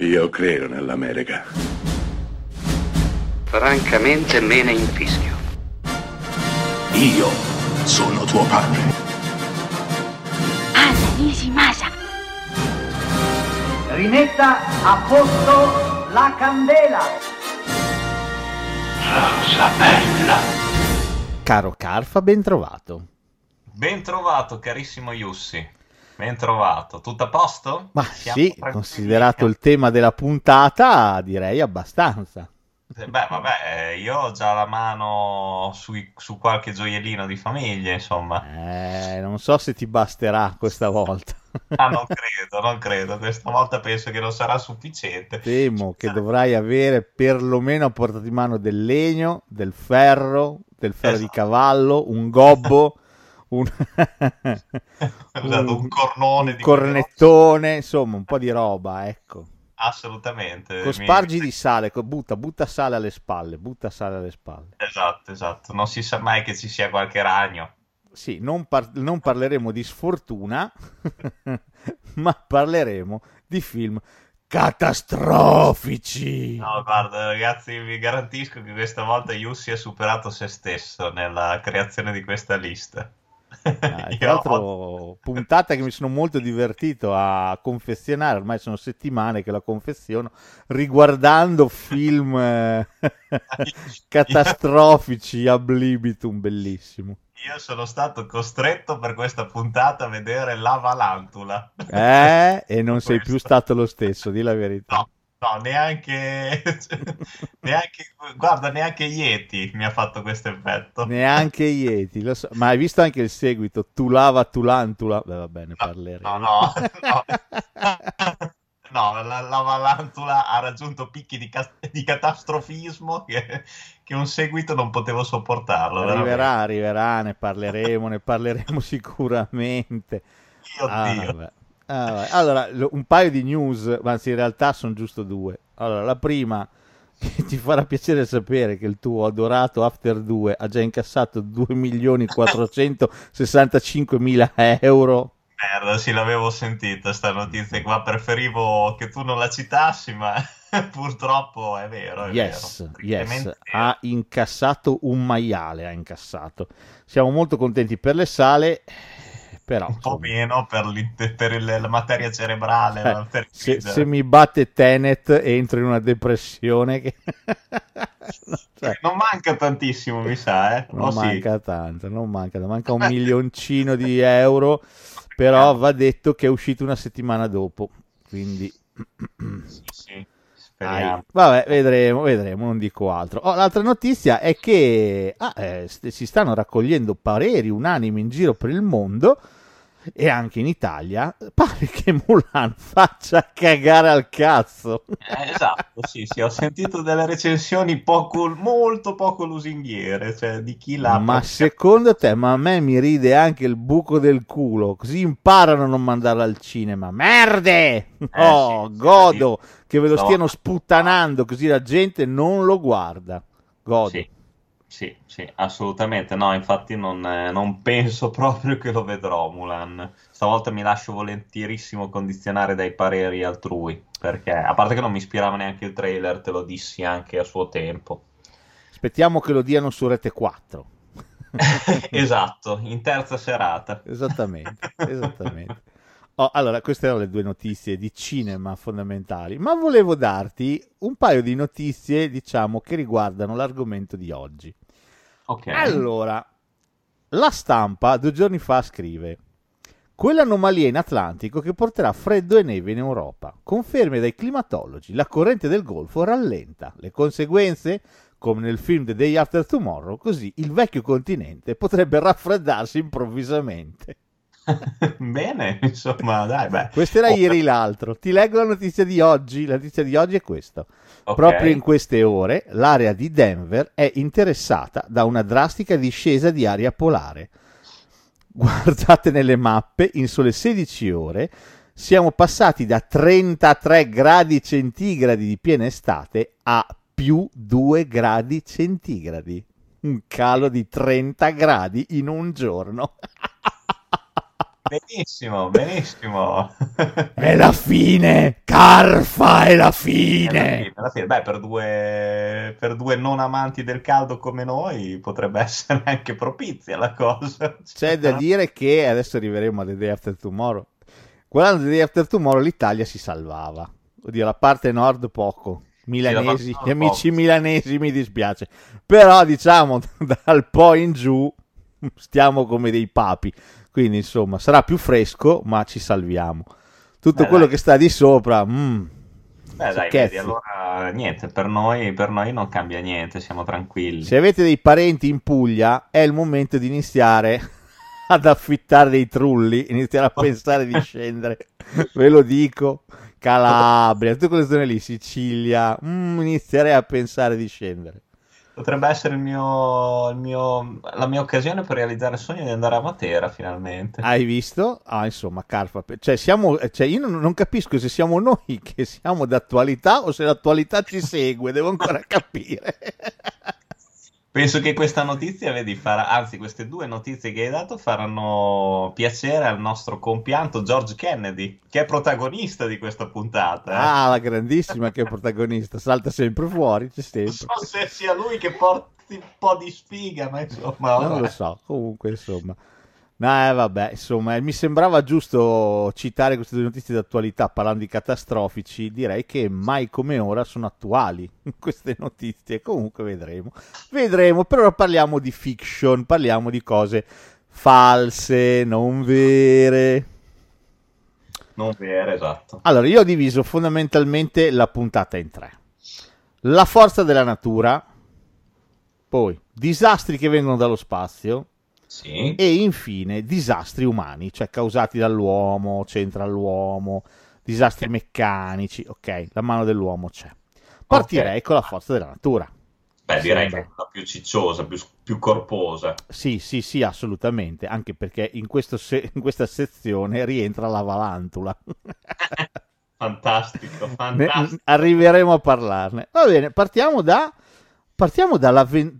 Io credo nell'America. Francamente me ne infischio. Io sono tuo padre. Anna Nishimasa. Rimetta a posto la candela. Rosa bella. Caro Carfa, ben trovato. Ben trovato, carissimo Yussi. Ben trovato. Tutto a posto? Ma Siamo sì, considerato il tema della puntata, direi abbastanza. Eh, Beh, vabbè, eh, io ho già la mano sui- su qualche gioiellino di famiglia, insomma. Eh, non so se ti basterà questa volta. Ah, non credo, non credo. Questa volta penso che non sarà sufficiente. Temo che dovrai avere perlomeno a portata di mano del legno, del ferro, del ferro di Esatto. cavallo, un gobbo, un, Esatto, un cornone di cornettone, insomma, un po' di roba, ecco. Assolutamente. Con mi- di sale, butta, butta sale alle spalle, butta sale alle spalle. Esatto, esatto. Non si sa mai che ci sia qualche ragno. Sì, non, par- non parleremo di sfortuna, ma parleremo di film catastrofici. No, guarda, ragazzi, vi garantisco che questa volta Yussi ha superato se stesso nella creazione di questa lista. Ah, tra l'altro, puntata che mi sono molto divertito a confezionare, ormai sono settimane che la confeziono, riguardando film eh, catastrofici ab libitum, bellissimo. Io sono stato costretto per questa puntata a vedere La Valantula. Eh, e non sei più Questo. stato lo stesso, di la verità. No, no, neanche, neanche, guarda, neanche Yeti mi ha fatto questo effetto. Neanche Yeti, lo so. ma hai visto anche il seguito? Tulava Tulantula? Beh, va bene, parleremo. No, no, no. No, la, la Valantula ha raggiunto picchi di, cas- di catastrofismo che, che un seguito non potevo sopportarlo. Arriverà, arriverà, ne parleremo, ne parleremo sicuramente. veramente. Ah, Oddio. vabbè. Ah. Allora, lo- un paio di news, ma anzi in realtà sono giusto due. Allora, la prima, che ti farà piacere sapere che il tuo adorato After 2 ha già incassato 2.465.000 euro. Merda, sì, l'avevo sentita sta notizia qua, preferivo che tu non la citassi, ma purtroppo è vero, è Yes, vero. yes, ha incassato un maiale, ha incassato. Siamo molto contenti per le sale, però... Un po' meno per, per la materia cerebrale, Eh, per se, se mi batte Tenet entro in una depressione che Cioè, Non manca tantissimo, mi sa, eh? non Oh, sì. manca tanto, non manca, manca un milioncino di euro, però va detto che è uscito una settimana dopo, quindi Sì, sì, Ai. vabbè, vedremo, vedremo, non dico altro. Oh, l'altra notizia è che ah, eh, si stanno raccogliendo pareri unanimi in giro per il mondo e anche in Italia. Pare che Mulan faccia cagare al cazzo. Eh, esatto, sì, sì, ho sentito delle recensioni poco, molto poco lusinghiere, cioè di chi l'ha... Ma secondo te, ma a me mi ride anche il buco del culo, così imparano a non mandarlo al cinema. Merde! Oh, sì, sì, godo che ve lo Stavo- stiano sputtanando, così la gente non lo guarda. Godo. Sì, sì, sì, assolutamente. No, infatti non, eh, non penso proprio che lo vedrò Mulan. Stavolta mi lascio volentierissimo condizionare dai pareri altrui, perché a parte che non mi ispirava neanche il trailer, te lo dissi anche a suo tempo. Aspettiamo che lo diano su Rete 4. Esatto, in terza serata. Esattamente, esattamente. Oh, allora, queste erano le due notizie di cinema fondamentali, ma volevo darti un paio di notizie, diciamo, che riguardano l'argomento di oggi. Ok. Allora, la stampa due giorni fa scrive: Quell'anomalia in Atlantico che porterà freddo e neve in Europa. Conferme dai climatologi, la corrente del Golfo rallenta. Le conseguenze? Come nel film The Day After Tomorrow, così il vecchio continente potrebbe raffreddarsi improvvisamente. Bene, insomma, dai, beh. Questo era Oh, ieri l'altro. Ti leggo la notizia di oggi. La notizia di oggi è questa. ok. Proprio in queste ore l'area di Denver è interessata da una drastica discesa di aria polare. Guardate nelle mappe, in sole 16 ore siamo passati da 33 gradi centigradi di piena estate a più 2 gradi centigradi. Un calo di 30 gradi in un giorno. Benissimo, benissimo. È la fine, Carfa è la fine. fine, alla fine, beh, per due, per due non amanti del caldo come noi potrebbe essere anche propizia la cosa. C'è da dire che adesso arriveremo alle Day After Tomorrow. Guardando The Day After Tomorrow l'Italia si salvava. Oddio, la parte nord poco. Milanesi, la gli amici poco. milanesi mi dispiace. Però diciamo dal poi in giù stiamo come dei papi. Quindi insomma sarà più fresco ma ci salviamo. Tutto Beh, quello dai. che sta di sopra... mm, Beh, dai, vedi, allora niente, per noi, per noi non cambia niente, siamo tranquilli. Se avete dei parenti in Puglia è il momento di iniziare ad affittare dei trulli, iniziare a pensare di scendere. Ve lo dico. Calabria, tutte quelle zone lì, Sicilia, mm, inizierei a pensare di scendere. Potrebbe essere il mio, il mio- la mia occasione per realizzare il sogno di andare a Matera finalmente. Hai visto? Ah, insomma, Carfa. Cioè, siamo, cioè, io non, non capisco se siamo noi che siamo d'attualità o se l'attualità ci segue, devo ancora capire. Penso che questa notizia, vedi, farà, anzi, queste due notizie che hai dato faranno piacere al nostro compianto George Kennedy, che è protagonista di questa puntata. eh. Ah, la grandissima che è protagonista, salta sempre fuori, c'è non sempre. so se sia lui che porti un po' di sfiga, ma insomma, Non vabbè. lo so, comunque insomma. No, eh, vabbè, insomma, mi sembrava giusto citare queste due notizie d'attualità parlando di catastrofici, direi che mai come ora sono attuali queste notizie, comunque vedremo. Vedremo, per ora parliamo di fiction, parliamo di cose false, non vere. Non vero, esatto. Allora, io ho diviso fondamentalmente la puntata in tre. La forza della natura, poi disastri che vengono dallo spazio, Sì. e infine disastri umani, cioè causati dall'uomo, c'entra l'uomo, disastri meccanici, ok, la mano dell'uomo c'è. Partirei Ok. con la forza della natura. Beh, direi Sembra. che è la più cicciosa, più, più corposa. Sì, sì, sì, assolutamente, anche perché in, se- in questa sezione rientra la valantula. Fantastico, Ne- fantastico. arriveremo a parlarne. Va bene, partiamo da partiamo dall'avventura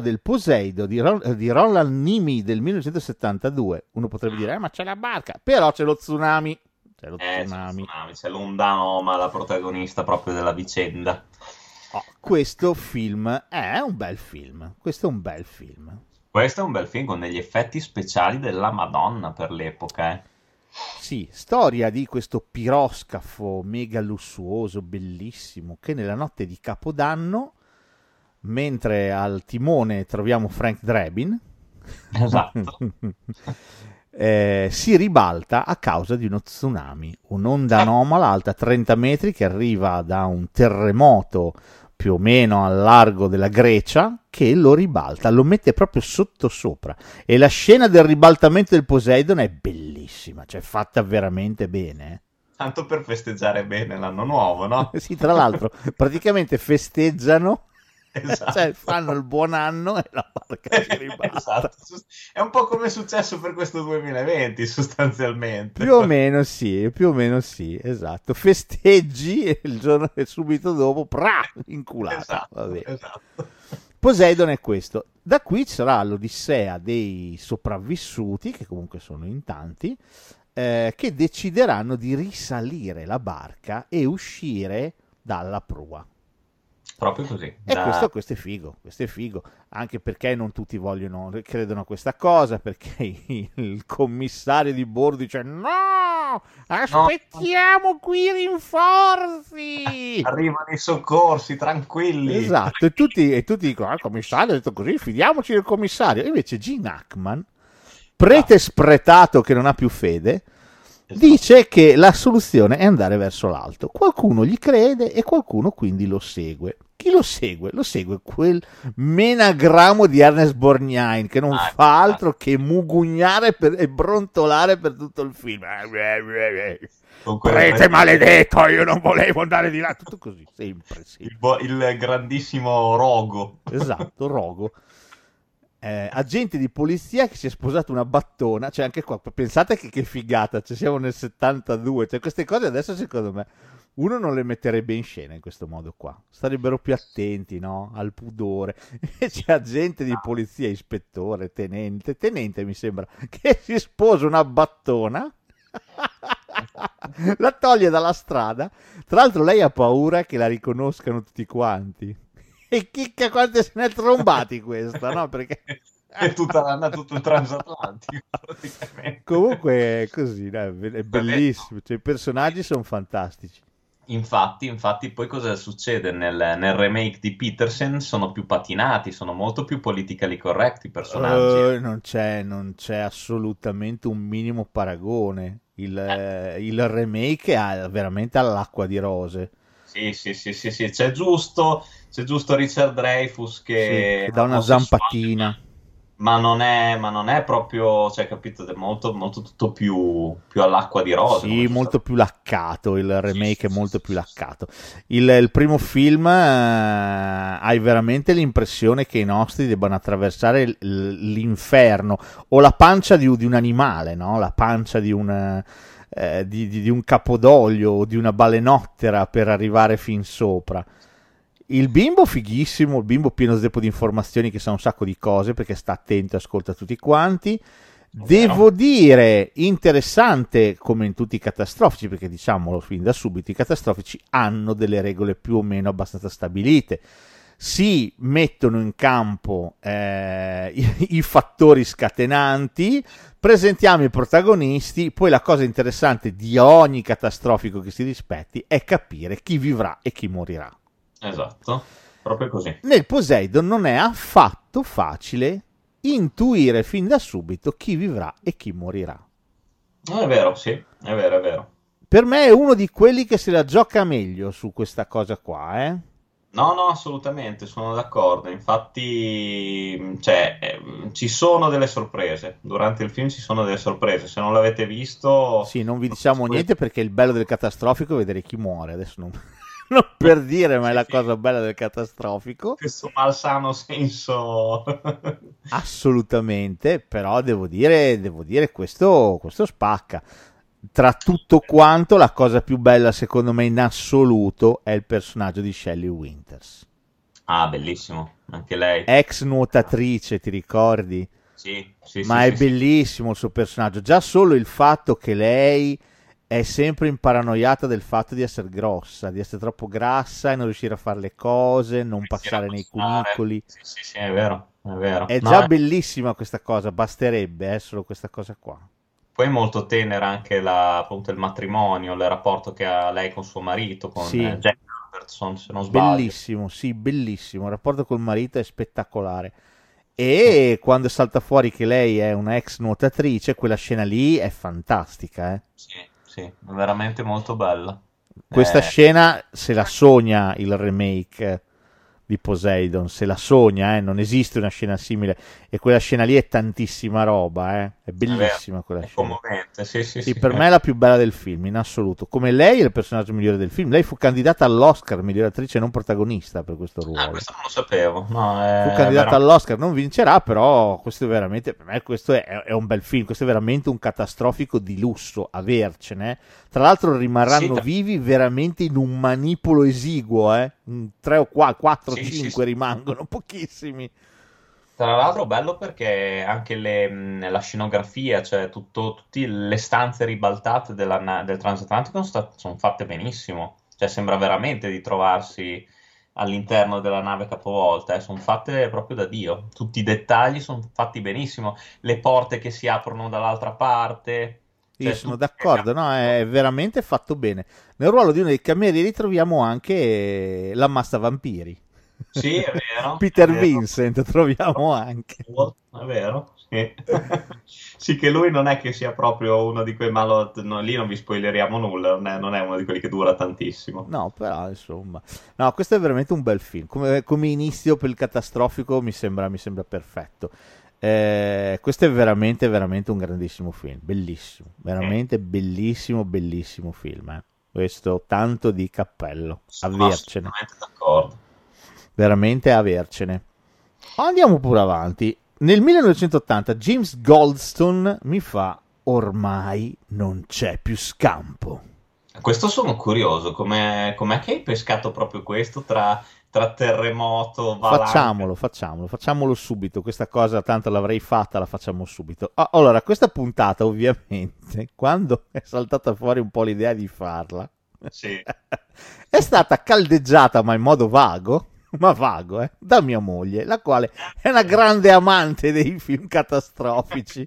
del Poseido di, Ron- di Roland Nimi del 1972. Uno potrebbe dire, "Eh, ma c'è la barca, però c'è lo tsunami. C'è lo Eh, c'è, lo tsunami. tsunami, c'è l'onda Noma, la protagonista proprio della vicenda. Oh, questo film è un bel film. Questo è un bel film. Questo è un bel film con degli effetti speciali della Madonna per l'epoca. eh. Sì, storia di questo piroscafo mega lussuoso, bellissimo, che nella notte di Capodanno, mentre al timone troviamo Frank Drabin, Esatto. eh, si ribalta a causa di uno tsunami, un'onda anomala alta 30 metri che arriva da un terremoto più o meno al largo della Grecia che lo ribalta, lo mette proprio sotto sopra e la scena del ribaltamento del Poseidon è bellissima, cioè fatta veramente bene. Tanto per festeggiare bene l'anno nuovo, no? eh. Sì, tra l'altro, praticamente festeggiano, Esatto. cioè fanno il buon anno e la barca si ribalta. Esatto. È un po' come è successo per questo 2020, sostanzialmente. Più o meno sì, più o meno sì, esatto. Festeggi e il giorno e subito dopo, pra, inculata. Esatto, esatto. Poseidon è questo. Da qui ci sarà l'odissea dei sopravvissuti, che comunque sono in tanti, eh, che decideranno di risalire la barca e uscire dalla prua. Proprio così. E Da- questo, questo è figo, questo è figo, anche perché non tutti vogliono, credono a questa cosa, perché il commissario di bordo dice no, aspettiamo qui i rinforzi. Arrivano i soccorsi, tranquilli. Esatto, e tutti, e tutti dicono, ah, il commissario ha detto così, fidiamoci del commissario. E invece Gene Hackman, prete spretato che non ha più fede, Esatto. dice che la soluzione è andare verso l'alto. Qualcuno gli crede e qualcuno quindi lo segue. Chi lo segue? Lo segue quel menagramo di Ernest Borgnine che non Ah, fa altro che mugugnare per- e brontolare per tutto il film. Con quelle Prete prete- maledetto, io non volevo andare di là. Tutto così, sempre, sì. Il, bo- il grandissimo Rogo. Esatto, Rogo. Eh, agente di polizia che si è sposato una battona, cioè anche qua, pensate che, che figata, cioè siamo nel 72, cioè queste cose adesso secondo me uno non le metterebbe in scena in questo modo qua. Starebbero più attenti, no? Al pudore. C'è agente di polizia, ispettore, tenente, tenente mi sembra, che si sposa una battona. la toglie dalla strada. Tra l'altro lei ha paura che la riconoscano tutti quanti. E chicca quante se ne è trombati questa, no? Perché è tutta, tutto il transatlantico comunque è così dai, è bellissimo cioè, i personaggi sono fantastici Infatti, infatti, poi cosa succede nel, nel, remake di Peterson? Sono più patinati, sono molto più politically correct i personaggi. Uh, non, c'è, non, c'è, assolutamente un minimo paragone. Il, eh. il remake è veramente all'acqua di rose. Sì, sì, sì, sì, sì. C'è, giusto, c'è giusto Richard Dreyfus che, sì, che dà una zampatina. Sessuale ma non è, ma non è proprio, cioè, capito, è molto, molto tutto più, più all'acqua di rosa. Sì, molto più laccato, il remake sì, è molto sì, più laccato. Il, il primo film eh, hai veramente l'impressione che i nostri debbano attraversare l'inferno o la pancia di, di un animale, no? La pancia di un... Eh, di, di, di un capodoglio o di una balenottera per arrivare fin sopra. Il bimbo fighissimo, il bimbo pieno zeppo di informazioni che sa un sacco di cose perché sta attento e ascolta tutti quanti. Devo dire, interessante come in tutti i catastrofici, perché diciamolo fin da subito, i catastrofici hanno delle regole più o meno abbastanza stabilite. Si mettono in campo eh, i, i fattori scatenanti, presentiamo i protagonisti, poi la cosa interessante di ogni catastrofico che si rispetti è capire chi vivrà e chi morirà. Esatto, proprio così. Nel Poseidon non è affatto facile intuire fin da subito chi vivrà e chi morirà. È vero, sì, è vero, è vero. Per me è uno di quelli che se la gioca meglio su questa cosa qua, eh? No, no, assolutamente, sono d'accordo. Infatti, cioè, eh, ci sono delle sorprese. Durante il film ci sono delle sorprese. Se non l'avete visto... Sì, non vi diciamo niente perché il bello del catastrofico è vedere chi muore. Adesso non non per dire, ma è la cosa bella del catastrofico. Questo malsano senso. Assolutamente, però devo dire, devo dire questo, questo spacca. Tra tutto quanto, la cosa più bella, secondo me, in assoluto, è il personaggio di Shelley Winters. Ah, bellissimo, anche lei. Ex nuotatrice, ti ricordi? Sì, sì, Ma sì, è sì, bellissimo il suo personaggio. Già solo il fatto che lei è sempre imparanoiata del fatto di essere grossa, di essere troppo grassa e non riuscire a fare le cose, non passare nei cunicoli. Sì, sì, sì, è vero, è vero. È no, già è... bellissima questa cosa, basterebbe eh, solo questa cosa qua. Poi è molto tenera anche la, appunto, il matrimonio, il rapporto che ha lei con suo marito, con sì. eh, Jack Robertson, se non sbaglio. Bellissimo, sì, bellissimo. Il rapporto col marito è spettacolare. E quando salta fuori che lei è una ex nuotatrice, quella scena lì è fantastica, eh? Sì sì, veramente molto bella. Questa eh... scena se la sogna il remake di Poseidon, se la sogna, eh? non esiste una scena simile e quella scena lì è tantissima roba, eh? è bellissima è quella è scena. Commovente, sì, sì, sì, per me è la più bella del film, in assoluto. Come lei è il personaggio migliore del film, lei fu candidata all'Oscar migliore attrice non protagonista per questo ruolo. Ah, questo non lo sapevo. No, fu candidata veramente... all'Oscar, non vincerà, però questo è veramente, per me questo è, è, un bel film, questo è veramente un catastrofico di lusso, avercene. Tra l'altro rimarranno sì, vivi veramente in un manipolo esiguo, eh? 3 o 4, 4 sì, 5 sì, rimangono, pochissimi. Tra l'altro bello perché anche le, la scenografia, cioè tutto, tutte le stanze ribaltate della, del transatlantico sono, sono fatte benissimo. Cioè sembra veramente di trovarsi all'interno della nave capovolta, eh, sono fatte proprio da Dio. Tutti i dettagli sono fatti benissimo, le porte che si aprono dall'altra parte, io cioè, sono d'accordo, no, è veramente fatto bene. Nel ruolo di uno dei camerieri troviamo anche l'ammasta vampiri. Sì, è vero. Peter è vero. Vincent troviamo anche. È vero, sì. sì. che lui non è che sia proprio uno di quei malot, no, lì non vi spoileriamo nulla, non è, non è, uno di quelli che dura tantissimo. No, però insomma, no, questo è veramente un bel film. Come, come inizio per il catastrofico mi sembra, mi sembra perfetto. Eh, questo è veramente, veramente un grandissimo film, bellissimo, veramente bellissimo, bellissimo film. Eh. Questo tanto di cappello, Sono avercene. d'accordo. Veramente avercene. Andiamo pure avanti. Nel 1980 James Goldstone mi fa ormai non c'è più scampo. Questo sono curioso, com'è, com'è che hai pescato proprio questo tra, tra terremoto, valanga? Facciamolo, facciamolo, facciamolo subito. Questa cosa tanto l'avrei fatta, la facciamo subito. Ah, allora, questa puntata, ovviamente, quando è saltata fuori un po' l'idea di farla, Sì. è stata caldeggiata, ma in modo vago, ma vago, eh, da mia moglie, la quale è una grande amante dei film catastrofici.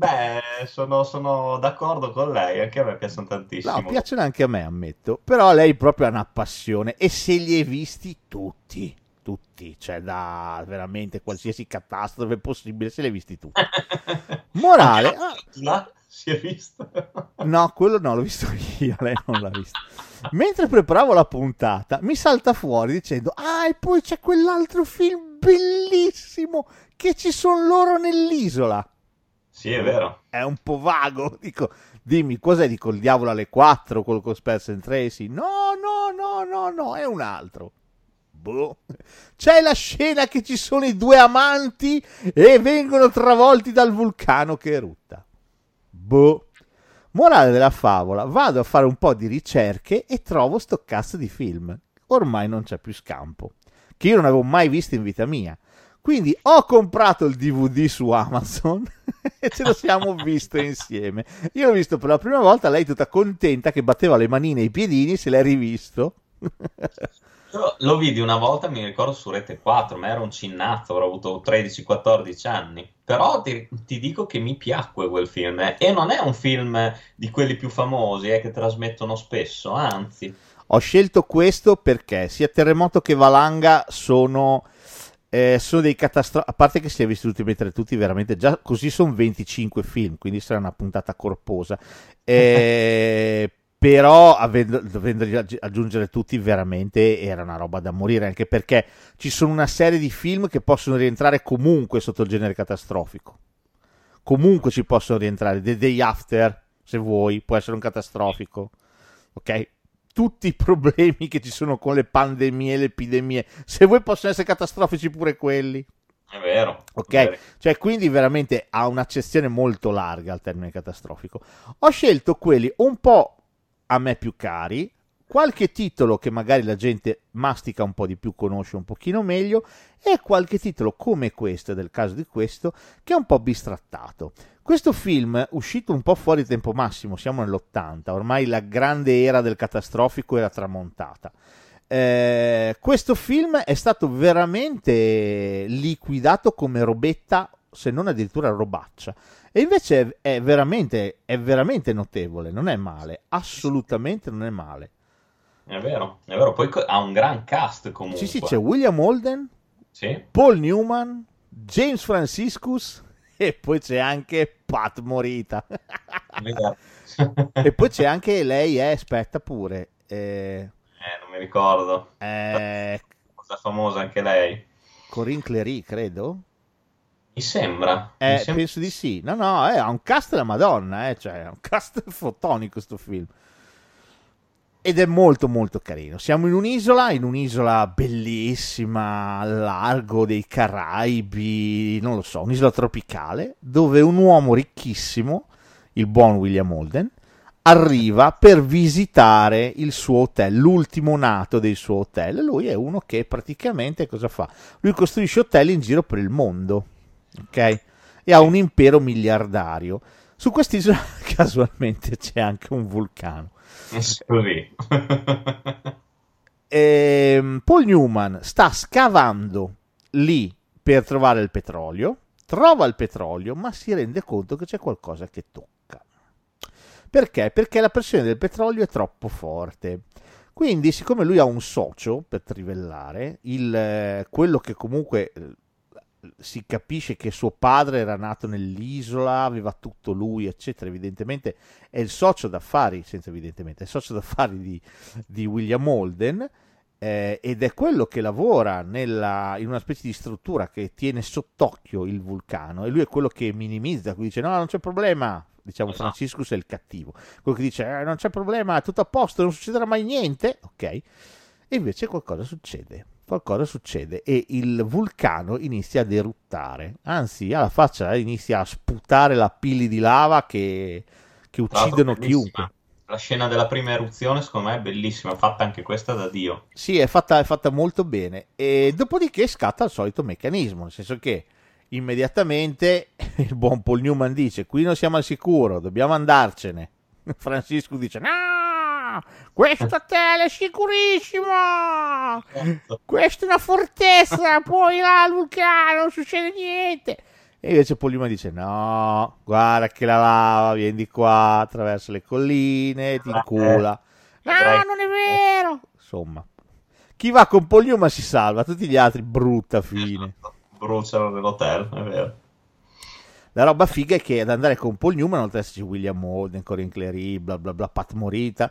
Beh, sono, sono d'accordo con lei, anche a me piacciono tantissimo. No, piacciono anche a me, ammetto, però lei proprio ha una passione e se li hai visti tutti, tutti, cioè da veramente qualsiasi catastrofe possibile, se li hai visti tutti. Morale, ah, si è visto. No, quello no, l'ho visto io, lei non l'ha visto. Mentre preparavo la puntata, mi salta fuori dicendo: Ah, e poi c'è quell'altro film bellissimo che ci sono loro nell'isola. Sì, è vero. È un po' vago. Dico, dimmi, cos'è? Dico, il diavolo alle 4 col con Spencer and Tracy? No, no, no, no, no, è un altro. Boh. C'è la scena che ci sono i due amanti e vengono travolti dal vulcano che erutta. Boh. Morale della favola, vado a fare un po' di ricerche e trovo sto cazzo di film. Ormai non c'è più scampo. Che io non avevo mai visto in vita mia. Quindi ho comprato il DVD su Amazon e ce lo siamo visto insieme. Io l'ho visto per la prima volta, lei tutta contenta che batteva le manine e i piedini, se l'è rivisto. Io lo vidi una volta, mi ricordo su Rete 4, ma ero un cinnato, avrò avuto 13-14 anni. Però ti, ti dico che mi piacque quel film. eh. E non è un film di quelli più famosi eh, che trasmettono spesso, anzi. Ho scelto questo perché sia Terremoto che Valanga sono, eh, sono dei catastrofi. A parte che si è visto tutti e tre tutti, veramente già così sono 25 film, quindi sarà una puntata corposa. Eh, però avendo, dovendo aggi- aggiungere tutti, veramente era una roba da morire. Anche perché ci sono una serie di film che possono rientrare comunque sotto il genere catastrofico. Comunque ci possono rientrare. The Day After, se vuoi, può essere un catastrofico. Ok? Tutti i problemi che ci sono con le pandemie le epidemie, se vuoi, possono essere catastrofici pure quelli. È vero. Ok, è vero. cioè quindi veramente ha un'accezione molto larga al termine catastrofico. Ho scelto quelli un po' a me più cari, qualche titolo che magari la gente mastica un po' di più, conosce un pochino meglio, e qualche titolo come questo, del caso di questo, che è un po' bistrattato. Questo film, uscito un po' fuori tempo massimo, siamo nell'80, ormai la grande era del catastrofico era tramontata. Eh, questo film è stato veramente liquidato come robetta, se non addirittura robaccia. E invece è, veramente, è veramente notevole, non è male, assolutamente non è male. È vero, è vero. Poi ha un gran cast comunque. Sì, sì, c'è William Holden, Sì. Paul Newman, James Franciscus e poi c'è anche Pat Morita. Vero. e poi c'è anche lei, eh, aspetta pure, eh, Eh, non mi ricordo. eh, Cosa famosa anche lei. Corinne Clery, credo. Mi sembra. Eh, mi sembra- penso di sì. No, no, eh, ha un cast della Madonna, eh, cioè, un cast fotonico questo film. Ed è molto molto carino. Siamo in un'isola, in un'isola bellissima, al largo dei Caraibi, non lo so, un'isola tropicale, dove un uomo ricchissimo, il buon William Holden, arriva per visitare il suo hotel, l'ultimo nato del suo hotel. Lui è uno che praticamente cosa fa? Lui costruisce hotel in giro per il mondo, ok? E ha un impero miliardario. Su quest'isola casualmente c'è anche un vulcano. Così. Ehm, Paul Newman sta scavando lì per trovare il petrolio, trova il petrolio, ma si rende conto che c'è qualcosa che tocca. Perché? Perché la pressione del petrolio è troppo forte. Quindi, siccome lui ha un socio per trivellare, il, eh, quello che comunque eh, si capisce che suo padre era nato nell'isola, aveva tutto lui, eccetera. Evidentemente è il socio d'affari, senza evidentemente, è il socio d'affari di, di William Holden. eh, ed è quello che lavora nella- in una specie di struttura che tiene sott'occhio il vulcano e lui è quello che minimizza, quindi dice no non c'è problema, diciamo Esatto. Franciscus è il cattivo, quello che dice "Eh, non c'è problema, è tutto a posto, non succederà mai niente, ok? E invece qualcosa succede, qualcosa succede e il vulcano inizia ad eruttare, anzi alla faccia eh, inizia a sputare la pili di lava che, che uccidono chiunque. La scena della prima eruzione, secondo me, è bellissima, fatta anche questa da Dio. Sì, è fatta, è fatta molto bene. E dopodiché scatta il solito meccanismo, nel senso che immediatamente il buon Paul Newman dice: Qui non siamo al sicuro, dobbiamo andarcene. Francisco dice: No, questa tela è sicurissima. Questa è una fortezza. Poi là al vulcano non succede niente. E invece Polima dice: No, guarda che la lava viene di qua attraverso le colline, ti incula. No, non è vero. Insomma, chi va con Polima si salva, tutti gli altri, brutta fine. Bruciano nell'hotel, è vero. La roba figa è che ad andare con Paul Newman, oltre ad esserci William Holden, Corinne Clery, bla bla bla, Pat Morita,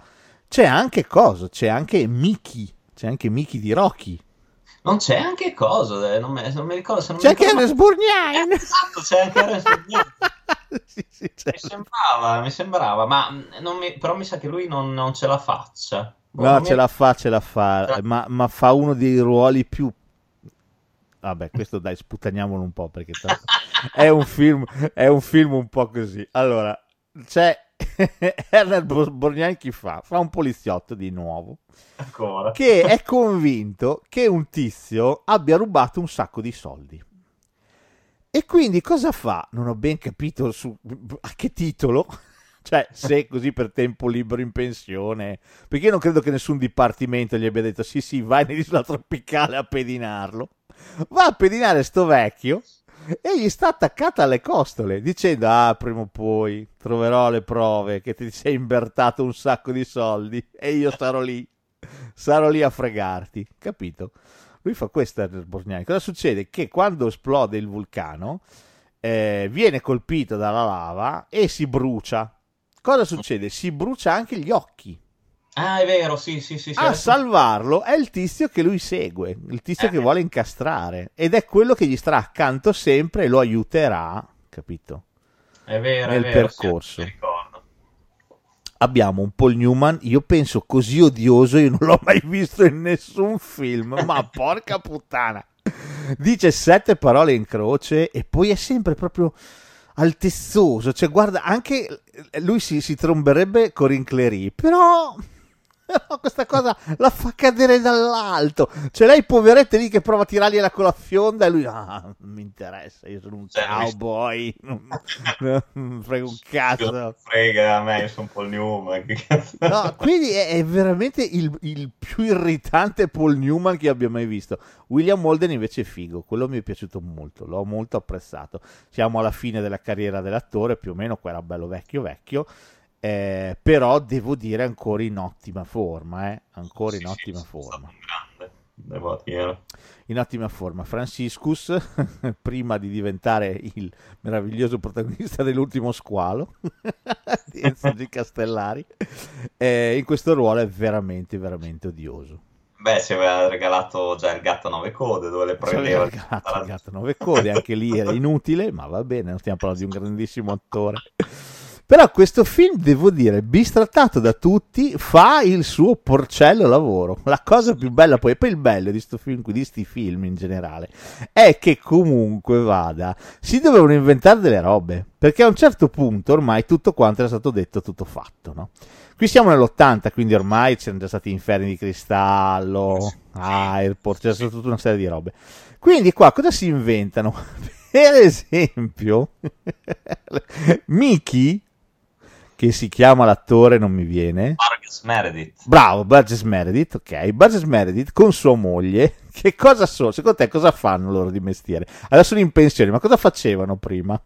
c'è anche cosa? C'è anche Mickey, c'è anche Mickey di Rocky. Non c'è anche cosa, eh, non, me, non mi ricordo se non C'è mi anche ricordo, Ernest Burnian. ma- Esatto, c'è anche Ernest sì, sì, c'è. Mi sembrava, mi sembrava, ma mm, non mi- però mi sa che lui non, non ce la faccia. Boh, No, non ce mi- la fa, ce la fa, Ce la- ma, ma fa uno dei ruoli più... Vabbè, questo dai, sputtaniamolo un po' perché è un film, è un film un po' così. Allora, c'è Ernest Borgnine chi fa? Fa un poliziotto di nuovo. Ancora. che è convinto che un tizio abbia rubato un sacco di soldi. E quindi cosa fa? Non ho ben capito su, a che titolo. Cioè, se così per tempo libero in pensione. Perché io non credo che nessun dipartimento gli abbia detto sì sì, vai nell'isola tropicale a pedinarlo. Va a pedinare sto vecchio e gli sta attaccata alle costole dicendo ah prima o poi troverò le prove che ti sei imbertato un sacco di soldi e io sarò lì sarò lì a fregarti. Capito? Lui fa questo Ernest Borgnani. Cosa succede? Che quando esplode il vulcano eh, viene colpito dalla lava e si brucia. Cosa succede? Si brucia anche gli occhi Ah, è vero, sì, sì, sì. sì a salvarlo è il tizio che lui segue, il tizio Eh. che vuole incastrare ed è quello che gli starà accanto sempre e lo aiuterà, capito? È vero, nel è vero, sì, percorso. ricordo. Abbiamo un Paul Newman, io penso così odioso, io non l'ho mai visto in nessun film, ma porca puttana. Dice sette parole in croce e poi è sempre proprio altezzoso, cioè guarda, anche lui si, si tromberebbe Corinne Clery, però però questa cosa la fa cadere dall'alto. C'è lei poveretta lì che prova a tirargliela con la fionda e lui ah, non mi interessa, io sono un Cioè, cowboy, frega un cazzo. Frega a me, io sono Paul Newman. No, quindi è, è veramente il, il più irritante Paul Newman che abbia mai visto. William Holden invece è figo, quello mi è piaciuto molto, l'ho molto apprezzato. Siamo alla fine della carriera dell'attore, più o meno, qua era bello vecchio vecchio, eh, però devo dire ancora in ottima forma, eh? ancora in Sì, sì, ottima forma. devo dire. In ottima forma, Franciscus, prima di diventare il meraviglioso protagonista dell'ultimo squalo di Enzo G. Castellari, eh, in questo ruolo è veramente, veramente odioso. Beh, ci aveva regalato già il gatto a nove code dove le Ci aveva prendeva. regalato il gatto nove code, anche lì era inutile, ma va bene, non stiamo parlando di un grandissimo attore. Però questo film, devo dire, bistrattato da tutti, fa il suo porcello lavoro. La cosa più bella poi, e poi il bello di film, di sti film in generale, è che comunque vada, si dovevano inventare delle robe, perché a un certo punto ormai tutto quanto era stato detto, tutto fatto, no? Qui siamo nell'80, quindi ormai c'erano già stati inferni di cristallo, Airport, c'è stata tutta una serie di robe. Quindi qua cosa si inventano? Per esempio, Mickey, che si chiama l'attore, non mi viene. Vargas Meredith. Bravo, Burgess Meredith, ok. Burgess Meredith con sua moglie, che cosa sono? Secondo te cosa fanno loro di mestiere? Adesso sono in pensione, ma cosa facevano prima?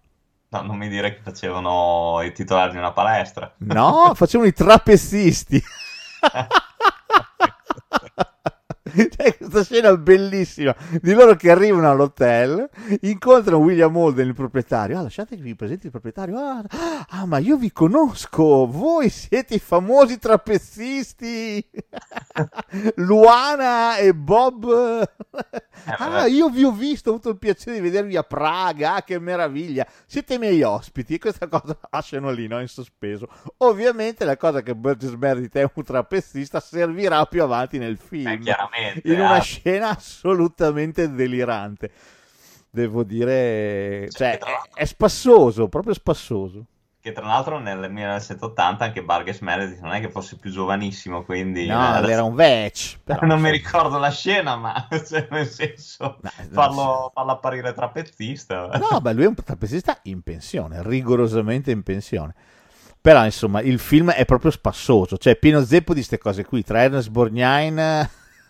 No, non mi dire che facevano i titolari di una palestra. No, facevano i trapezzisti. C'è questa scena bellissima di loro che arrivano all'hotel, incontrano William Holden, il proprietario. Ah, lasciate che vi presenti il proprietario. Ah, ah, ma io vi conosco, voi siete i famosi trapezzisti. Luana e Bob. Ah, io vi ho visto, ho avuto il piacere di vedervi a Praga, ah, che meraviglia. Siete i miei ospiti e questa cosa lasciano lì, no, in sospeso. Ovviamente la cosa che Burgess Meredith è un trapezista servirà più avanti nel film Eh, chiaramente. in una ah, scena assolutamente delirante. Devo dire, cioè, è, l'altro- è spassoso, proprio spassoso. che tra l'altro nel 1980 anche Burgess Meredith non è che fosse più giovanissimo, quindi... No, eh, adesso- era un vec. però, non mi ricordo la scena, ma cioè, nel senso, No, farlo, farlo apparire trapezzista. No, beh, lui è un trapezista in pensione, rigorosamente in pensione. Però, insomma, il film è proprio spassoso, cioè pieno zeppo di queste cose qui, tra Ernest Borgnine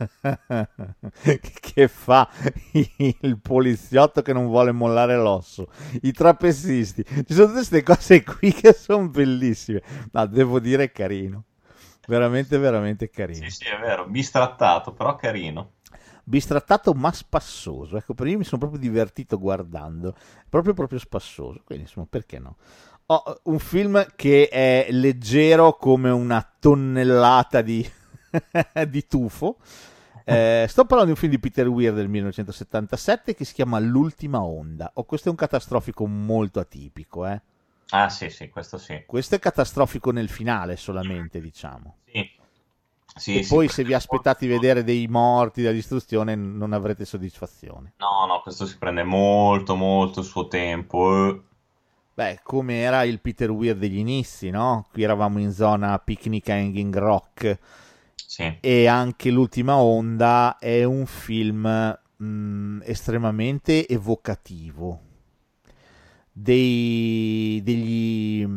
che fa il poliziotto che non vuole mollare l'osso, i trapezzisti, ci sono tutte queste cose qui che sono bellissime, ma devo dire carino, veramente, veramente carino. Sì, sì, è vero, bistrattato, però carino. bistrattato ma spassoso. Ecco, per io mi sono proprio divertito guardando, proprio proprio spassoso. Quindi, insomma, perché no? Ho un film che è leggero come una tonnellata di, di tufo. Eh, sto parlando di un film di Peter Weir del 1977 che si chiama L'ultima onda. Oh, questo è un catastrofico molto atipico, eh. Ah, sì, sì, questo sì. Questo è catastrofico nel finale solamente, diciamo. Sì. Sì, e sì, poi se vi aspettate di vedere dei morti da distruzione non avrete soddisfazione. No, no, questo si prende molto, molto il suo tempo. eh. Beh, come era il Peter Weir degli inizi, no? Qui eravamo in zona Picnic Hanging Rock Sì, e anche L'ultima onda è un film mh, estremamente evocativo. Dei, degli,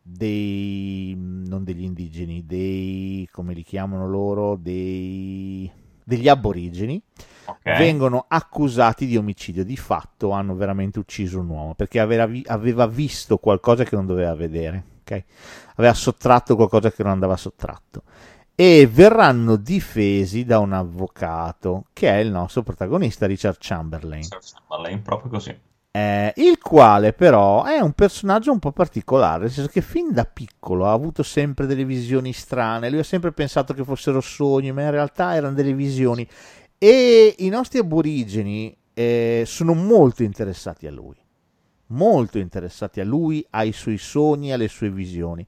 dei, non degli indigeni, dei, come li chiamano loro, dei, degli aborigeni ok. vengono accusati di omicidio. Di fatto hanno veramente ucciso un uomo perché aveva, vi- aveva visto qualcosa che non doveva vedere, ok? aveva sottratto qualcosa che non andava sottratto. E verranno difesi da un avvocato che è il nostro protagonista Richard Chamberlain, Chamberlain, proprio così. eh, il quale però è un personaggio un po' particolare, nel senso che fin da piccolo ha avuto sempre delle visioni strane, lui ha sempre pensato che fossero sogni, ma in realtà erano delle visioni e i nostri aborigeni eh, sono molto interessati a lui, molto interessati a lui, ai suoi sogni, alle sue visioni.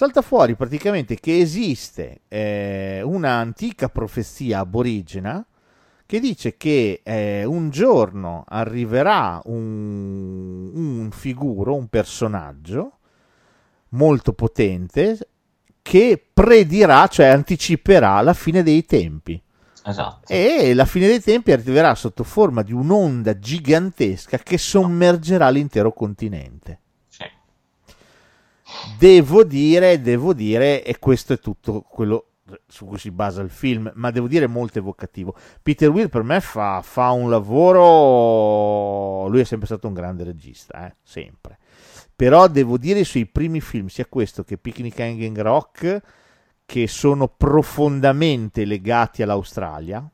Salta fuori praticamente che esiste eh, una antica profezia aborigena che dice che eh, un giorno arriverà un, un figuro, un personaggio molto potente che predirà, cioè anticiperà la fine dei tempi. Esatto. E la fine dei tempi arriverà sotto forma di un'onda gigantesca che sommergerà l'intero continente. Sì. Devo dire, devo dire, e questo è tutto quello su cui si basa il film, ma devo dire molto evocativo. Peter Weir per me fa, fa un lavoro, lui è sempre stato un grande regista, eh? sempre. Però devo dire i suoi primi film, sia questo che Picnic Hanging Rock, che sono profondamente legati all'Australia,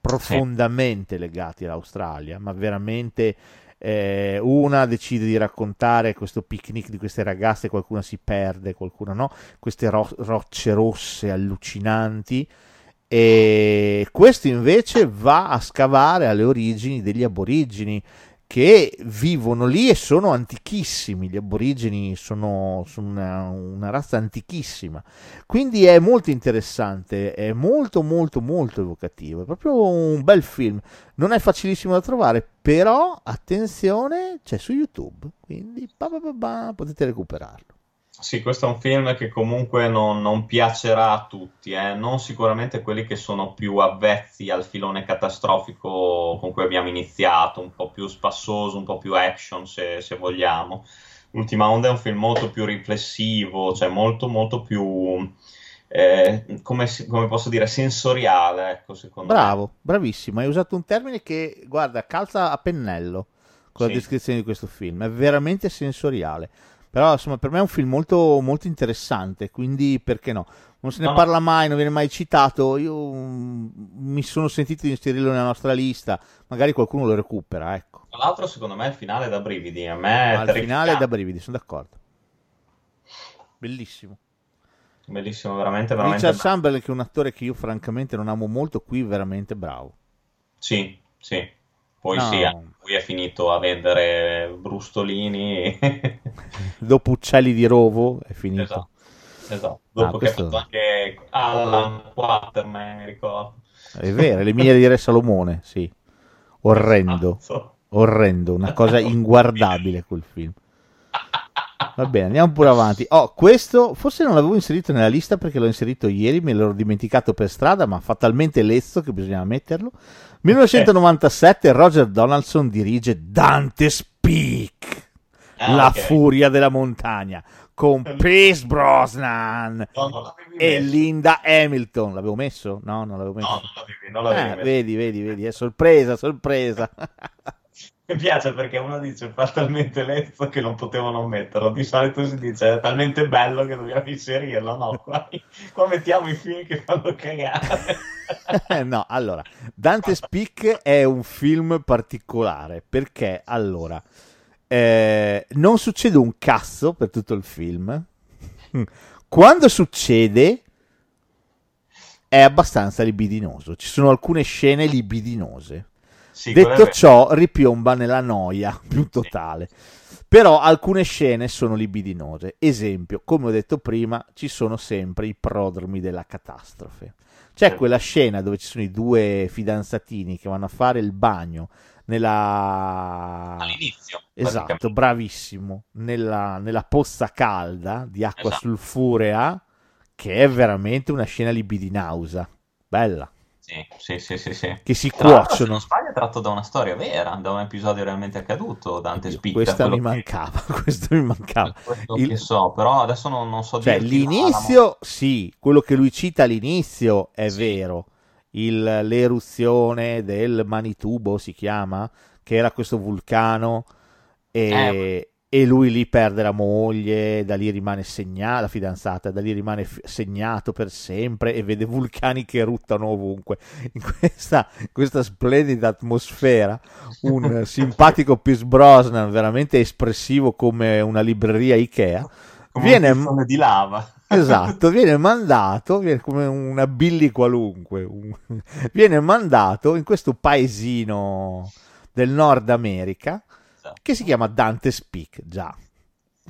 profondamente legati all'Australia, ma veramente eh, una decide di raccontare questo picnic di queste ragazze, qualcuna si perde, qualcuna no, queste ro- rocce rosse allucinanti. E questo invece va a scavare alle origini degli aborigini che vivono lì e sono antichissimi. Gli aborigeni sono, sono una, una razza antichissima. Quindi è molto interessante, è molto molto molto evocativo. È proprio un bel film. Non è facilissimo da trovare, però attenzione, c'è su YouTube, quindi pa, pa, pa, potete recuperarlo. Sì, questo è un film che comunque non, non piacerà a tutti, eh. Non sicuramente quelli che sono più avvezzi al filone catastrofico con cui abbiamo iniziato, un po' più spassoso, un po' più action se, se vogliamo. L'ultima onda è un film molto più riflessivo, cioè molto molto più, eh, come, come posso dire, sensoriale, ecco, secondo me. Bravo, bravissimo. Hai usato un termine che, guarda, calza a pennello con la Sì. descrizione di questo film. È veramente sensoriale. Però, insomma, per me è un film molto, molto interessante, quindi perché no? Non se ne No, parla mai, non viene mai citato. Io mm, mi sono sentito di inserirlo nella nostra lista. Magari qualcuno lo recupera, ecco. Tra l'altro, secondo me, il finale è da brividi. A me è Ma al finale è da brividi, sono d'accordo. Bellissimo. Bellissimo, veramente, veramente Richard. Chamberlain, che è un attore che io francamente non amo molto, qui veramente bravo. Sì, sì. Poi No. sì, lui è finito a vendere brustolini. Dopo Uccelli di Rovo è finito. Esatto, esatto. Dopo Ah, che ha questo- fatto anche Alan Quaterman, mi ricordo. È vero, le mie di Re Salomone, sì. Orrendo, Esatto. orrendo, una cosa inguardabile quel film. Va bene, andiamo pure avanti. Oh, questo forse non l'avevo inserito nella lista perché l'ho inserito ieri, me l'ero dimenticato per strada, ma fa talmente lezzo che bisognava metterlo. 1997 Roger Donaldson dirige Dante Speak, Ah, la ok. furia della montagna, con Pierce Brosnan No, e. Linda Hamilton. L'avevo messo? No, non l'avevo messo. No, non l'avevi, non l'avevi Eh, messo. vedi, vedi, vedi, è sorpresa, sorpresa. Mi piace perché uno dice fa talmente lezzo che non potevano metterlo. Di solito si dice è talmente bello che dobbiamo inserirlo. No, qua, qua mettiamo i film che fanno cagare. no, allora, Dante Speak è un film particolare perché, allora, eh, non succede un cazzo per tutto il film. Quando succede è abbastanza libidinoso. Ci sono alcune scene libidinose. Sì, Detto ciò, ripiomba nella noia più totale. Però alcune scene sono libidinose. Esempio, come ho detto prima, ci sono sempre i prodromi della catastrofe. C'è Certo. quella scena dove ci sono i due fidanzatini che vanno a fare il bagno nella... all'inizio. Esatto, bravissimo. Nella, nella pozza calda di acqua Esatto. sulfurea, che è veramente una scena libidinausa. Bella. Sì, sì, sì, sì. Che si Tra se cuociono. non sbaglio, è tratto da una storia vera, da un episodio realmente accaduto. Dante Speak. questa mi mancava, questo mi mancava. quello Il- che so, però adesso non, non so Cioè, dirti l'inizio, sì, quello che lui cita all'inizio è Sì. vero. Il- l'eruzione del Manitubo si chiama, che era questo vulcano, e, Eh. E lui lì perde la moglie, da lì rimane segnato, la fidanzata, da lì rimane f- segnato per sempre e vede vulcani che eruttano ovunque. In questa, questa splendida atmosfera, un simpatico Pierce Brosnan, veramente espressivo come una libreria Ikea, come viene- un di lava. Esatto, viene mandato, viene come una Billy qualunque, un- viene mandato in questo paesino del Nord America. Che si chiama Dante Speak, già.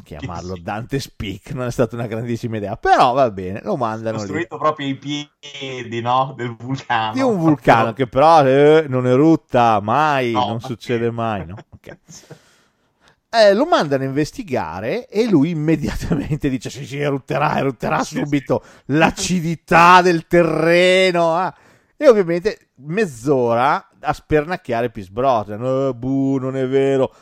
Chiamarlo. Dante Speak non è stata una grandissima idea, però va bene, lo mandano lì. costruito proprio ai piedi no, del vulcano. Di un vulcano che però eh, non erutta mai, No, non succede mai, no? Ok. Eh, lo mandano a investigare e lui immediatamente dice: Sì, sì, erutterà, erutterà subito l'acidità del terreno. ah. E ovviamente mezz'ora a spernacchiare Pierce Brosnan. Eh, buh, non è vero.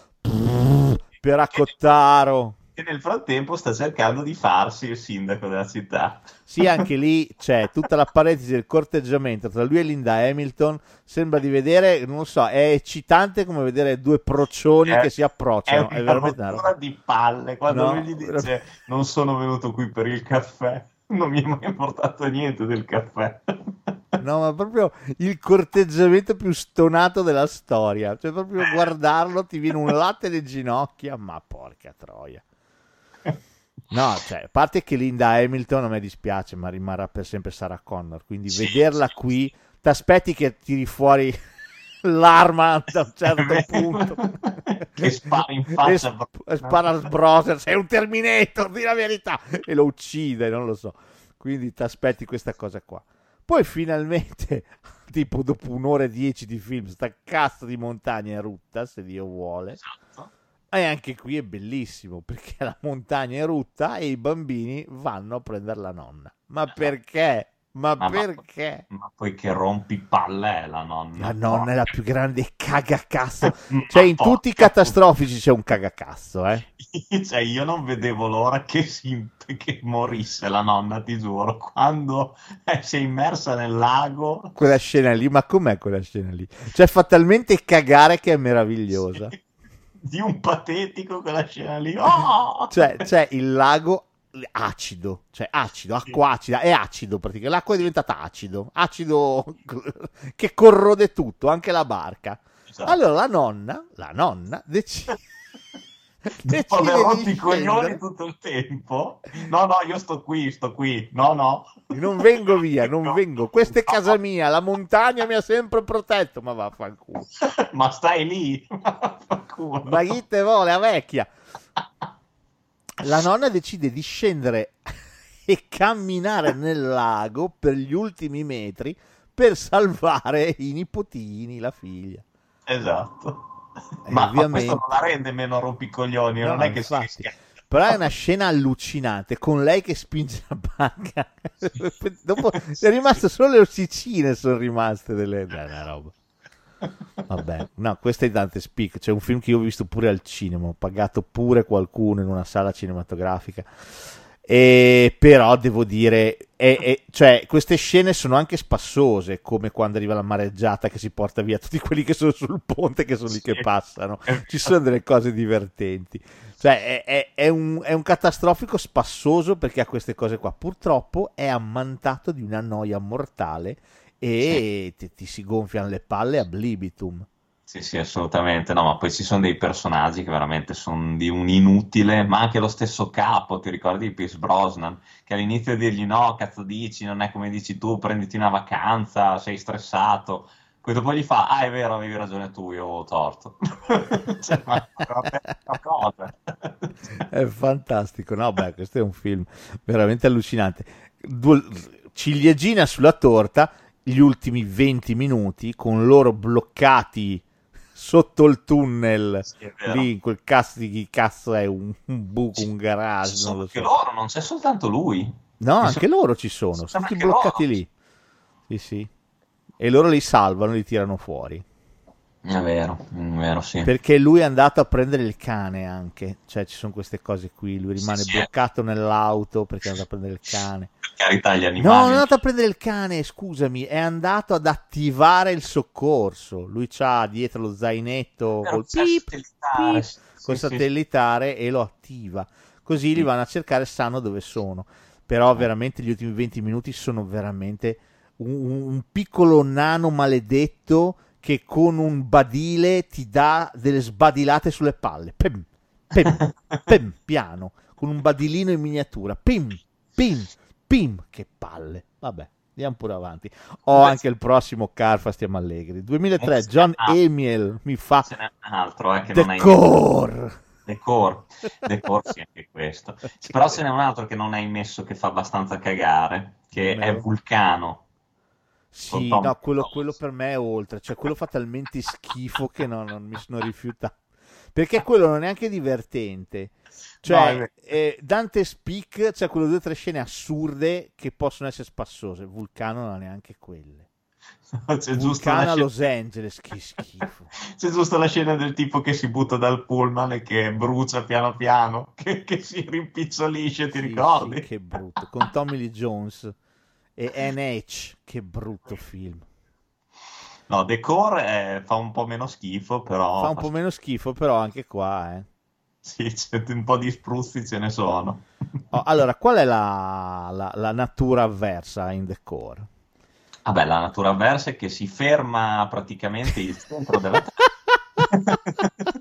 Per accottaro. Che nel frattempo sta cercando di farsi il sindaco della città. Sì, anche lì c'è tutta la parentesi del corteggiamento tra lui e Linda Hamilton. Sembra di vedere, non lo so, è eccitante come vedere due procioni È- che si È approcciano. È, una veramente una di palle quando No, lui gli dice non sono venuto qui per il caffè. Non mi è mai portato niente del caffè. No, ma proprio il corteggiamento più stonato della storia. Cioè, proprio guardarlo ti viene un latte alle ginocchia, ma porca troia. No, cioè, a parte che Linda Hamilton a me dispiace, ma rimarrà per sempre Sarah Connor. Quindi Sì, vederla sì, qui, ti aspetti che tiri fuori l'arma da un certo punto. Che spara in faccia. sp- spara a Brother, sei un Terminator, di la verità, e lo uccide, non lo so. Quindi ti aspetti questa cosa qua. Poi finalmente, tipo dopo un'ora e dieci di film, sta cazzo di montagna è rutta, se Dio vuole. Esatto. E anche qui è bellissimo, perché la montagna è rutta e i bambini vanno a prendere la nonna. Ma perché? Ma Ma- ma- perché? Ma poi che rompi palle è la nonna. La nonna è la più grande cagacazzo. Ma Cioè, in tutti i catastrofici c'è un cagacazzo, eh. Cioè, io non vedevo l'ora che, si, che morisse la nonna, ti giuro. Quando eh, si è immersa nel lago, Quella scena lì, ma com'è quella scena lì? Cioè, fa talmente cagare che è meravigliosa. di un patetico quella scena lì. Oh! Cioè, c'è il lago acido, cioè acido, acqua acida, è acido praticamente. L'acqua è diventata acido, acido che corrode tutto, anche la barca. Esatto. Allora la nonna, la nonna decide, Dopo aver rotto i coglioni tutto il tempo. No, no, io sto qui, sto qui. No, no. Non vengo via, non vengo. Questa è casa mia, la montagna mi ha sempre protetto. Ma vaffanculo. Ma stai lì. Vaffanculo. Ma chi te vuole, la vecchia? La nonna decide di scendere e camminare nel lago per gli ultimi metri per salvare i nipotini, la figlia. Esatto. E Ma, ma ovviamente- questo non la rende meno rompicoglioni, No, non è che si infatti. rischia. Però è una scena allucinante con lei che spinge la banca. Dopo è rimasto solo le ossicine, sono rimaste delle... Dai, una roba. Vabbè, no, questo è Dante Speak. C'è un film che io ho visto pure al cinema. Ho pagato pure qualcuno in una sala cinematografica. E però devo dire, è, è, cioè, queste scene sono anche spassose, come quando arriva la mareggiata che si porta via tutti quelli che sono sul ponte, che sono lì che passano. Ci sono delle cose divertenti. Cioè, è, è, un, è un catastrofico spassoso perché ha queste cose qua. Purtroppo è ammantato di una noia mortale e ti, ti si gonfiano le palle a blibitum. Sì, sì, assolutamente. No, ma poi ci sono dei personaggi che veramente sono di un inutile, ma anche lo stesso capo, ti ricordi di Pierce Brosnan, che all'inizio dirgli no, cazzo dici, non è come dici tu, prenditi una vacanza, sei stressato. Poi dopo gli fa, ah è vero, avevi ragione tu, io ho torto. cioè, ma cosa? è fantastico, no, beh, questo è un film veramente allucinante. Due, ciliegina sulla torta, gli ultimi 20 minuti con loro bloccati sotto il tunnel sì, lì in quel cazzo di chi cazzo è un, un buco, un garage. Non lo so. loro, non c'è soltanto lui. No, anche sono... loro ci sono, sono tutti bloccati loro. lì. Sì, sì. E loro li salvano, li tirano fuori. È vero, è vero, sì. Perché lui è andato a prendere il cane anche, cioè ci sono queste cose qui, lui rimane sì, bloccato sì. nell'auto perché è andato a prendere il cane. Per carità gli animali. No, non è andato a prendere il cane, scusami, è andato ad attivare il soccorso. Lui ha dietro lo zainetto col pip, pip, sì, col satellitare e lo attiva. Così li vanno a cercare, sanno dove sono. Però veramente gli ultimi 20 minuti sono veramente un, un piccolo nano maledetto che con un badile ti dà delle sbadilate sulle palle. Pim, pim, pim, piano, con un badilino in miniatura. Pim, pim, pim, che palle. Vabbè, andiamo pure avanti. Ho anche il prossimo Carfa, stiamo allegri. 2003, John Emiel mi fa... Ce n'è un altro, eh, che The non hai... Core. Decor, Decor sì, anche questo. Però ce n'è un altro che non hai messo che fa abbastanza cagare, che è Vulcano. Sì, no, quello, quello, per me è oltre, cioè quello fa talmente schifo che no, non mi sono rifiutato. Perché quello non è neanche divertente. Cioè, no, eh, Dante Speak, cioè quello due o tre scene assurde che possono essere spassose. Vulcano non ha neanche quelle. C'è Vulcano a Los Angeles, che schifo. C'è giusto la scena del tipo che si butta dal pullman e che brucia piano piano, che, che si rimpicciolisce, ti sì, ricordi? Sì, che brutto, con Tommy Lee Jones e NH, che brutto film. No, Decor è, fa un po' meno schifo, però... Fa un po' meno schifo, però anche qua, eh. Sì, un po' di spruzzi ce ne sono. Oh, allora, qual è la, la, la, natura avversa in Decor? Vabbè, la natura avversa è che si ferma praticamente il centro della.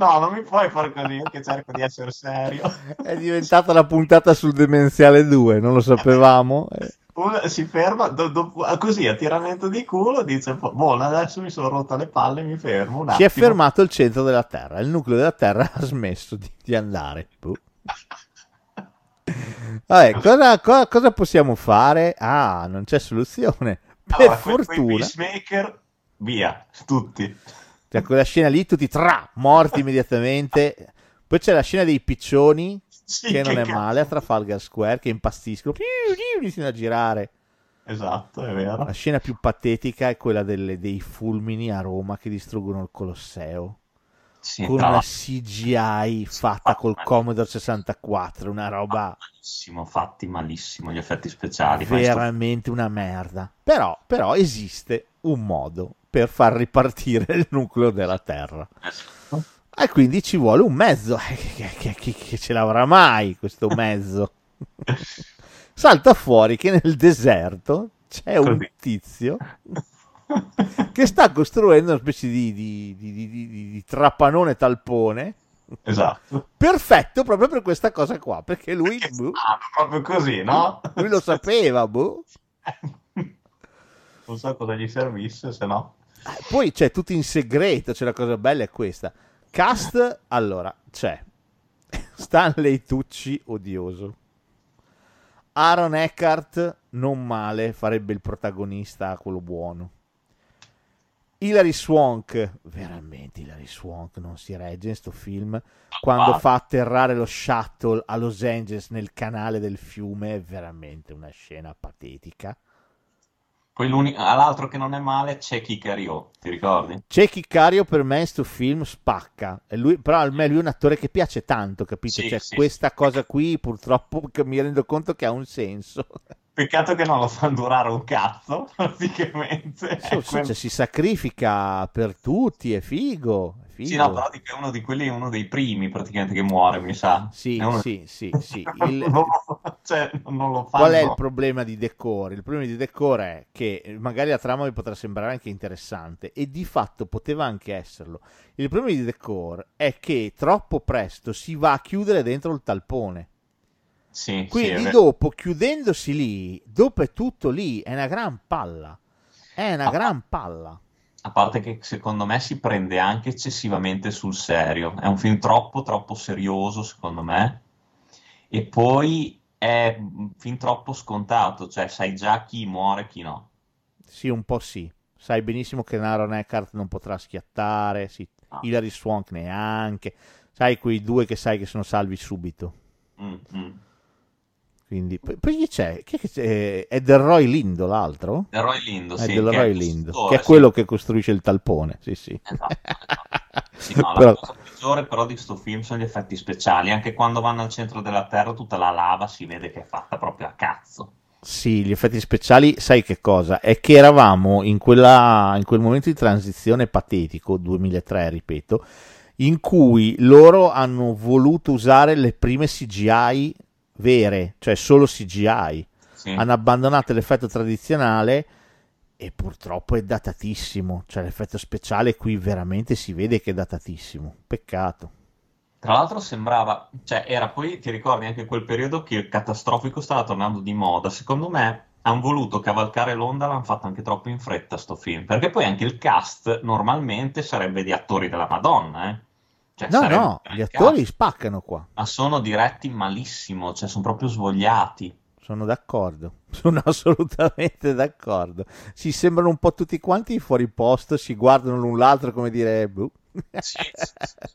No, non mi puoi fare così, io che cerco di essere serio. È diventata la puntata sul Demenziale 2, non lo sapevamo. Uno si ferma, do, do, così a tiramento di culo, dice, boh, adesso mi sono rotta le palle, mi fermo attimo. Si è fermato il centro della Terra, il nucleo della Terra ha smesso di, di andare. Boh. Vabbè, cosa, cosa, cosa, possiamo fare? Ah, non c'è soluzione. Per allora, fortuna. Peacemaker, via, tutti. Cioè, quella scena lì, tutti tra, morti immediatamente. Poi c'è la scena dei piccioni, sì, che non che è cazzo. male, a Trafalgar Square, che impazziscono, iniziano a girare. Esatto, è vero. La scena più patetica è quella delle, dei fulmini a Roma che distruggono il Colosseo. Sì, con una CGI fatta col Commodore 64, una roba malissimo, fatti malissimo gli effetti speciali. Veramente una merda. Però, però esiste un modo per far ripartire il nucleo della Terra. E quindi ci vuole un mezzo. Che, che, che, che ce l'avrà mai questo mezzo? Salta fuori che nel deserto c'è un tizio che sta costruendo una specie di, di, di, di trappanone talpone. Esatto. Perfetto proprio per questa cosa qua, perché lui... Perché boh, proprio così, no? Lui lo sapeva, boh. Non so cosa gli servisse, se no. Eh, poi c'è tutto in segreto, c'è la cosa bella è questa. Cast, allora, c'è Stanley Tucci, odioso. Aaron Eckhart, non male, farebbe il protagonista, quello buono. Hilary Swank, veramente Hilary Swank non si regge in sto film. Quando Ah. fa atterrare lo shuttle a Los Angeles nel canale del fiume, è veramente una scena patetica. Poi all'altro che non è male c'è Kikario, ti ricordi? Cecchi Cario per me sto film spacca. Lui, però a me lui è un attore che piace tanto, capito? Sì, cioè, sì, questa sì. cosa qui purtroppo mi rendo conto che ha un senso. Peccato che non lo fanno durare un cazzo, praticamente. Sì, È sì, quel- cioè, si sacrifica per tutti, è figo. È figo. Sì, no, però dico, è uno di quelli, uno dei primi praticamente che muore, mi sa. Sì, È uno- sì, sì, sì. Il- non, lo, cioè, non lo fanno. Qual è il problema di Decor? Il problema di Decor è che eh, magari la trama vi potrà sembrare anche interessante e di fatto poteva anche esserlo. Il problema di Decor è che troppo presto si va a chiudere dentro il talpone. Sì, sì, Quindi vero. dopo, chiudendosi lì, dopo è tutto lì, è una gran palla. È una Ah. gran palla. A parte che secondo me si prende anche eccessivamente sul serio. È un film troppo, troppo serioso, secondo me. E poi è un film troppo scontato, cioè sai già chi muore e chi no. Sì, un po' sì. Sai benissimo che Aaron Eckhart non potrà schiattare, sì. Ah. Hilary Swank neanche. Sai quei due che sai che sono salvi subito. Mm, mm. Quindi, poi, poi chi c'è? Chi è, c'è? È del Roy Lindo l'altro? Del Roy Lindo, È sì, del che Roy Lindo, che è sì. quello che costruisce il talpone. Sì, sì. Esatto, esatto. Sì, no, la Però- cosa peggiore però di sto film sono gli effetti speciali. Anche quando vanno al centro della Terra, tutta la lava si vede che è fatta proprio a cazzo. Sì, gli effetti speciali, sai che cosa? È che eravamo in, quella, in quel momento di transizione patetico, 2003, ripeto, in cui loro hanno voluto usare le prime CGI vere, cioè solo CGI. Sì. Hanno abbandonato l'effetto tradizionale e purtroppo è datatissimo. Cioè l'effetto speciale qui veramente si vede che è datatissimo. Peccato. Tra l'altro sembrava, cioè era poi, ti ricordi anche quel periodo che il catastrofico stava tornando di moda. Secondo me hanno voluto cavalcare l'onda, l'hanno fatto anche troppo in fretta sto film, perché poi anche il cast normalmente sarebbe di attori della Madonna, eh. Cioè, No, no, gli attori spaccano qua. ma sono diretti malissimo, cioè sono proprio svogliati. Sono d'accordo, sono assolutamente d'accordo. Si sembrano un po' tutti quanti fuori posto, si guardano l'un l'altro come dire, boh. Sì, sì, sì.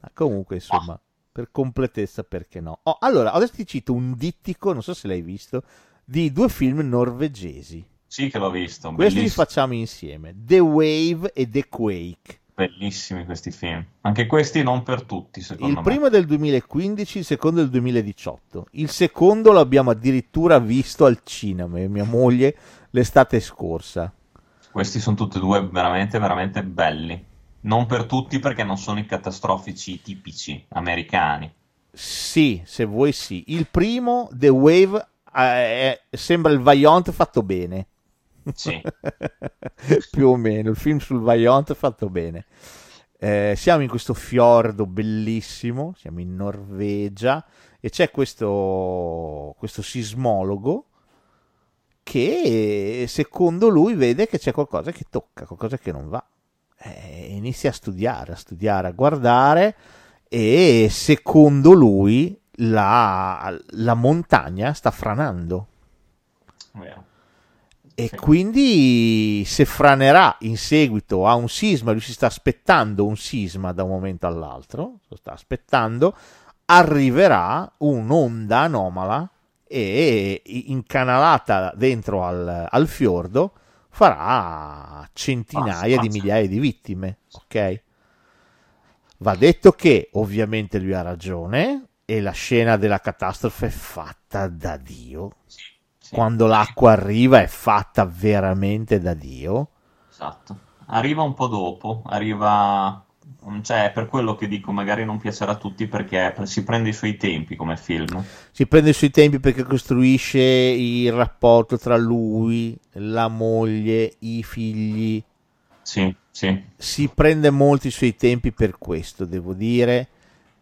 Ma comunque, insomma, per completezza, perché no? Oh, allora, adesso ti cito un dittico, non so se l'hai visto, di due film norvegesi. Sì che l'ho visto, Questi li facciamo insieme, The Wave e The Quake. Bellissimi questi film. Anche questi non per tutti, secondo Il me. primo è del 2015, il secondo è del 2018. Il secondo l'abbiamo addirittura visto al cinema, mia moglie, l'estate scorsa. Questi sono tutti e due veramente, veramente belli. Non per tutti perché non sono i catastrofici tipici americani. Sì, se vuoi sì. Il primo, The Wave, eh, è- sembra il Vaillant fatto bene. Sì. Più o meno, il film sul Vaillant fatto bene. Eh, siamo in questo fiordo bellissimo, siamo in Norvegia e c'è questo, questo sismologo che secondo lui vede che c'è qualcosa che tocca, qualcosa che non va. Eh, inizia a studiare, a studiare, a guardare e secondo lui la, la montagna sta franando Vero. E quindi se franerà in seguito a un sisma, lui si sta aspettando un sisma da un momento all'altro, lo sta aspettando, arriverà un'onda anomala e incanalata dentro al, al fiordo farà centinaia Basta, di migliaia di vittime, ok? Va detto che ovviamente lui ha ragione e la scena della catastrofe è fatta da Dio. Sì. Quando l'acqua arriva è fatta veramente da Dio. Esatto. Arriva un po' dopo, arriva... Cioè, per quello che dico, magari non piacerà a tutti perché si prende i suoi tempi come film. Si prende i suoi tempi perché costruisce il rapporto tra lui, la moglie, i figli. Sì, sì. Si prende molti suoi tempi per questo, devo dire.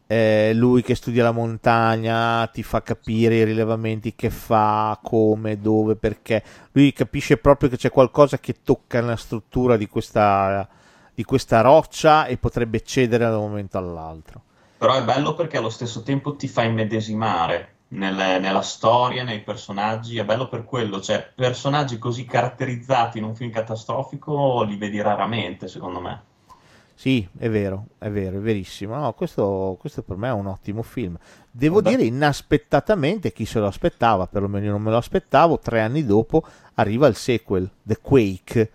Eh, lui che studia la montagna ti fa capire i rilevamenti che fa, come, dove, perché. Lui capisce proprio che c'è qualcosa che tocca la struttura di questa, di questa roccia e potrebbe cedere da un momento all'altro. Però è bello perché allo stesso tempo ti fa immedesimare nelle- nella storia, nei personaggi, è bello per quello, cioè personaggi così caratterizzati in un film catastrofico li vedi raramente, secondo me. Sì, è vero, è vero, è verissimo. No, questo, questo per me è un ottimo film. Devo Vabbè. dire, inaspettatamente, chi se lo aspettava, perlomeno io non me lo aspettavo, tre anni dopo arriva il sequel, The Quake.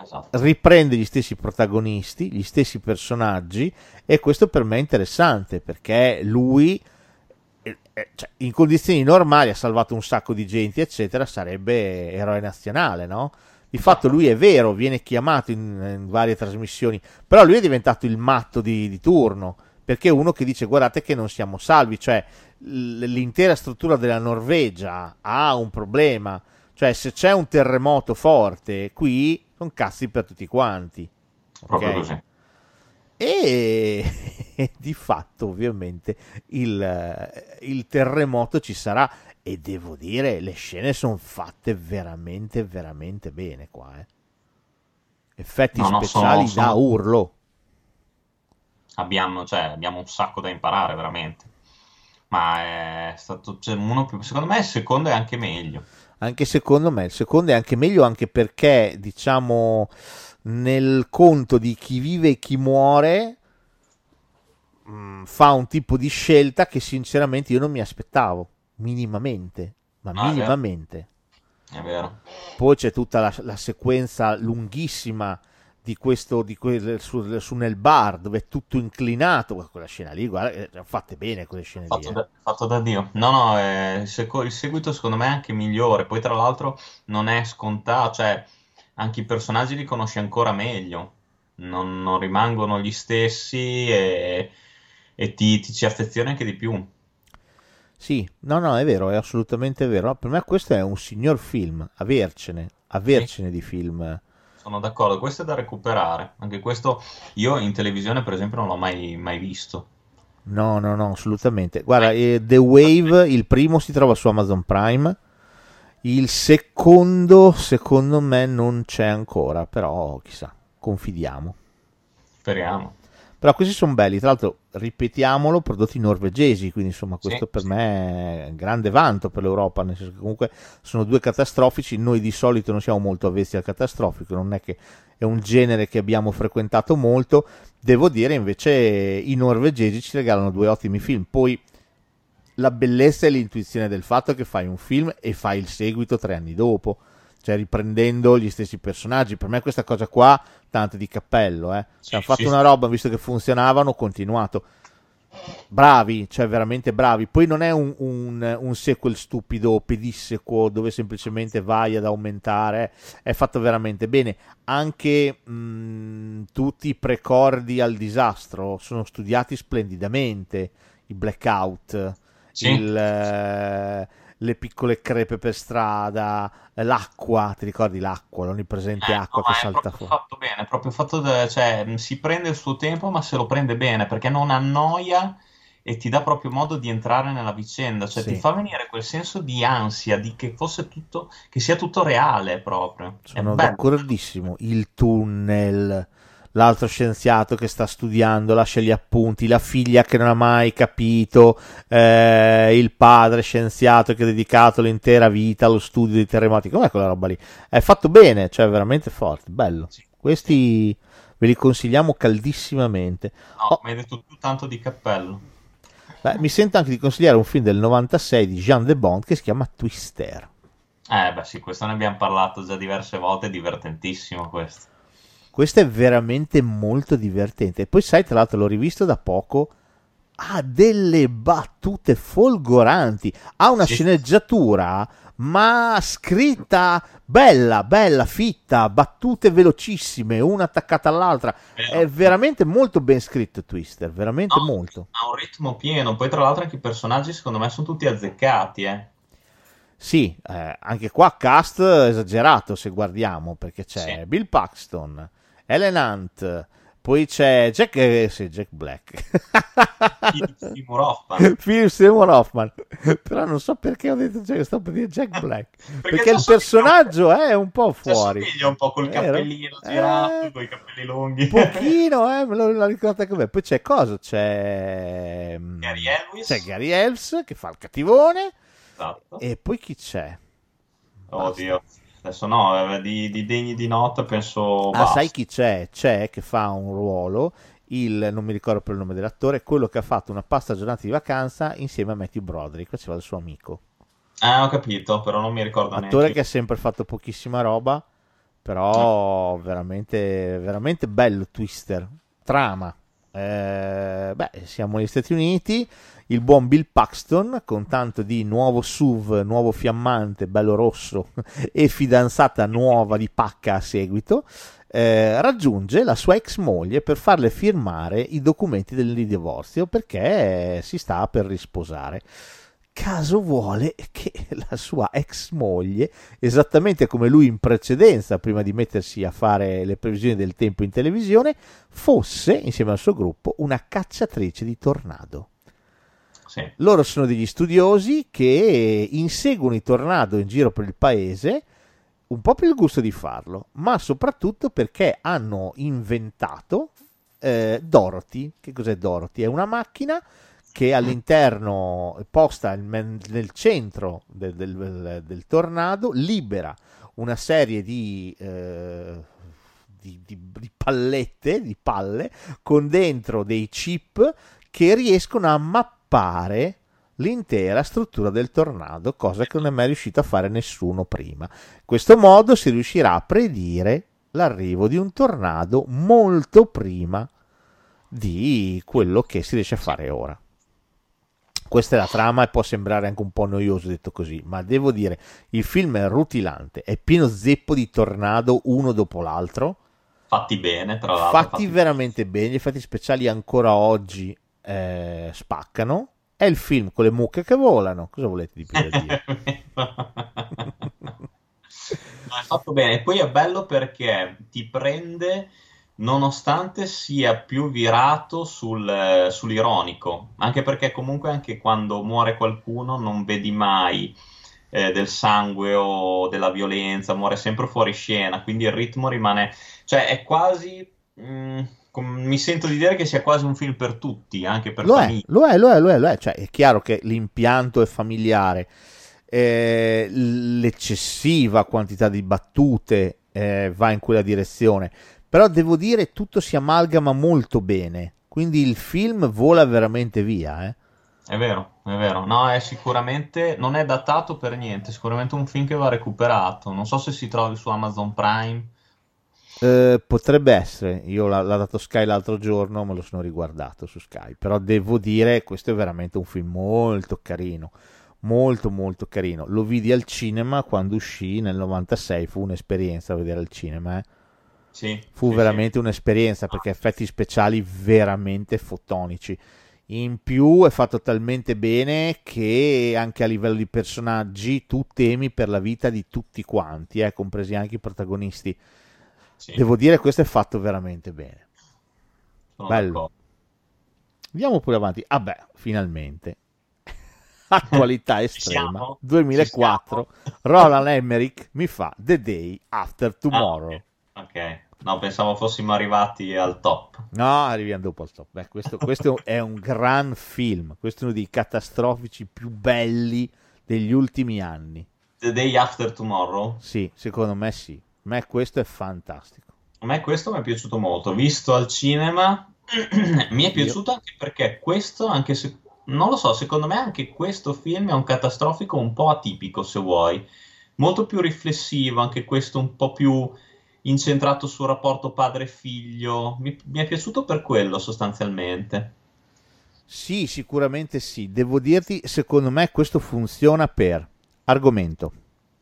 Esatto. Riprende gli stessi protagonisti, gli stessi personaggi, e questo per me è interessante perché lui, eh, eh, cioè, in condizioni normali, ha salvato un sacco di gente, eccetera, sarebbe eroe nazionale, no? Di fatto lui è vero, viene chiamato in, in varie trasmissioni, però lui è diventato il matto di, di turno, perché è uno che dice guardate che non siamo salvi, cioè l'intera struttura della Norvegia ha un problema, cioè se c'è un terremoto forte qui sono cazzi per tutti quanti. Proprio ok? così. E di fatto ovviamente il, il terremoto ci sarà e devo dire le scene sono fatte veramente veramente bene qua eh. effetti No, no, speciali sono- da sono- urlo Abbiamo, cioè, abbiamo un sacco da imparare, veramente. Ma è stato, cioè, uno più, secondo me il secondo è anche meglio. anche secondo me il secondo è anche meglio anche perché diciamo nel conto di chi vive e chi muore mh, fa un tipo di scelta che sinceramente io non mi aspettavo minimamente ma Ah, minimamente È vero. poi c'è tutta la, la sequenza lunghissima di questo di quel, su, su nel bar dove è tutto inclinato quella scena lì guarda eh, fatte bene quelle scene lì Fatto eh. da, fatto da Dio. No, no, eh, il seguito secondo me è anche migliore. Poi, tra l'altro, non è scontato, cioè, anche i personaggi li conosci ancora meglio. Non, non rimangono gli stessi e, e ti, ti ci affezioni anche di più. Sì, no, no, è vero, è assolutamente vero. No, Per me questo è un signor film, avercene, avercene di film. Sono d'accordo, questo è da recuperare. Anche questo io in televisione, per esempio, non l'ho mai, mai visto. No, no, no, assolutamente. Guarda, eh, The Wave, il primo si trova su Amazon Prime, il secondo, secondo me, non c'è ancora, però chissà, confidiamo. Speriamo. Però questi sono belli, tra l'altro, ripetiamolo, prodotti norvegesi, quindi insomma questo Sì, per sì. me è un grande vanto per l'Europa, nel senso che comunque sono due catastrofici, noi di solito non siamo molto avvezzi al catastrofico, non è che è un genere che abbiamo frequentato molto, devo dire invece i norvegesi ci regalano due ottimi film, poi la bellezza e l'intuizione del fatto che fai un film e fai il seguito tre anni dopo, cioè riprendendo gli stessi personaggi. Per me questa cosa qua, tanto di cappello, eh. Sì, Cioè, hanno fatto sì, una roba, visto che funzionavano, continuato. Bravi, cioè veramente bravi. Poi non è un, un- un sequel stupido, pedissequo, dove semplicemente vai ad aumentare. È fatto veramente bene. Anche mh, tutti i precordi al disastro sono studiati splendidamente. I blackout, Sì. il, eh, le piccole crepe per strada, l'acqua, ti ricordi l'acqua, l'onnipresente Eh, acqua no, che è salta fuori. fatto bene, è proprio fatto da- cioè, si prende il suo tempo, ma se lo prende bene, perché non annoia e ti dà proprio modo di entrare nella vicenda, cioè Sì. ti fa venire quel senso di ansia, di che fosse tutto, che sia tutto reale proprio. È Sono d'accordissimo. Il tunnel, l'altro scienziato che sta studiando, lascia gli appunti, la figlia che non ha mai capito, eh, il padre scienziato che ha dedicato l'intera vita allo studio dei terremoti. Com'è quella roba lì? È fatto bene, cioè veramente forte, bello. Sì. Questi ve li consigliamo caldissimamente. No, Oh. mi hai detto tu tanto di cappello. Beh, mi sento anche di consigliare un film del 96 di Jean de Bond che si chiama Twister. Eh, beh, sì, questo ne abbiamo parlato già diverse volte, è divertentissimo questo. Questo è veramente molto divertente. E poi, sai, tra l'altro, l'ho rivisto da poco. Ha delle battute folgoranti. Ha una sceneggiatura, ma scritta bella, bella, fitta. Battute velocissime, una attaccata all'altra. È veramente molto ben scritto. Twister, veramente No, molto. Ha un ritmo pieno, poi tra l'altro anche i personaggi secondo me sono tutti azzeccati, eh. Sì, eh, anche qua cast esagerato se guardiamo, perché c'è Sì. Bill Paxton, Ellen Hunt, Poi c'è Jack, eh, sì, Jack Black. Philip Seymour Hoffman. Philip Seymour Hoffman. Però non so perché ho detto cioè, sto per dire Jack Black. Perché, ci il personaggio è un po' fuori. assomiglia un po' col cappellino girato, Eh, con i capelli lunghi. pochino, eh, me lo, l'ho come. Poi c'è cosa? C'è mm, Gary Elvis. C'è Gary Elves che fa il cattivone. Esatto. E poi chi c'è? Oddio. Adesso no, eh, di, di degni di nota penso... Ah, basta. sai chi c'è? C'è che fa un ruolo, il, non mi ricordo per il nome dell'attore, quello che ha fatto una pasta giornata di vacanza insieme a Matthew Broderick, faceva il suo amico. Ah, ho capito, però non mi ricordo Attore neanche. che ha sempre fatto pochissima roba, però veramente, veramente bello twister. Trama. Eh, beh, siamo negli Stati Uniti, il buon Bill Paxton con tanto di nuovo SUV, nuovo fiammante, bello rosso e fidanzata nuova di pacca a seguito, eh, raggiunge la sua ex moglie per farle firmare i documenti del divorzio perché si sta per risposare. Caso vuole che la sua ex moglie, esattamente come lui in precedenza, prima di mettersi a fare le previsioni del tempo in televisione, fosse, insieme al suo gruppo, una cacciatrice di tornado. Sì. Loro sono degli studiosi che inseguono i tornado in giro per il paese, un po' per il gusto di farlo, ma soprattutto perché hanno inventato eh, Dorothy. Che cos'è Dorothy? È una macchina che all'interno, posta nel centro del, del- del- del tornado, libera una serie di, eh, di- di- di pallette, di palle, con dentro dei chip che riescono a mappare l'intera struttura del tornado, cosa che non è mai riuscito a fare nessuno prima. In questo modo si riuscirà a predire l'arrivo di un tornado molto prima di quello che si riesce a fare ora. Questa è la trama e può sembrare anche un po' noioso detto così, ma devo dire, il film è rutilante, è pieno zeppo di tornado uno dopo l'altro, Fatti bene, tra l'altro. fatti veramente bene, gli effetti speciali ancora oggi eh, spaccano, è il film con le mucche che volano, cosa volete di più da dire? No, è fatto bene. Poi è bello perché ti prende, nonostante sia più virato sul, sull'ironico, anche perché comunque anche quando muore qualcuno non vedi mai eh, del sangue o della violenza, muore sempre fuori scena, quindi il ritmo rimane, cioè è quasi, mm, com- mi sento di dire che sia quasi un film per tutti, anche per Lo è, famiglie. lo è, lo è, lo è, lo è. Cioè, è chiaro che l'impianto è familiare, eh, l'eccessiva quantità di battute eh, va in quella direzione, però devo dire tutto si amalgama molto bene, quindi il film vola veramente via. eh. È vero, è vero. No, è sicuramente, non è datato per niente, è sicuramente un film che va recuperato. Non so se si trovi su Amazon Prime. Eh, potrebbe essere, io l'ha, l'ha dato Sky l'altro giorno, me lo sono riguardato su Sky, però devo dire questo è veramente un film molto carino, molto molto carino. Lo vidi al cinema quando uscì nel 96, fu un'esperienza vedere al cinema, eh. Sì, fu sì, veramente un'esperienza perché effetti speciali veramente fotonici. In più è fatto talmente bene che anche a livello di personaggi tu temi per la vita di tutti quanti, eh, compresi anche i protagonisti. Sì, Devo dire questo è fatto veramente bene. sono bello. d'accordo. Andiamo pure avanti. Ah beh, finalmente. Attualità estrema. siamo? 2004. Ci siamo? Roland Emmerich mi fa The Day After Tomorrow. Ah, ok. ok. No, pensavo fossimo arrivati al top. No, arriviamo dopo al stop. Beh, questo, questo è un gran film. Questo è uno dei catastrofici più belli degli ultimi anni. The Day After Tomorrow. Sì, secondo me sì. A me questo è fantastico. A me questo mi è piaciuto molto. Visto al cinema, mi è piaciuto anche perché questo, anche se non lo so, secondo me anche questo film è un catastrofico un po' atipico, se vuoi. Molto più riflessivo, anche questo un po' più incentrato sul rapporto padre-figlio. Mi, mi è piaciuto per quello, sostanzialmente. Sì, sicuramente sì. Devo dirti, secondo me questo funziona per argomento.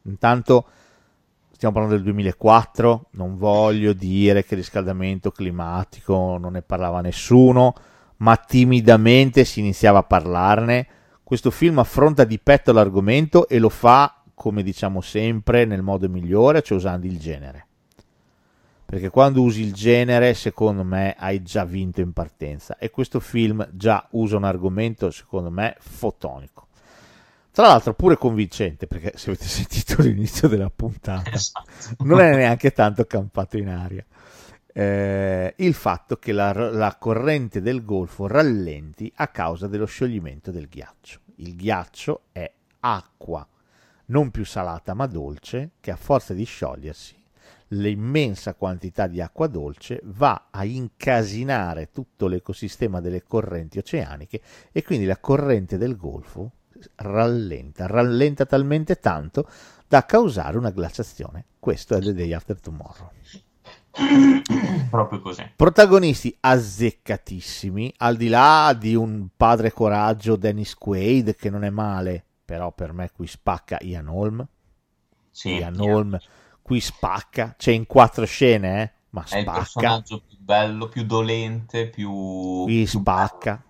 Intanto stiamo parlando del 2004, non voglio dire che riscaldamento climatico non ne parlava nessuno, ma timidamente si iniziava a parlarne. Questo film affronta di petto l'argomento e lo fa, come diciamo sempre, nel modo migliore, cioè usando il genere. perché quando usi il genere, secondo me, hai già vinto in partenza. E questo film già usa un argomento, secondo me, fotonico. Tra l'altro pure convincente, perché se avete sentito l'inizio della puntata, Esatto. non è neanche tanto campato in aria. Eh, il fatto che la, la corrente del Golfo rallenti a causa dello scioglimento del ghiaccio. Il ghiaccio è acqua, non più salata ma dolce, che a forza di sciogliersi, l'immensa quantità di acqua dolce va a incasinare tutto l'ecosistema delle correnti oceaniche e quindi la corrente del Golfo rallenta, rallenta talmente tanto da causare una glaciazione. Questo è The Day After Tomorrow. Proprio così. Protagonisti azzeccatissimi, al di là di un padre coraggio Dennis Quaid che non è male, però per me qui spacca Ian Holm. Sì, Ian Holm qui spacca, c'è in quattro scene, eh, ma è il spacca. personaggio più bello, più dolente, più... Qui più spacca.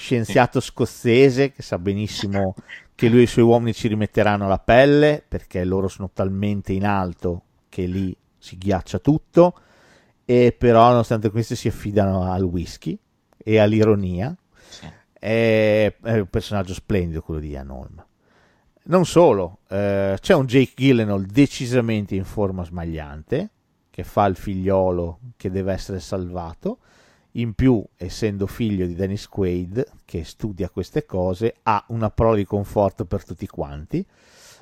Scienziato scozzese che sa benissimo che lui e i suoi uomini ci rimetteranno la pelle perché loro sono talmente in alto che lì si ghiaccia tutto. E però nonostante questo si affidano al whisky e all'ironia. È, è un personaggio splendido quello di Ian Holm. Non solo eh, c'è un Jake Gyllenhaal decisamente in forma smagliante che fa il figliolo che deve essere salvato in più essendo figlio di Dennis Quaid che studia queste cose ha una prova di conforto per tutti quanti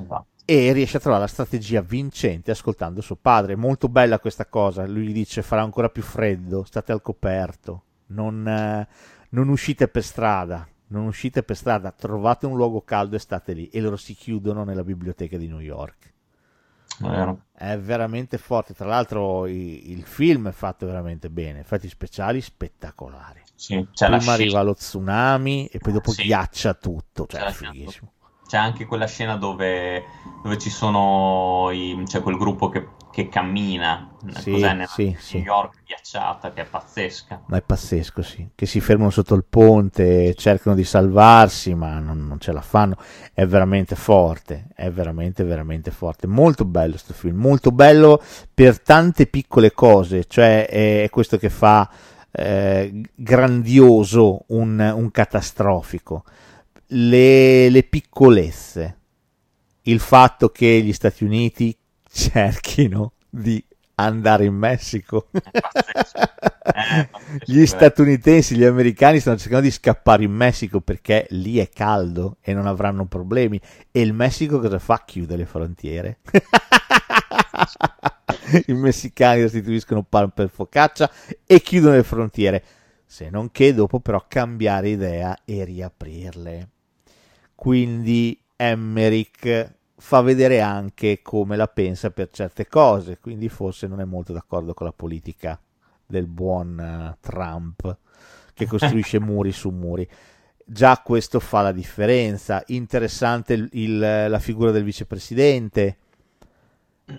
Esatto. e riesce a trovare la strategia vincente ascoltando suo padre. Molto bella questa cosa. Lui gli dice: Farà ancora più freddo, state al coperto, non, eh, non uscite per strada. Non uscite per strada, trovate un luogo caldo e state lì. E loro si chiudono nella biblioteca di New York. Vero. È veramente forte. Tra l'altro, i- il film è fatto veramente bene. Effetti speciali spettacolari. Sì, Prima arriva lo tsunami e poi dopo Sì. ghiaccia tutto. Cioè, è scena fighissimo. C'è anche quella scena dove, dove ci sono i- c'è quel gruppo che, che cammina, Sì, cos'è, nella sì, New sì. York ghiacciata, che è pazzesca. Ma è pazzesco, sì. Che si fermano sotto il ponte, cercano di salvarsi, ma non, non ce la fanno. È veramente forte, è veramente, veramente forte. Molto bello questo film, molto bello per tante piccole cose. Cioè, è, è questo che fa eh, grandioso un, un catastrofico. Le, le piccolezze. Il fatto che gli Stati Uniti cerchino di andare in Messico. Pazzesco, Gli eh. statunitensi, gli americani stanno cercando di scappare in Messico perché lì è caldo e non avranno problemi. E il Messico cosa fa? Chiude le frontiere. I messicani restituiscono pan per focaccia e chiudono le frontiere. Se non che dopo però cambiare idea e riaprirle. Quindi Emmerich fa vedere anche come la pensa per certe cose, quindi forse non è molto d'accordo con la politica del buon eh, Trump che costruisce muri su muri. Già questo fa la differenza. Interessante il- il- la figura del vicepresidente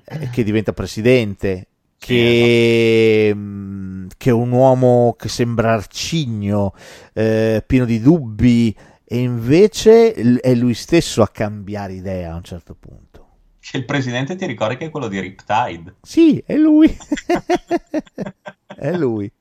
eh, che diventa presidente, che, mh, che è un uomo che sembra arcigno, eh, pieno di dubbi, e invece è lui stesso a cambiare idea a un certo punto. Che il presidente ti ricordi che è quello di Riptide? Sì, è lui. è lui.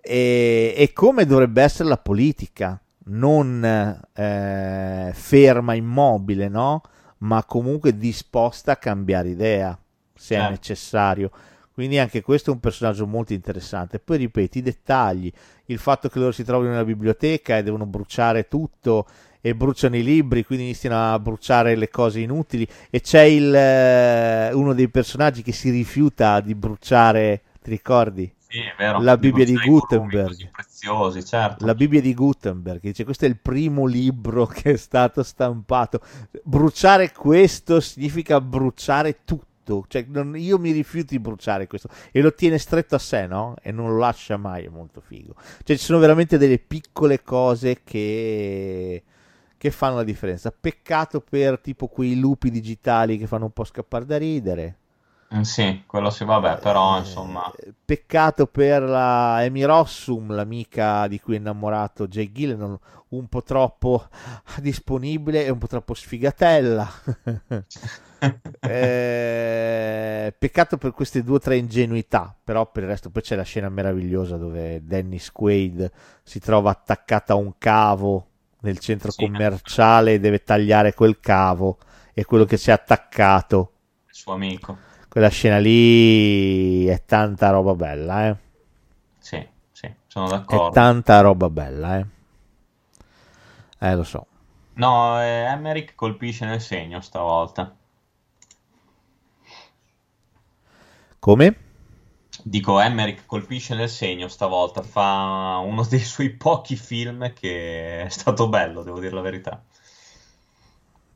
E, e come dovrebbe essere la politica, non eh, ferma, immobile, no? Ma comunque disposta a cambiare idea se è Certo. necessario. Quindi anche questo è un personaggio molto interessante. Poi ripeti i dettagli, il fatto che loro si trovino nella biblioteca e devono bruciare tutto e bruciano i libri, quindi iniziano a bruciare le cose inutili e c'è il, eh, uno dei personaggi che si rifiuta di bruciare, ti ricordi? Sì, è vero. La Bibbia di Gutenberg. Preziosi, certo. La Bibbia di Gutenberg, dice questo è il primo libro che è stato stampato. Bruciare questo significa bruciare tutto. Cioè, non- io mi rifiuto di bruciare questo e lo tiene stretto a sé, no? E non lo lascia mai, è molto figo. Cioè, ci sono veramente delle piccole cose che, che fanno la differenza. Peccato per tipo quei lupi digitali che fanno un po' scappare da ridere. Mm, Sì, quello sì, vabbè, però Eh, insomma... Peccato per la Amy Rossum, l'amica di cui è innamorato Jay Gillenal, un po' troppo disponibile e un po' troppo sfigatella. Eh, peccato per queste due o tre ingenuità, però per il resto poi c'è la scena meravigliosa dove Dennis Quaid si trova attaccato a un cavo nel centro Sì. commerciale e deve tagliare quel cavo e quello che si è attaccato. Il suo amico. Quella scena lì è tanta roba bella, eh. Sì, sì, sono È d'accordo. tanta roba bella, eh. Eh, lo so. No, eh, Emmerich colpisce nel segno stavolta. Come? Dico, Emmerich colpisce nel segno stavolta, fa uno dei suoi pochi film che è stato bello, devo dire la verità.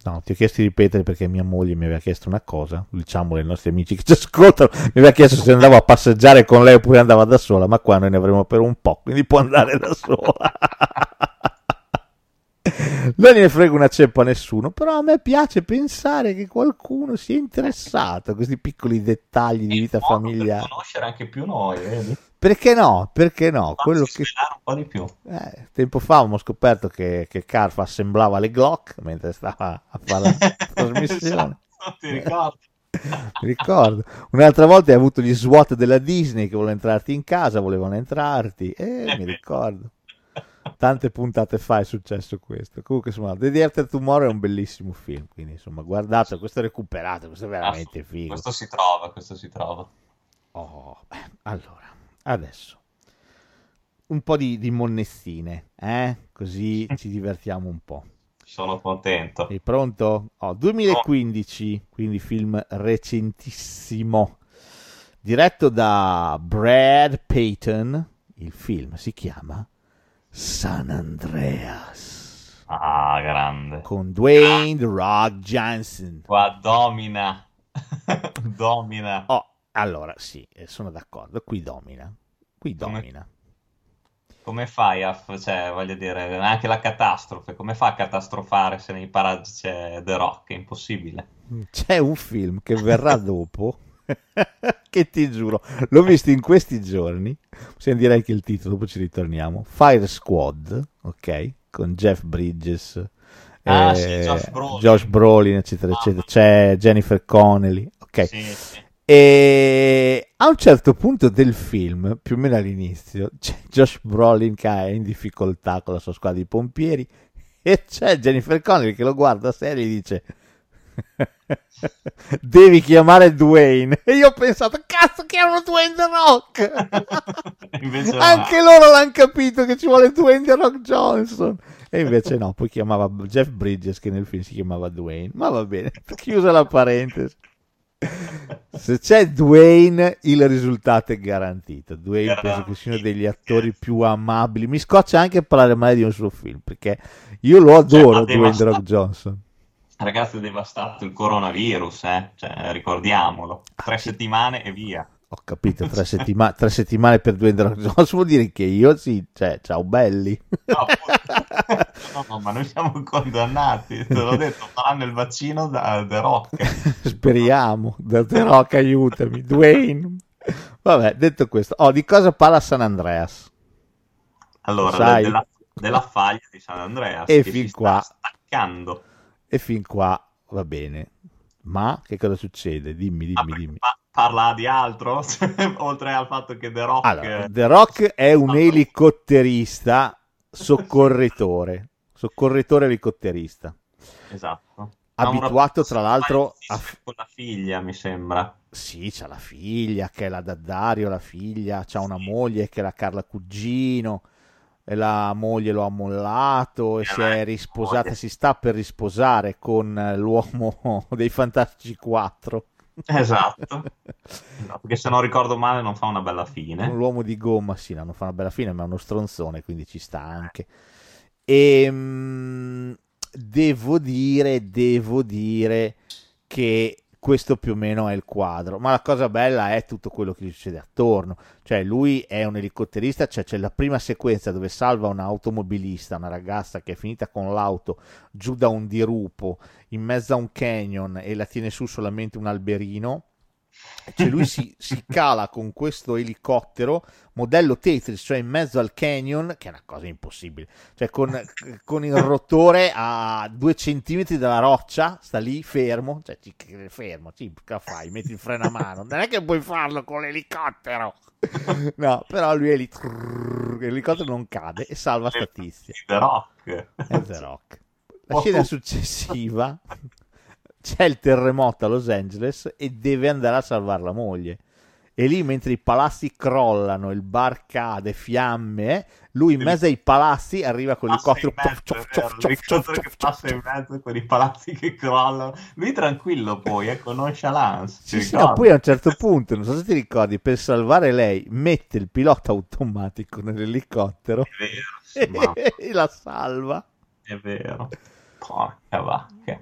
No, ti ho chiesto di ripetere perché mia moglie mi aveva chiesto una cosa, diciamolo ai nostri amici che ci ascoltano, mi aveva chiesto se andavo a passeggiare con lei oppure andava da sola, ma qua noi ne avremo per un po', quindi può andare da sola. Non ne frega una ceppa a nessuno, però a me piace pensare che qualcuno sia interessato a questi piccoli dettagli di vita modo per familiare. conoscere anche più noi, vedi? Perché no? Perché no? Farci Quello che un po' di più. eh, tempo fa abbiamo scoperto che, che Carf assemblava le Glock mentre stava a fare la trasmissione. Esatto, ti ricordi? Mi ricordo. Un'altra volta hai avuto gli SWAT della Disney che volevano entrarti in casa, volevano entrarti. Eh, mi ricordo. Tante puntate fa è successo questo. Comunque, insomma, The Day After Tomorrow è un bellissimo film. Quindi, insomma, guardate, questo è recuperato, questo è veramente figo. Questo si trova, questo si trova. Oh, beh, allora, adesso un po' di, di monnezzine, eh? Così ci divertiamo un po'. Sono contento. Sei pronto? Oh, 2015, quindi film recentissimo, diretto da Brad Payton. Il film si chiama San Andreas Ah, grande. con Dwayne The Rock Johnson. Qua domina. domina. Oh, allora sì, eh, sono d'accordo. Qui domina. Qui Come- domina. Come fai a, cioè, voglio dire, anche la catastrofe, come fa a catastrofare se nei paraggi c'è The Rock? È impossibile. C'è un film che verrà dopo, che ti giuro, l'ho visto in questi giorni. Possiamo dire anche il titolo, dopo ci ritorniamo. Fire Squad, ok? Con Jeff Bridges, Ah, eh, sì, Josh Brolin. Josh Brolin, eccetera, eccetera. C'è Jennifer Connelly, ok? Sì, sì. E a un certo punto del film, più o meno all'inizio, c'è Josh Brolin che è in difficoltà con la sua squadra di pompieri e c'è Jennifer Connelly che lo guarda serio e gli dice devi chiamare Dwayne e io ho pensato cazzo chiamano Dwayne The Rock Invece no. anche loro l'hanno capito che ci vuole Dwayne The Rock Johnson e invece no poi chiamava Jeff Bridges che nel film si chiamava Dwayne ma va bene chiusa la parentesi se c'è Dwayne, il risultato è garantito. Dwayne penso che sia uno degli attori più amabili. Mi scoccia anche parlare male di un suo film perché io lo adoro. Cioè, Dwayne The Rock Johnson. Ragazzi, è devastato il coronavirus, eh? Cioè, ricordiamolo. Tre settimane e via. Ho capito, tre, settima- tre settimane per The Rock Johnson vuol dire che io sì, cioè, ciao belli. No. No, no, ma noi siamo condannati. Te l'ho detto, faranno il vaccino da The Rock. Speriamo. The The Rock aiutami. Dwayne. Vabbè, detto questo, oh, di cosa parla San Andreas? Allora, Sai. della, della faglia di San Andreas E che fin si qua. sta staccando. E fin qua va bene. Ma che cosa succede? Dimmi, Ah, dimmi, dimmi. pa- parla di altro? Oltre al fatto che The Rock... Allora, The Rock è un elicotterista soccorritore. Soccorritore elicotterista. Esatto. Abituato, tra l'altro, a... con la figlia, mi sembra. Sì, c'ha la figlia che è la Daddario, la figlia, c'ha una moglie che è la Carla Cugino, la moglie lo ha mollato e Eh, si è risposata, si sta per risposare con eh, l'uomo dei Fantastici 4. Esatto. No, perché se non ricordo male non fa una bella Con fine. l'uomo di gomma, sì, no, non fa una bella fine, ma è uno stronzone, quindi ci sta anche. E mm, devo dire, devo dire che questo più o meno è il quadro, ma la cosa bella è tutto quello che gli succede attorno. Cioè, lui è un elicotterista, cioè c'è la prima sequenza dove salva un'automobilista, una ragazza che è finita con l'auto giù da un dirupo in mezzo a un canyon e la tiene su solamente un alberino Cioè lui si, si cala con questo elicottero modello Tetris, cioè in mezzo al canyon, che è una cosa impossibile, cioè con, con il rotore a due centimetri dalla roccia, sta lì fermo, cioè ci- fermo, che fai? Metti il freno a mano, non è che puoi farlo con l'elicottero, no, però lui è lì, trrr, l'elicottero non cade e salva sta tizia. The Rock. È The Rock. La scena successiva c'è il terremoto a Los Angeles e deve andare a salvare la moglie. E lì, mentre i palazzi crollano, il bar cade, fiamme, lui in mezzo ai palazzi arriva con l'elicottero. passa in mezzo con i palazzi che crollano. Lui tranquillo poi, eh, con nonchalance. Sì, sì, no, poi a un certo punto, non so se ti ricordi, per salvare lei, mette il pilota automatico nell'elicottero vero, sì, ma e la salva. è vero. Porca vacca.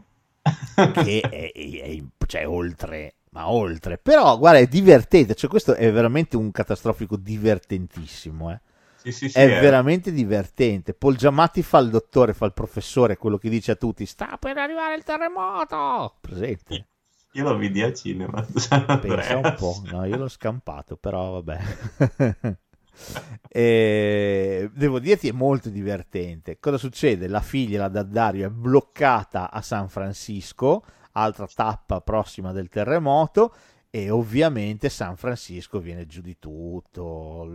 Che è, è- cioè, oltre, ma oltre. Però, guarda, è divertente. Cioè, questo è veramente un catastrofico divertentissimo. eh. Sì, sì, sì, È eh. veramente divertente. Paul Giamatti fa il dottore, fa il professore, quello che dice a tutti: Sta per arrivare il terremoto. Presente. Io lo vidi al cinema. Pensa un po', no, io l'ho scampato, però vabbè. E devo dirti è molto divertente. Cosa succede? La figlia, la Daddario, è bloccata a San Francisco, altra tappa prossima del terremoto, e ovviamente San Francisco viene giù di tutto,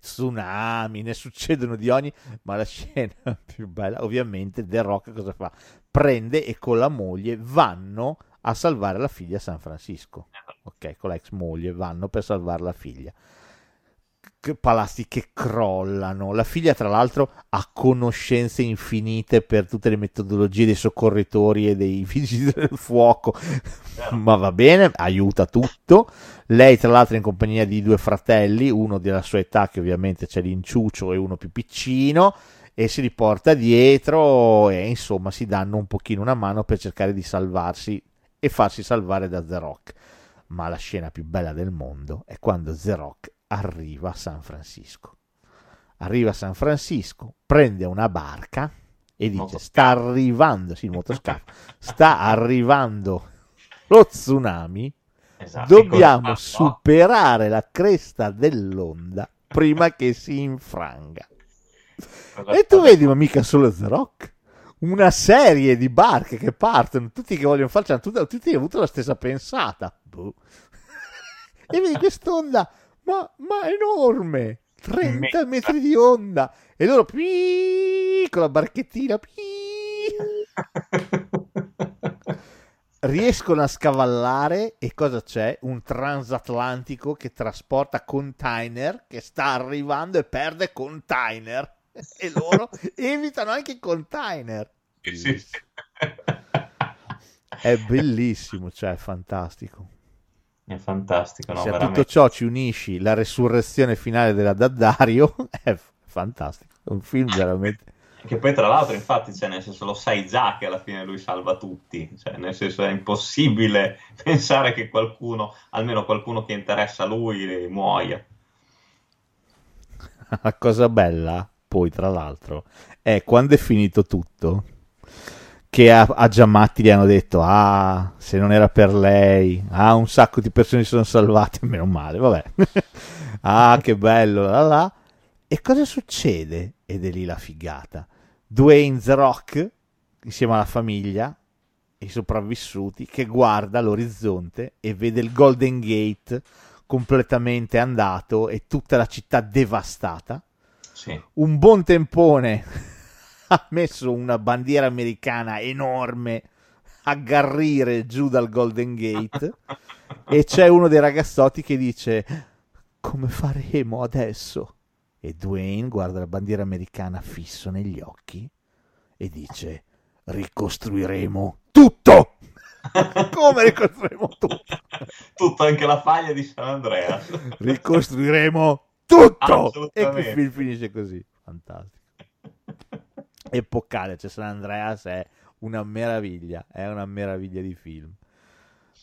tsunami, ne succedono di ogni, ma la scena più bella, ovviamente, The Rock cosa fa? Prende e con la moglie vanno a salvare la figlia a San Francisco. Ok, con la ex moglie vanno per salvare la figlia. Palazzi che crollano. La figlia, tra l'altro, ha conoscenze infinite per tutte le metodologie dei soccorritori e dei vigili del fuoco. Ma va bene, aiuta tutto. Lei, tra l'altro, è in compagnia di due fratelli, uno della sua età, che ovviamente c'è l'inciuccio, e uno più piccino, e si riporta dietro e insomma si danno un pochino una mano per cercare di salvarsi e farsi salvare da The Rock. Ma la scena più bella del mondo è quando The Rock arriva a San Francisco. Arriva a San Francisco, prende una barca e dice: Motoscafo. Sta arrivando, sì, il motoscafo, sta arrivando lo tsunami. Esatto. Dobbiamo superare la cresta dell'onda prima che si infranga. E tu vedi, ma mica solo The Rock. Una serie di barche che partono, tutti che vogliono farci, tutti, tutti hanno avuto la stessa pensata. Boh. e vedi quest'onda, ma, ma enorme, 30 Immensa. metri di onda. E loro, pii, con la barchettina, pii, riescono a scavallare e cosa c'è? Un transatlantico che trasporta container che sta arrivando e perde container e loro evitano anche i container. Sì. È bellissimo, cioè è fantastico. È fantastico, no, Se a veramente. tutto ciò ci unisci la resurrezione finale della Daddario, è f- fantastico. Un film veramente... Che poi tra l'altro, infatti, cioè, nel senso, lo sai già che alla fine lui salva tutti, cioè, nel senso è impossibile pensare che qualcuno, almeno qualcuno che interessa a lui, muoia. La cosa bella, poi tra l'altro, è quando è finito tutto, che a, a Giamatti gli hanno detto, ah, se non era per lei, ah, un sacco di persone si sono salvate, meno male, vabbè. ah, che bello, là, là. E cosa succede? Ed è lì la figata. Dwayne The Rock, insieme alla famiglia, i sopravvissuti, che guarda l'orizzonte e vede il Golden Gate completamente andato e tutta la città devastata. Sì. Un buon tempone ha messo una bandiera americana enorme a garrire giù dal Golden Gate e c'è uno dei ragazzotti che dice come faremo adesso? E Dwayne guarda la bandiera americana fisso negli occhi e dice ricostruiremo tutto! come ricostruiremo tutto? Tutto, anche la faglia di San Andreas. ricostruiremo tutto e il film finisce così fantastico epocale cioè San Andreas è una meraviglia è una meraviglia di film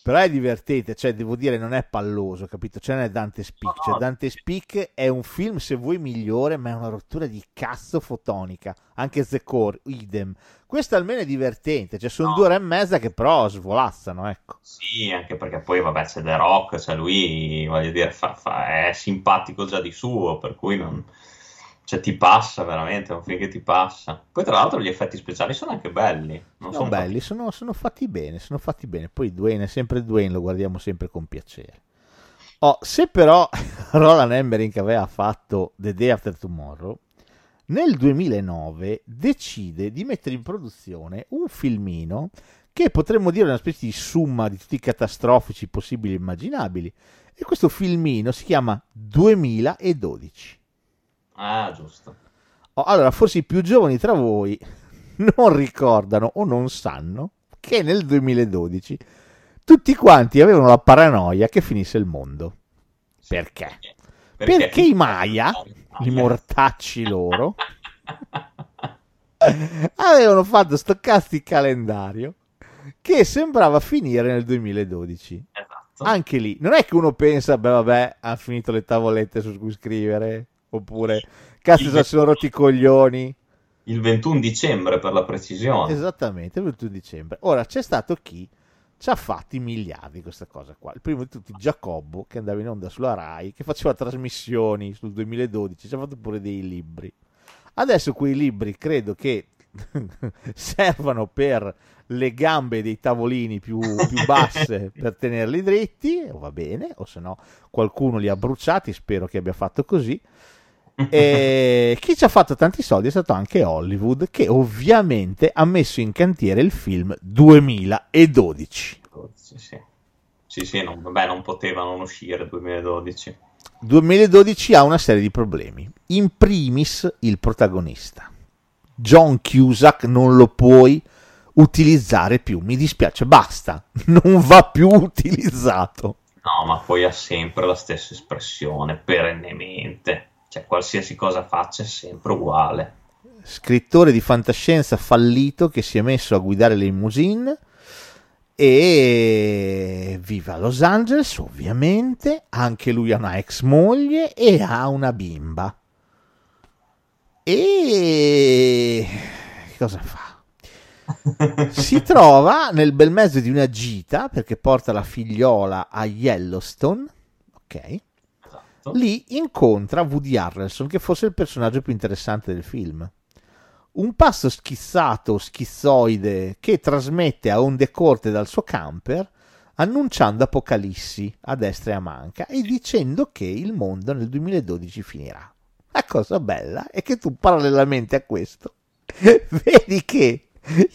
Però è divertente, cioè devo dire non è palloso, capito? Cioè non è Dante Speak, No, cioè. Dante Speak è un film se vuoi migliore, ma è una rottura di cazzo fotonica, anche The Core, idem. Questo almeno è divertente, cioè sono No. due ore e mezza che però svolazzano, ecco. Sì, anche perché poi, vabbè, c'è The Rock, cioè lui, voglio dire, fa- fa- è simpatico già di suo, per cui non... Cioè, ti passa veramente, è un film che ti passa. Poi, tra l'altro, gli effetti speciali sono anche belli. Non Sono sono belli, sono, sono fatti bene, sono fatti bene. Poi Dwayne è sempre Dwayne, lo guardiamo sempre con piacere. Oh, se però Roland Emmerich aveva fatto The Day After Tomorrow, nel 2009 decide di mettere in produzione un filmino che potremmo dire una specie di summa di tutti i catastrofici possibili e immaginabili. E questo filmino si chiama 2012. Ah, giusto. Oh, allora, forse i più giovani tra voi non ricordano o non sanno che nel 2012 tutti quanti avevano la paranoia che finisse il mondo. Perché? Perché, i Maya, i mortacci loro, avevano fatto sto di calendario che sembrava finire nel 2012. Esatto. Anche lì, non è che uno pensa, beh vabbè, hanno finito le tavolette su cui scrivere, oppure cazzo se sono rotti i coglioni. Il 21 dicembre, per la precisione. Esattamente, il 21 dicembre. Ora c'è stato chi ci ha fatti miliardi questa cosa qua. Il primo di tutti Giacobbo, che andava in onda sulla Rai, che faceva trasmissioni sul 2012, ci ha fatto pure dei libri. Adesso quei libri credo che servano per le gambe dei tavolini più, più basse per tenerli dritti, o va bene, o se no qualcuno li ha bruciati, spero che abbia fatto così. E chi ci ha fatto tanti soldi è stato anche Hollywood, che ovviamente ha messo in cantiere il film 2012. Sì, sì. Sì, sì, non, vabbè, non poteva non uscire 2012. 2012 ha una serie di problemi. In primis il protagonista. John Cusack non lo puoi utilizzare più. Mi dispiace, basta. Non va più utilizzato. No, ma poi ha sempre la stessa espressione, perennemente. Cioè, qualsiasi cosa faccia è sempre uguale. Scrittore di fantascienza fallito che si è messo a guidare le limousine e vive a Los Angeles, ovviamente. Anche lui ha una ex moglie e ha una bimba. E cosa fa? si trova nel bel mezzo di una gita perché porta la figliola a Yellowstone. Ok. Esatto. Lì incontra Woody Harrelson, che fosse il personaggio più interessante del film. Un passo schizzato, schizzoide, che trasmette a onde corte dal suo camper, annunciando apocalissi a destra e a manca e dicendo che il mondo nel 2012 finirà. La cosa bella è che tu parallelamente a questo vedi che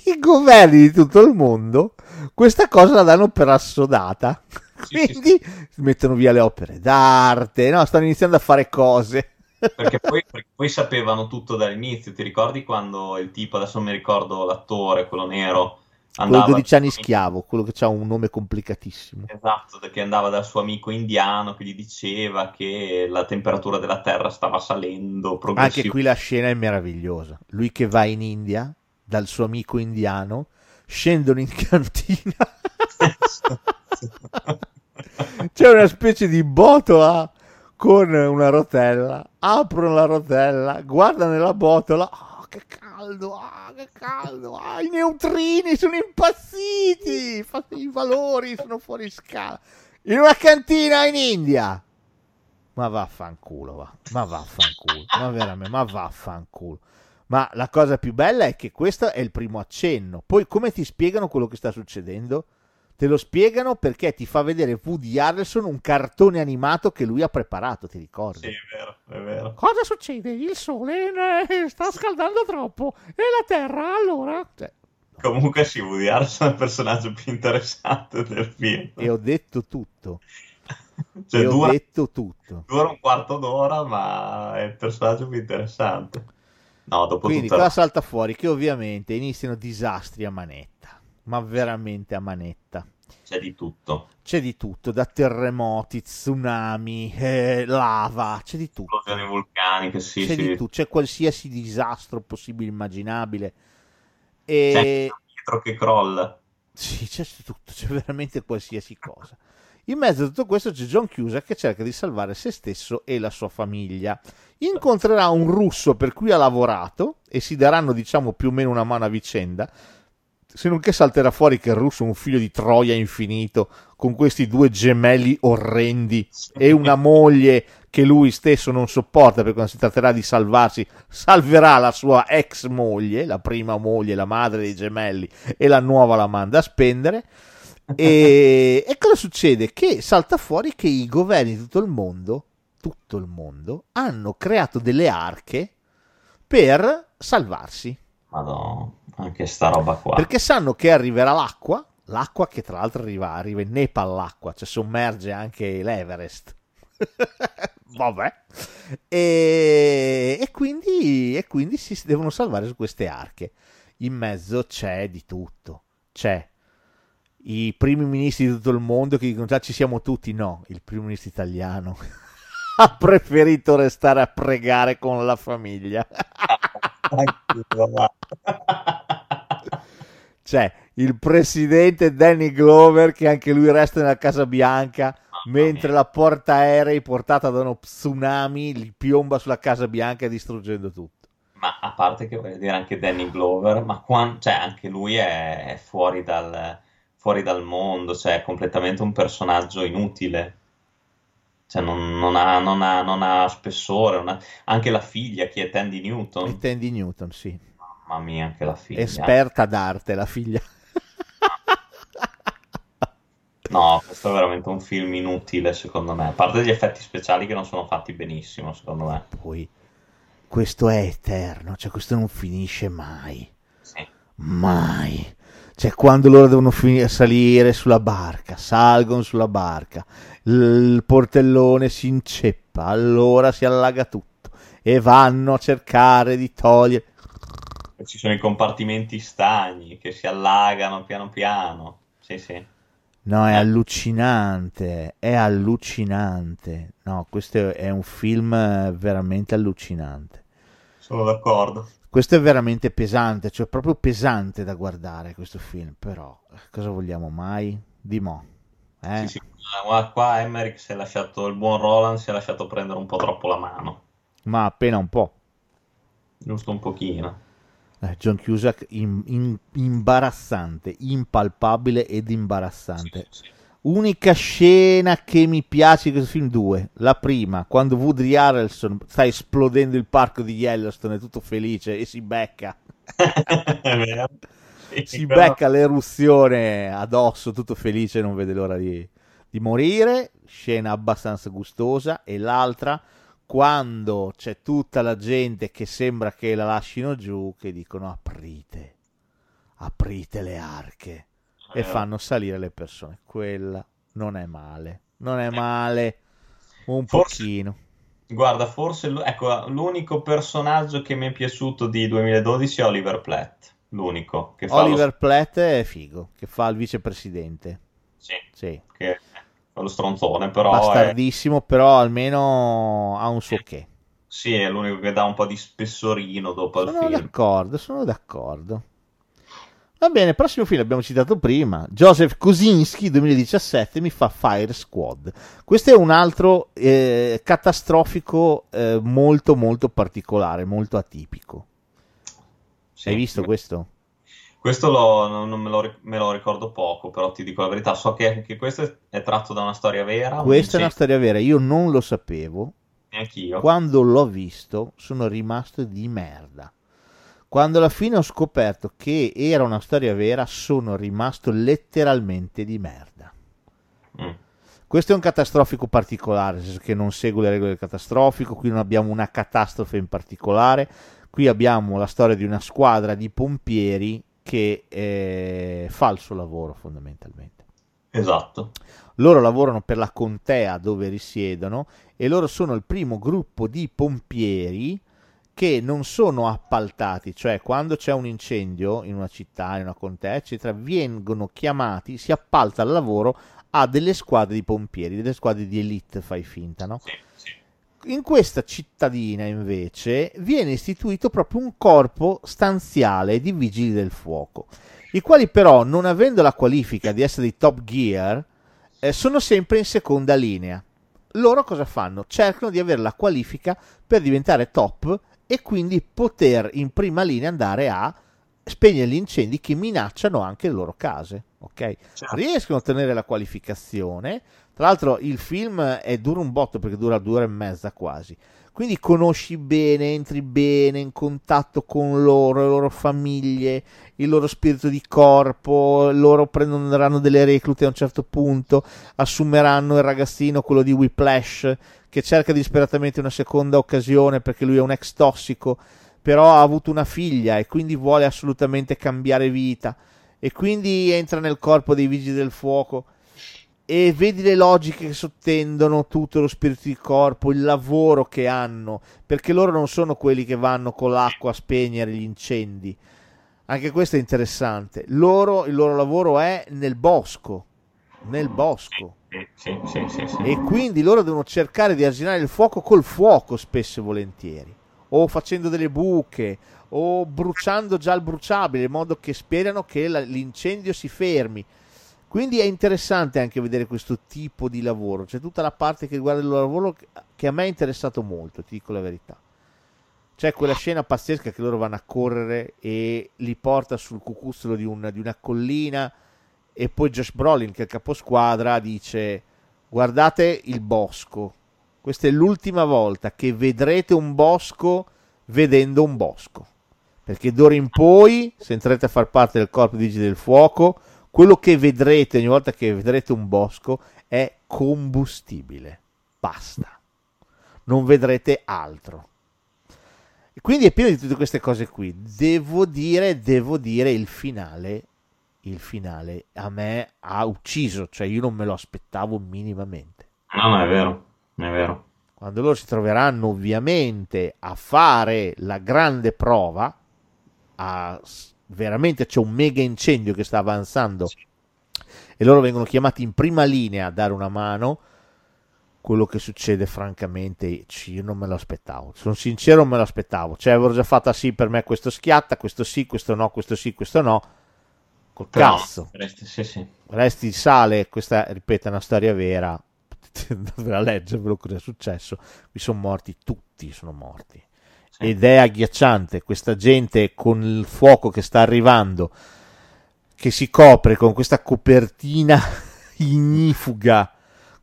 i governi di tutto il mondo questa cosa la danno per assodata. Quindi mettono via le opere d'arte, no? stanno iniziando a fare cose. Perché poi, perché poi sapevano tutto dall'inizio. Ti ricordi quando il tipo, adesso mi ricordo l'attore, quello nero, Quello andava... 12 anni schiavo, quello che ha un nome complicatissimo. Esatto, che andava dal suo amico indiano che gli diceva che la temperatura della Terra stava salendo Anche progressivamente. qui la scena è meravigliosa. Lui che va in India dal suo amico indiano, scendono in cantina. C'è una specie di botola con una rotella. Aprono la rotella, guardano nella botola. Oh, che caldo, ah, che caldo. Ah, I neutrini sono impazziti. I valori sono fuori scala. In una cantina in India. Ma vaffanculo, va. Ma vaffanculo. Ma veramente, ma vaffanculo. Ma la cosa più bella è che questo è il primo accenno. Poi come ti spiegano quello che sta succedendo? Te lo spiegano perché ti fa vedere Woody Harrelson un cartone animato che lui ha preparato, ti ricordi? Sì, è vero, è vero. Cosa succede? Il sole eh, sta scaldando troppo e la terra allora... Cioè, Comunque sì, Woody Harrelson è il personaggio più interessante del film. e ho detto tutto. Cioè, e ho dura, detto tutto. dura un quarto d'ora, ma è il personaggio più interessante. No, dopo Quindi tutta cosa salta fuori? Che ovviamente iniziano disastri a manetta, ma veramente a manetta. c'è di tutto. C'è di tutto, da terremoti, tsunami, eh, lava, c'è di tutto. Esplosioni vulcaniche, sì, c'è sì. di tutto, c'è qualsiasi disastro possibile immaginabile. C'è E il dietro che crolla. Sì, c'è tutto, c'è veramente qualsiasi cosa. In mezzo a tutto questo c'è John Cusack che cerca di salvare se stesso e la sua famiglia. Incontrerà un russo per cui ha lavorato e si daranno, diciamo, più o meno una mano a vicenda. Se non che salterà fuori che il russo è un figlio di Troia infinito, con questi due gemelli orrendi e una moglie che lui stesso non sopporta perché quando si tratterà di salvarsi, salverà la sua ex moglie, la prima moglie, la madre dei gemelli, e la nuova la manda a spendere. E, e cosa succede? Che salta fuori che i governi di tutto il mondo, tutto il mondo, hanno creato delle arche per salvarsi. Madonna, anche sta roba qua. Perché sanno che arriverà l'acqua, l'acqua che tra l'altro arriva, arriva in Nepal l'acqua, cioè sommerge anche l'Everest. Vabbè. E, e, quindi, e quindi si devono salvare su queste arche. In mezzo c'è di tutto. C'è i primi ministri di tutto il mondo che dicono già ci siamo tutti. No, il primo ministro italiano ha preferito restare a pregare con la famiglia. C'è il presidente Danny Glover che anche lui resta nella Casa Bianca mentre la portaerei portata da uno tsunami gli piomba sulla Casa Bianca distruggendo tutto. Ma a parte che voglio dire anche Danny Glover, ma qua, cioè, anche lui è, è fuori, dal, fuori, dal, mondo, cioè è completamente un personaggio inutile. Cioè non, non, ha, non, ha, non ha, spessore, ha... anche la figlia, chi è Tandy Newton. È Tandy Newton, sì. Mamma mia, anche la figlia. Esperta d'arte, la figlia. No, questo è veramente un film inutile secondo me, a parte gli effetti speciali che non sono fatti benissimo secondo me. Poi, questo è eterno, cioè questo non finisce mai. Sì. Mai. Cioè quando loro devono finire, salire sulla barca, salgono sulla barca, il portellone si inceppa, allora si allaga tutto e vanno a cercare di togliere... Ci sono i compartimenti stagni che si allagano piano piano. Sì, sì. No, è allucinante, è allucinante. No, questo è un film veramente allucinante. Sono d'accordo. Questo è veramente pesante, cioè proprio pesante da guardare questo film, però cosa vogliamo mai? Di mo'. Eh? Sì, sì. Qua, qua Emmerich si è lasciato, il buon Roland si è lasciato prendere un po' troppo la mano. Ma appena un po'. Giusto un pochino. Eh, John Cusack in, in, imbarazzante, impalpabile ed imbarazzante. Sì, sì. Unica scena che mi piace di questo film, due. La prima, quando Woody Harrelson sta esplodendo il parco di Yellowstone, è tutto felice e si becca. si becca l'eruzione addosso, tutto felice, non vede l'ora di, di morire. Scena abbastanza gustosa. E l'altra, quando c'è tutta la gente che sembra che la lasciano giù, che dicono aprite, aprite le arche e eh. fanno salire le persone. Quella non è male, non è male, un forse, pochino. Guarda, forse ecco, l'unico personaggio che mi è piaciuto di 2012 è Oliver Platt. L'unico che fa Oliver lo... Platt è figo, che fa il vicepresidente. Sì, sì. che lo stronzone, però... Bastardissimo, è... però almeno ha un suo che. Sì, è l'unico che dà un po' di spessorino dopo sono il film. Sono d'accordo, sono d'accordo. Va bene, prossimo film abbiamo citato prima, Joseph Kosinski 2017 mi fa Fire Squad. Questo è un altro eh, catastrofico eh, molto molto particolare, molto atipico. Sì, Hai visto questo? Questo lo, non me lo, me lo, ricordo poco, però ti dico la verità, so che anche questo è tratto da una storia vera. Questa è una storia vera, io non lo sapevo. Neanch'io. Quando l'ho visto sono rimasto di merda. Quando alla fine ho scoperto che era una storia vera, sono rimasto letteralmente di merda. Mm. Questo è un catastrofico particolare, nel senso che non segue le regole del catastrofico, qui non abbiamo una catastrofe in particolare, qui abbiamo la storia di una squadra di pompieri che eh, fa il suo lavoro fondamentalmente. Esatto. Loro lavorano per la contea dove risiedono e loro sono il primo gruppo di pompieri che non sono appaltati, cioè quando c'è un incendio in una città, in una contea, eccetera, vengono chiamati, si appalta il lavoro a delle squadre di pompieri, delle squadre di elite, fai finta, no? Sì. In questa cittadina invece viene istituito proprio un corpo stanziale di vigili del fuoco. i quali però, non avendo la qualifica di essere di Top Gear, eh, sono sempre in seconda linea. Loro cosa fanno? Cercano di avere la qualifica per diventare top e quindi poter in prima linea andare a spegnere gli incendi che minacciano anche le loro case. Ok? Certo. Riescono a ottenere la qualificazione. Tra l'altro il film è dura un botto perché dura due ore e mezza quasi. Quindi conosci bene, entri bene in contatto con loro, le loro famiglie, il loro spirito di corpo, loro prenderanno delle reclute a un certo punto, assumeranno il ragazzino, quello di Whiplash, che cerca disperatamente una seconda occasione perché lui è un ex tossico, però ha avuto una figlia e quindi vuole assolutamente cambiare vita e quindi entra nel corpo dei vigili del fuoco e vedi le logiche che sottendono tutto lo spirito di corpo, il lavoro che hanno, perché loro non sono quelli che vanno con l'acqua a spegnere gli incendi. Anche questo è interessante. Loro, il loro lavoro è nel bosco, nel bosco. Sì, sì, sì. E quindi loro devono cercare di arginare il fuoco col fuoco, spesso e volentieri, o facendo delle buche, o bruciando già il bruciabile, in modo che sperano che la- l'incendio si fermi. Quindi è interessante anche vedere questo tipo di lavoro. C'è tutta la parte che riguarda il loro lavoro che- a me è interessato molto, ti dico la verità. C'è quella scena pazzesca che loro vanno a correre e li porta sul cucuzzolo di, un- di una collina e poi Josh Brolin, che è il caposquadra, dice guardate il bosco. Questa è l'ultima volta che vedrete un bosco vedendo un bosco. Perché d'ora in poi, se entrete a far parte del corpo di vigili del fuoco, quello che vedrete ogni volta che vedrete un bosco è combustibile. Basta. Non vedrete altro. E quindi è pieno di tutte queste cose qui. Devo dire, devo dire, il finale, il finale a me ha ucciso, cioè io non me lo aspettavo minimamente. No, no, è vero, è vero. Quando loro si troveranno ovviamente a fare la grande prova, a, veramente c'è un mega incendio che sta avanzando e loro vengono chiamati in prima linea a dare una mano. Quello che succede, francamente, io non me lo aspettavo. Sono sincero, non me lo aspettavo. Cioè, avevo già fatto sì per me questo schiatta, questo sì, questo no, questo sì, questo no. Col Però, cazzo. resti- sì, sì. Resti il sale, questa ripeto è una storia vera, potete andarvela a leggervelo cosa è successo, qui sono morti tutti, sono morti. Sì. Ed è agghiacciante questa gente con il fuoco che sta arrivando, che si copre con questa copertina ignifuga,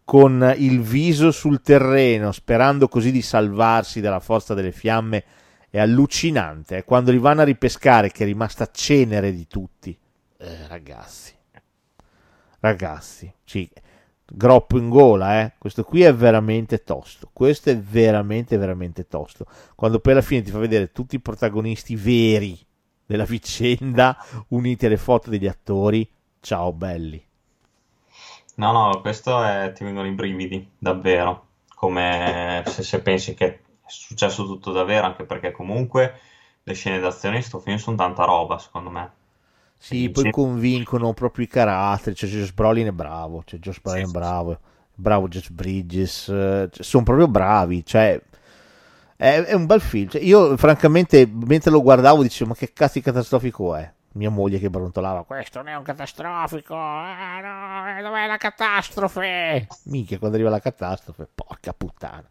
con il viso sul terreno, sperando così di salvarsi dalla forza delle fiamme, è allucinante. È quando li vanno a ripescare che è rimasta cenere di tutti. Eh, ragazzi, ragazzi, sì, groppo in gola, eh. Questo qui è veramente tosto. Questo è veramente, veramente tosto. Quando poi alla fine ti fa vedere tutti i protagonisti veri della vicenda uniti alle foto degli attori. Ciao belli. No, no, questo è, ti vengono i brividi, davvero, come se, se pensi che è successo tutto davvero, anche perché comunque le scene d'azione in sto film sono tanta roba, secondo me. Sì, poi convincono proprio i caratteri. Cioè, Josh Brolin è bravo. Cioè, Josh Brolin Sì, è bravo. Bravo Jeff Bridges. eh, cioè, sono proprio bravi. Cioè, è, è un bel film. Cioè, io, francamente, mentre lo guardavo, dicevo: Ma che cazzo di catastrofico è? Mia moglie che brontolava: Questo non è un catastrofico. Ah, no, eh, dov'è la catastrofe? Minchia, quando arriva la catastrofe, porca puttana.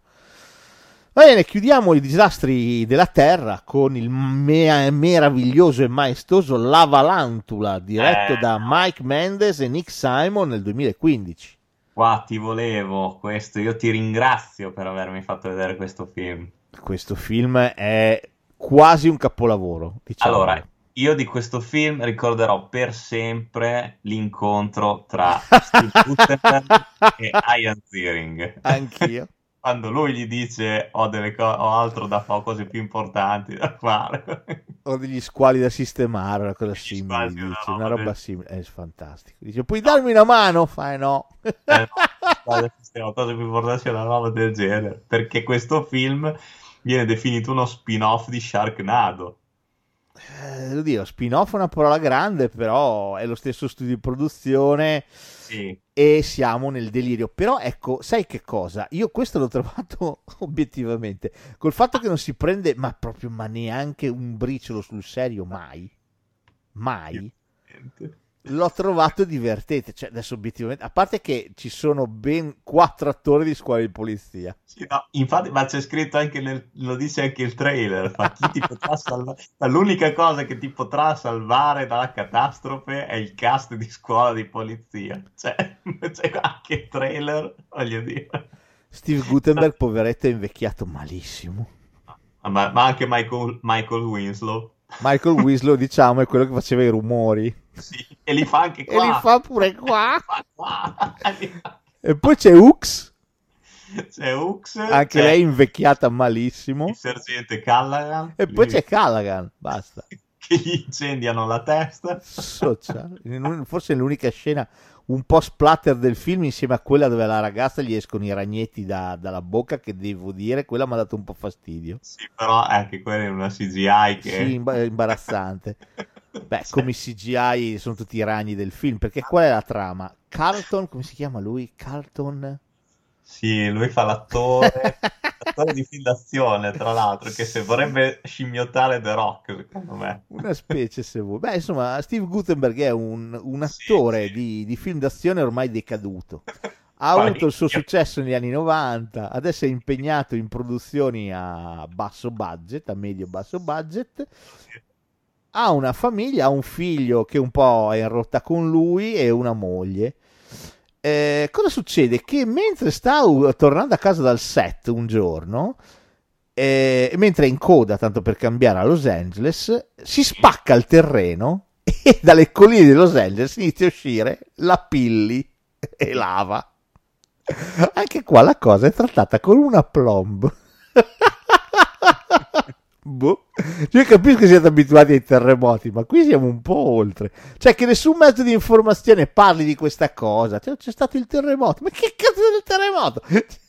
Va bene, chiudiamo i disastri della Terra con il me- meraviglioso e maestoso Lavalantula, diretto Eh. da Mike Mendes e Nick Simon nel 2015. Qua ti volevo questo, io ti ringrazio per avermi fatto vedere questo film. Questo film è quasi un capolavoro. Diciamo. Allora, io di questo film ricorderò per sempre l'incontro tra Steve Guttenberg e Ian Ziering. Anch'io. Quando lui gli dice ho, delle co- ho altro da fare, ho cose più importanti da fare. Ho degli squali da sistemare, una cosa simile. dice, una una roba simile. È fantastico. Dice, puoi darmi una mano? Fai no. Eh no, sistema, cose più importanti è una roba del genere. Perché questo film viene definito uno spin-off di Sharknado. Eh, oddio, spin-off è una parola grande, però è lo stesso studio di produzione Sì, e siamo nel delirio. Però ecco, sai che cosa? Io questo l'ho trovato obiettivamente, col fatto che non si prende, ma proprio, ma neanche un briciolo sul serio, mai. Mai. L'ho trovato divertente. Cioè, adesso obiettivamente, a parte che ci sono ben quattro attori di scuola di polizia. Sì, no, infatti, ma c'è scritto anche nel, lo dice anche il trailer. Fa, chi ti potrà salvare? L'unica cosa che ti potrà salvare dalla catastrofe è il cast di scuola di polizia. Cioè, c'è anche il trailer, voglio dire. Steve Gutenberg, poveretto, è invecchiato malissimo. Ma, ma anche Michael, Michael Winslow. Michael Winslow, diciamo, è quello che faceva i rumori. Sì, e li fa anche qua. E li fa pure qua. Fa qua. e poi c'è Ux. C'è Ux. Anche c'è lei invecchiata malissimo. il sergente Callaghan. E poi Lì- c'è Callaghan, basta. Che gli incendiano la testa. Forse è l'unica scena un po' splatter del film insieme a quella dove alla ragazza gli escono i ragnetti da- dalla bocca che devo dire, quella mi ha dato un po' fastidio. Sì, però anche quella è una CGI che... Sì, imba- imbarazzante. Beh, Sì. come CGI sono tutti i ragni del film, perché qual è la trama? Carlton, come si chiama lui? Carlton? Sì, lui fa l'attore, l'attore di film d'azione, tra l'altro, che se vorrebbe scimmiottare The Rock, secondo me. Una specie se vuoi. Beh, insomma, Steve Gutenberg è un, un Sì, attore sì. Di, di film d'azione ormai decaduto. Ha avuto il suo successo negli anni 90, adesso è impegnato in produzioni a basso budget, a medio-basso budget. Ha una famiglia, ha un figlio che un po' è in rotta con lui e una moglie. Eh, cosa succede? Che mentre sta uh, tornando a casa dal set un giorno, eh, mentre è in coda, tanto per cambiare a Los Angeles, si spacca il terreno e dalle colline di Los Angeles inizia a uscire la pilli e lava. Anche qua la cosa è trattata con una plomb. boh. Io capisco che siete abituati ai terremoti, ma qui siamo un po' oltre. Cioè, che nessun mezzo di informazione parli di questa cosa. Cioè, c'è stato il terremoto. Ma che cazzo è il terremoto?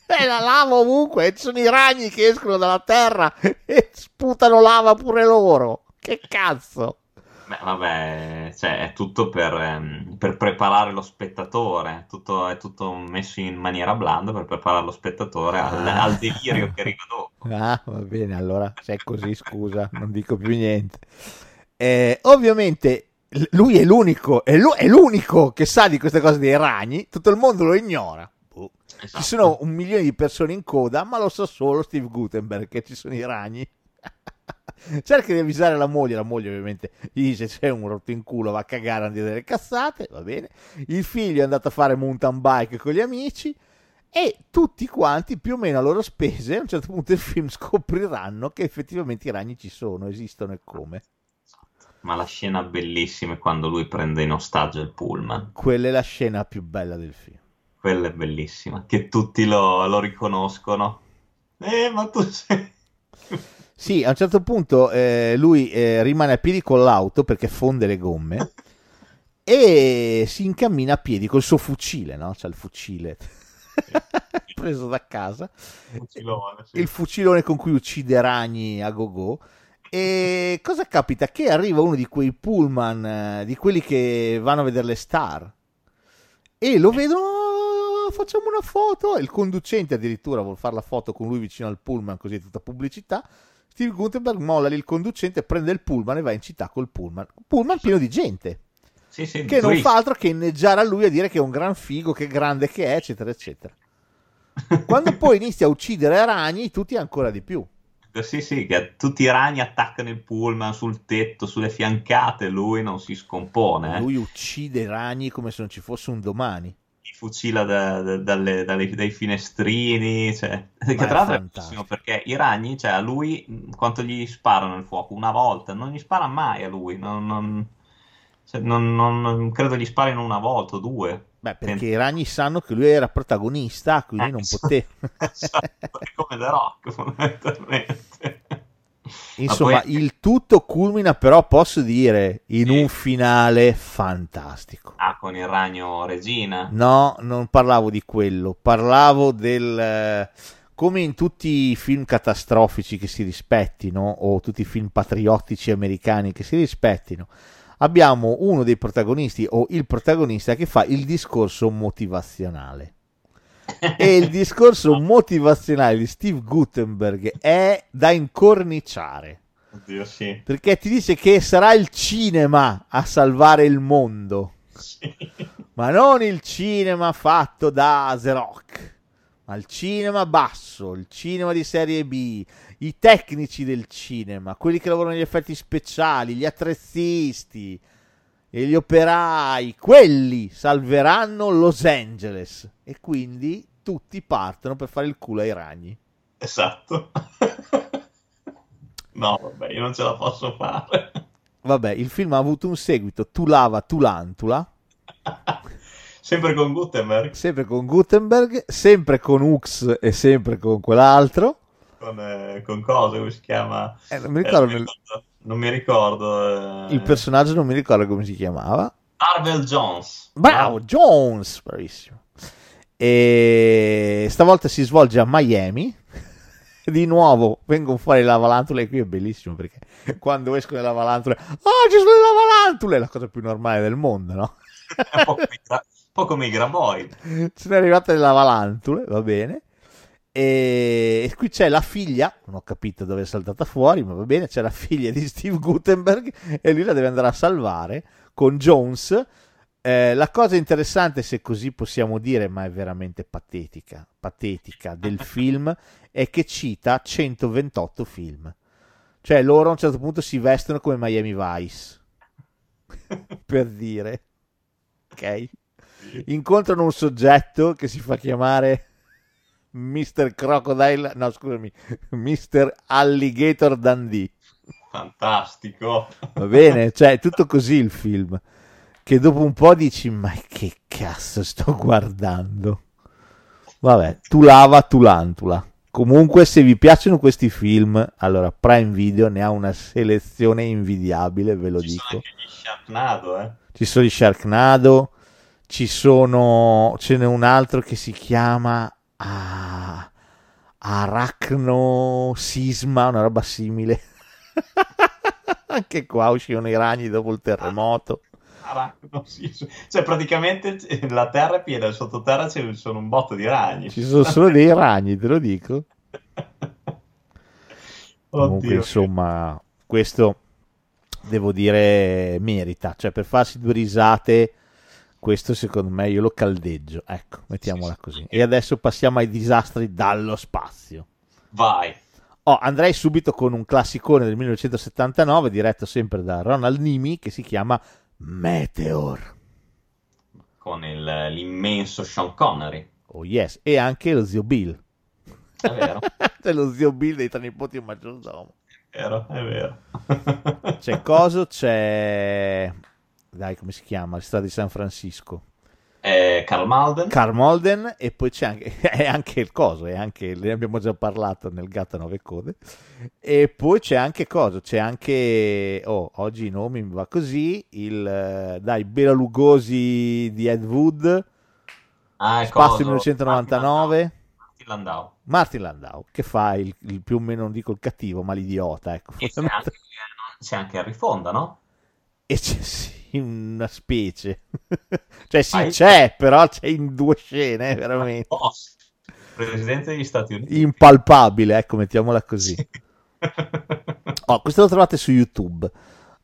C'è la lava ovunque. Ci sono i ragni che escono dalla terra e sputano lava pure loro. Che cazzo? Beh, vabbè, cioè, è tutto per, ehm, per preparare lo spettatore, tutto- è tutto messo in maniera blanda per preparare lo spettatore al, Ah. al delirio che arriva dopo. Ah, va bene, allora se è così, scusa, non dico più niente. Eh, ovviamente l- lui è l'unico, è, lu- è l'unico che sa di queste cose dei ragni, tutto il mondo lo ignora. Boh. Ci Esatto. sono un milione di persone in coda, ma lo sa solo Steve Gutenberg che ci sono i ragni. Cerca di avvisare la moglie, la moglie ovviamente gli dice c'è un rotto in culo, va a cagare a dire delle cazzate, va bene. Il figlio è andato a fare mountain bike con gli amici e tutti quanti più o meno a loro spese a un certo punto del film scopriranno che effettivamente i ragni ci sono, esistono e come. Ma la scena bellissima è quando lui prende in ostaggio il pullman. Quella è la scena più bella del film. Quella è bellissima, che tutti lo, lo riconoscono. Eh, ma tu sei... Sì, a un certo punto eh, lui eh, rimane a piedi con l'auto perché fonde le gomme e si incammina a piedi col suo fucile, no? C'ha il fucile preso da casa, Fucilone, sì. il fucilone con cui uccide ragni a go-go. E cosa capita? Che arriva uno di quei pullman, eh, di quelli che vanno a vedere le star, e lo vedono, "Oh, facciamo una foto. Il conducente addirittura vuole fare la foto con lui vicino al pullman, così è tutta pubblicità. Steve Gutenberg molla lì il conducente, prende il pullman e va in città col pullman. Pullman pieno di gente, Sì, sì, che non fa altro che inneggiare a lui a dire che è un gran figo, che grande che è, eccetera, eccetera. Quando poi inizia a uccidere ragni, tutti ancora di più. Sì, sì, che tutti i ragni attaccano il pullman sul tetto, sulle fiancate, lui non si scompone. eh. Lui uccide i ragni come se non ci fosse un domani. Fucila da- da- dalle- dalle- dai finestrini, cioè, che tra l'altro è bellissimo perché i ragni, cioè a lui, quanto gli sparano il fuoco? Una volta, non gli spara mai a lui, non, non- cioè, non- non- credo gli sparino una volta o due. Beh, perché i ragni sanno che lui era protagonista, quindi Eh, non poteva. Esatto, come The Rock, fondamentalmente. Insomma, Ma poi- il tutto culmina però, posso dire, in Sì. un finale fantastico. Ah, con il ragno regina. No, non parlavo di quello, parlavo del... come in tutti i film catastrofici che si rispettino, o tutti i film patriottici americani che si rispettino, abbiamo uno dei protagonisti o il protagonista che fa il discorso motivazionale. E il discorso motivazionale di Steve Gutenberg è da incorniciare. Oddio, sì. Perché ti dice che sarà il cinema a salvare il mondo. Sì. Ma non il cinema fatto da The Rock, ma il cinema basso, il cinema di serie B, i tecnici del cinema, quelli che lavorano negli effetti speciali, gli attrezzisti e gli operai, quelli salveranno Los Angeles. E quindi tutti partono per fare il culo ai ragni. Esatto. no, vabbè, io non ce la posso fare. Vabbè, il film ha avuto un seguito, Tu lava, tu lantula, Sempre con Gutenberg, sempre con Gutenberg, sempre con Ux e sempre con quell'altro. con, eh, con cosa, come si chiama? Eh, non mi Eh, ricordo nel- ricordo, non mi ricordo, eh, il personaggio, non mi ricordo come si chiamava. Arvel Jones. Bravo, Jones, bravissimo. E stavolta si svolge a Miami. Di nuovo vengono fuori le lavalantule. E qui è bellissimo perché quando escono le lavalantule, oh, ci sono le lavalantule! È la cosa più normale del mondo, no? È un po' come i gra- i Graboid. Ne arrivate le lavalantule, va bene. E... e qui c'è la figlia, non ho capito dove è saltata fuori, ma va bene, c'è la figlia di Steve Gutenberg e lui la deve andare a salvare con Jones. Eh, la cosa interessante, se così possiamo dire, ma è veramente patetica, patetica del film, è che cita 128 film. Cioè loro a un certo punto si vestono come Miami Vice, per dire. Ok? incontrano un soggetto che si fa chiamare Mr. Crocodile, no scusami, Mr. Alligator Dundee. Fantastico. Va bene? Cioè, è tutto così il film. Che dopo un po' dici, ma che cazzo sto guardando? Vabbè, tu lava, tu lantula. Comunque, se vi piacciono questi film, allora Prime Video ne ha una selezione invidiabile, ve lo Ci sono dico. anche gli Sharknado, eh. Ci sono i Sharknado, ci sono ce n'è un altro che si chiama ah, Arachno Sisma, una roba simile. Anche qua uscivano i ragni dopo il terremoto. Arachno, sì. Cioè, praticamente la terra è piena, sottoterra ci sono un botto di ragni. Ci sono solo dei ragni, te lo dico. Comunque, Oddio. insomma, questo devo dire merita. Cioè, per farsi due risate, questo secondo me io lo caldeggio. Ecco, mettiamola Sì, sì. così. E adesso passiamo ai disastri dallo spazio. Vai. Oh, andrei subito con un classicone del 1979, diretto sempre da Ronald Nimi, che si chiama Meteor. Con il- l'immenso Sean Connery. Oh yes, e anche lo zio Bill. È vero, C'è lo zio Bill dei tre nipoti un maggiordomo. è vero, è vero. C'è coso, c'è... Dai, come si chiama? La strada di San Francisco. Eh, Carl Malden. Carl Molden e poi c'è anche, è anche il coso, è anche, ne abbiamo già parlato nel Gatto a nove code. E poi c'è anche coso, c'è anche, oh, oggi i nomi mi va così, il, eh, dai, Bela Lugosi di Ed Wood, ah, Spazio coso. 1999, Martin Landau. Martin Landau, che fa il, il più o meno, non dico il cattivo, ma l'idiota, ecco. E c'è anche, c'è anche Harry Fonda, no? E c'è sì, una specie. cioè sì, c'è, però c'è in due scene, veramente. Oh, Presidente degli Stati Uniti. Impalpabile, ecco, mettiamola così. Oh, questo lo trovate su YouTube.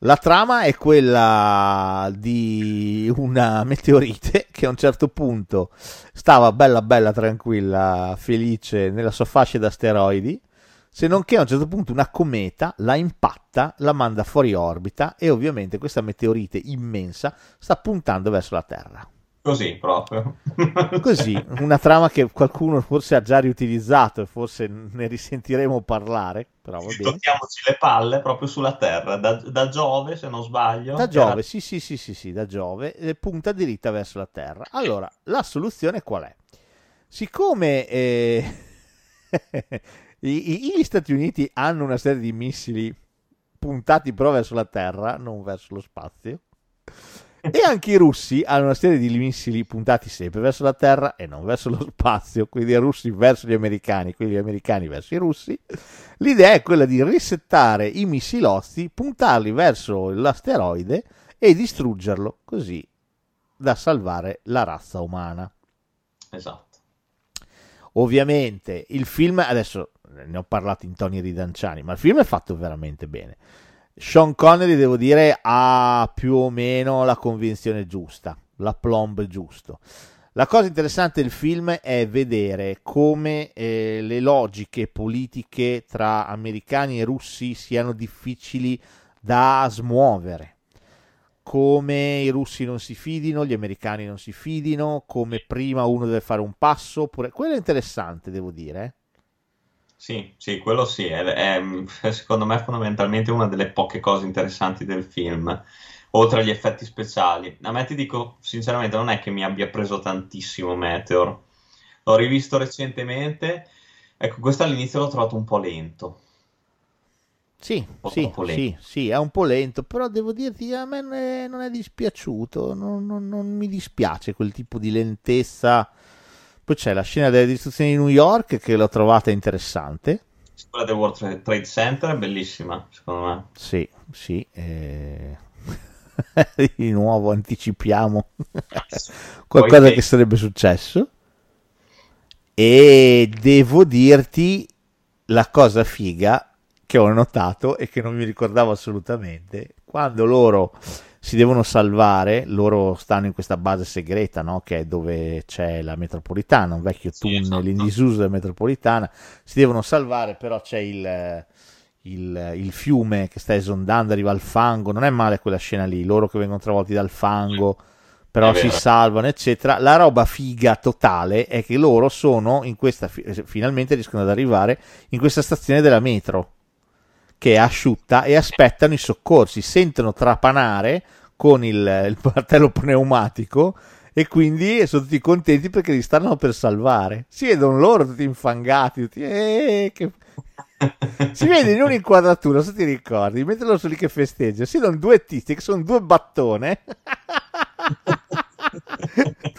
La trama è quella di una meteorite che a un certo punto stava bella bella tranquilla, felice nella sua fascia d'asteroidi, se non che a un certo punto una cometa la impatta, la manda fuori orbita e ovviamente questa meteorite immensa sta puntando verso la Terra. Così proprio. Così, una trama che qualcuno forse ha già riutilizzato e forse ne risentiremo parlare, però va bene. Tocchiamoci le palle proprio sulla Terra, da, da Giove se non sbaglio. Da Giove, sì, sì, sì, sì, sì, da Giove, e punta diritta verso la Terra. Allora, la soluzione qual è? Siccome eh, i- i- gli Stati Uniti hanno una serie di missili puntati però verso la Terra, non verso lo spazio, e anche i russi hanno una serie di missili puntati sempre verso la Terra e non verso lo spazio, quindi i russi verso gli americani, quindi gli americani verso i russi. L'idea è quella di risettare i missilozzi, puntarli verso l'asteroide e distruggerlo così da salvare la razza umana. Esatto. Ovviamente il film, adesso ne ho parlato in toni ridanciani, ma il film è fatto veramente bene. Sean Connery, devo dire, ha più o meno la convinzione giusta, la plomb giusto. La cosa interessante del film è vedere come eh, le logiche politiche tra americani e russi siano difficili da smuovere. Come i russi non si fidino, gli americani non si fidino, come prima uno deve fare un passo, oppure... quello è interessante, devo dire. Sì, sì, quello sì, è, è, secondo me fondamentalmente una delle poche cose interessanti del film, oltre agli effetti speciali. A me ti dico, sinceramente, non è che mi abbia preso tantissimo Meteor. L'ho rivisto recentemente, ecco, questo all'inizio l'ho trovato un po' lento. Sì, po' sì, sì, sì, è un po' lento, però devo dirti, a me non è, non è dispiaciuto, non, non- non mi dispiace quel tipo di lentezza. Poi c'è la scena delle distruzioni di New York che l'ho trovata interessante. Quella del World Tra- Trade Center è bellissima, secondo me. Sì, sì. eh. Di nuovo anticipiamo qualcosa Poi- che sarebbe successo. E devo dirti la cosa figa che ho notato e che non mi ricordavo assolutamente. Quando loro si devono salvare, loro stanno in questa base segreta, no? Che è dove c'è la metropolitana, un vecchio Sì, tunnel esatto. in disuso della metropolitana. Si devono salvare, però c'è il, il, il fiume che sta esondando, arriva al fango. Non è male quella scena lì, loro che vengono travolti dal fango, però si salvano, eccetera. La roba figa totale è che loro sono in questa, fi- finalmente riescono ad arrivare in questa stazione della metro che è asciutta e aspettano i soccorsi, sentono trapanare con il, il martello pneumatico e quindi sono tutti contenti perché li stanno per salvare. Si vedono loro tutti infangati, tutti, "Eh, che-" si vede in un'inquadratura, se ti ricordi, mentre loro sono lì che festeggiano, si vedono due tizi che sono due battone.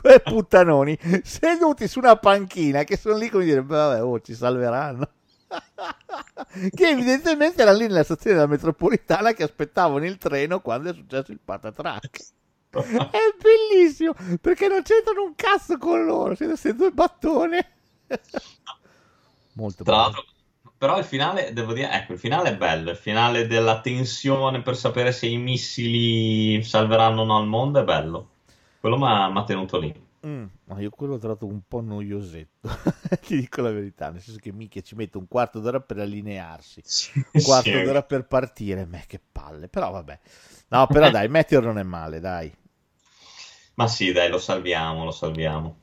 due puttanoni seduti su una panchina che sono lì come dire vabbè oh, ci salveranno che evidentemente erano lì nella stazione della metropolitana che aspettavano il treno quando è successo il patatrack è bellissimo perché non c'entrano un cazzo con loro siete questi due battone molto Tra bello l'altro, però il finale, devo dire, ecco, il finale è bello, il finale della tensione per sapere se i missili salveranno o no il mondo è bello. Quello mi ha tenuto lì. Mm, ma io quello l'ho trovato un po' noiosetto ti dico la verità nel senso che mica ci mette un quarto d'ora per allinearsi un quarto Sì. d'ora per partire me che palle però vabbè no però dai Meteor non è male dai Ma sì, dai, lo salviamo, lo salviamo.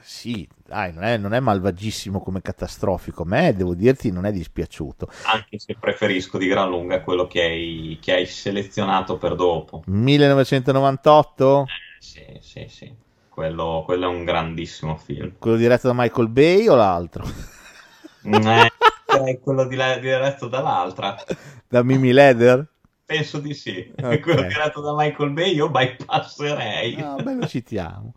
sì dai non è, non è malvagissimo come catastrofico a me devo dirti non è dispiaciuto Anche se preferisco di gran lunga quello che hai, che hai selezionato per dopo. 1998 Sì, sì, sì. Quello, quello è un grandissimo film. quello diretto da Michael Bay o l'altro Eh, direi quello di diretto dall'altra. da Mimi Leder Penso di sì. Ok. Quello diretto da Michael Bay io bypasserei. No, beh, lo citiamo.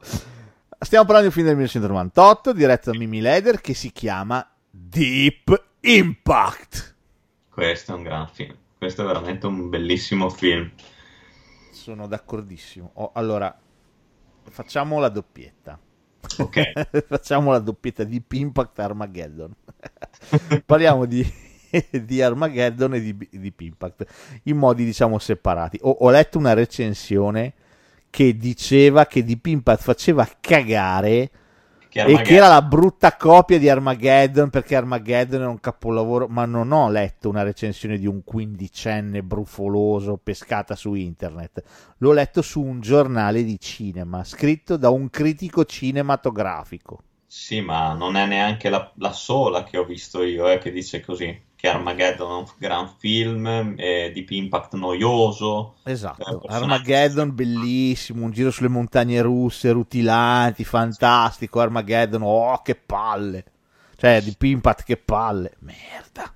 Stiamo parlando di un film del 1998 diretto da Mimi Leder che si chiama Deep Impact. Questo è un gran film. Questo è veramente un bellissimo film. Sono d'accordissimo. Oh, allora, facciamo la doppietta. Ok. facciamo la doppietta di Impact Armageddon. Parliamo di, di Armageddon e di, di Impact in modi diciamo separati. Ho, ho letto una recensione che diceva che Deep Impact faceva cagare Che e che era la brutta copia di Armageddon perché Armageddon è un capolavoro, ma non ho letto una recensione di un quindicenne brufoloso pescata su internet. L'ho letto su un giornale di cinema, scritto da un critico cinematografico. Sì, ma non è neanche la, la sola che ho visto io eh, che dice così. Che Armageddon è un gran film, eh, Deep Impact noioso. Esatto, Eh, Armageddon bellissimo, un giro sulle montagne russe, rutilanti, fantastico, Armageddon, oh che palle. Cioè, di Impact che palle. Merda.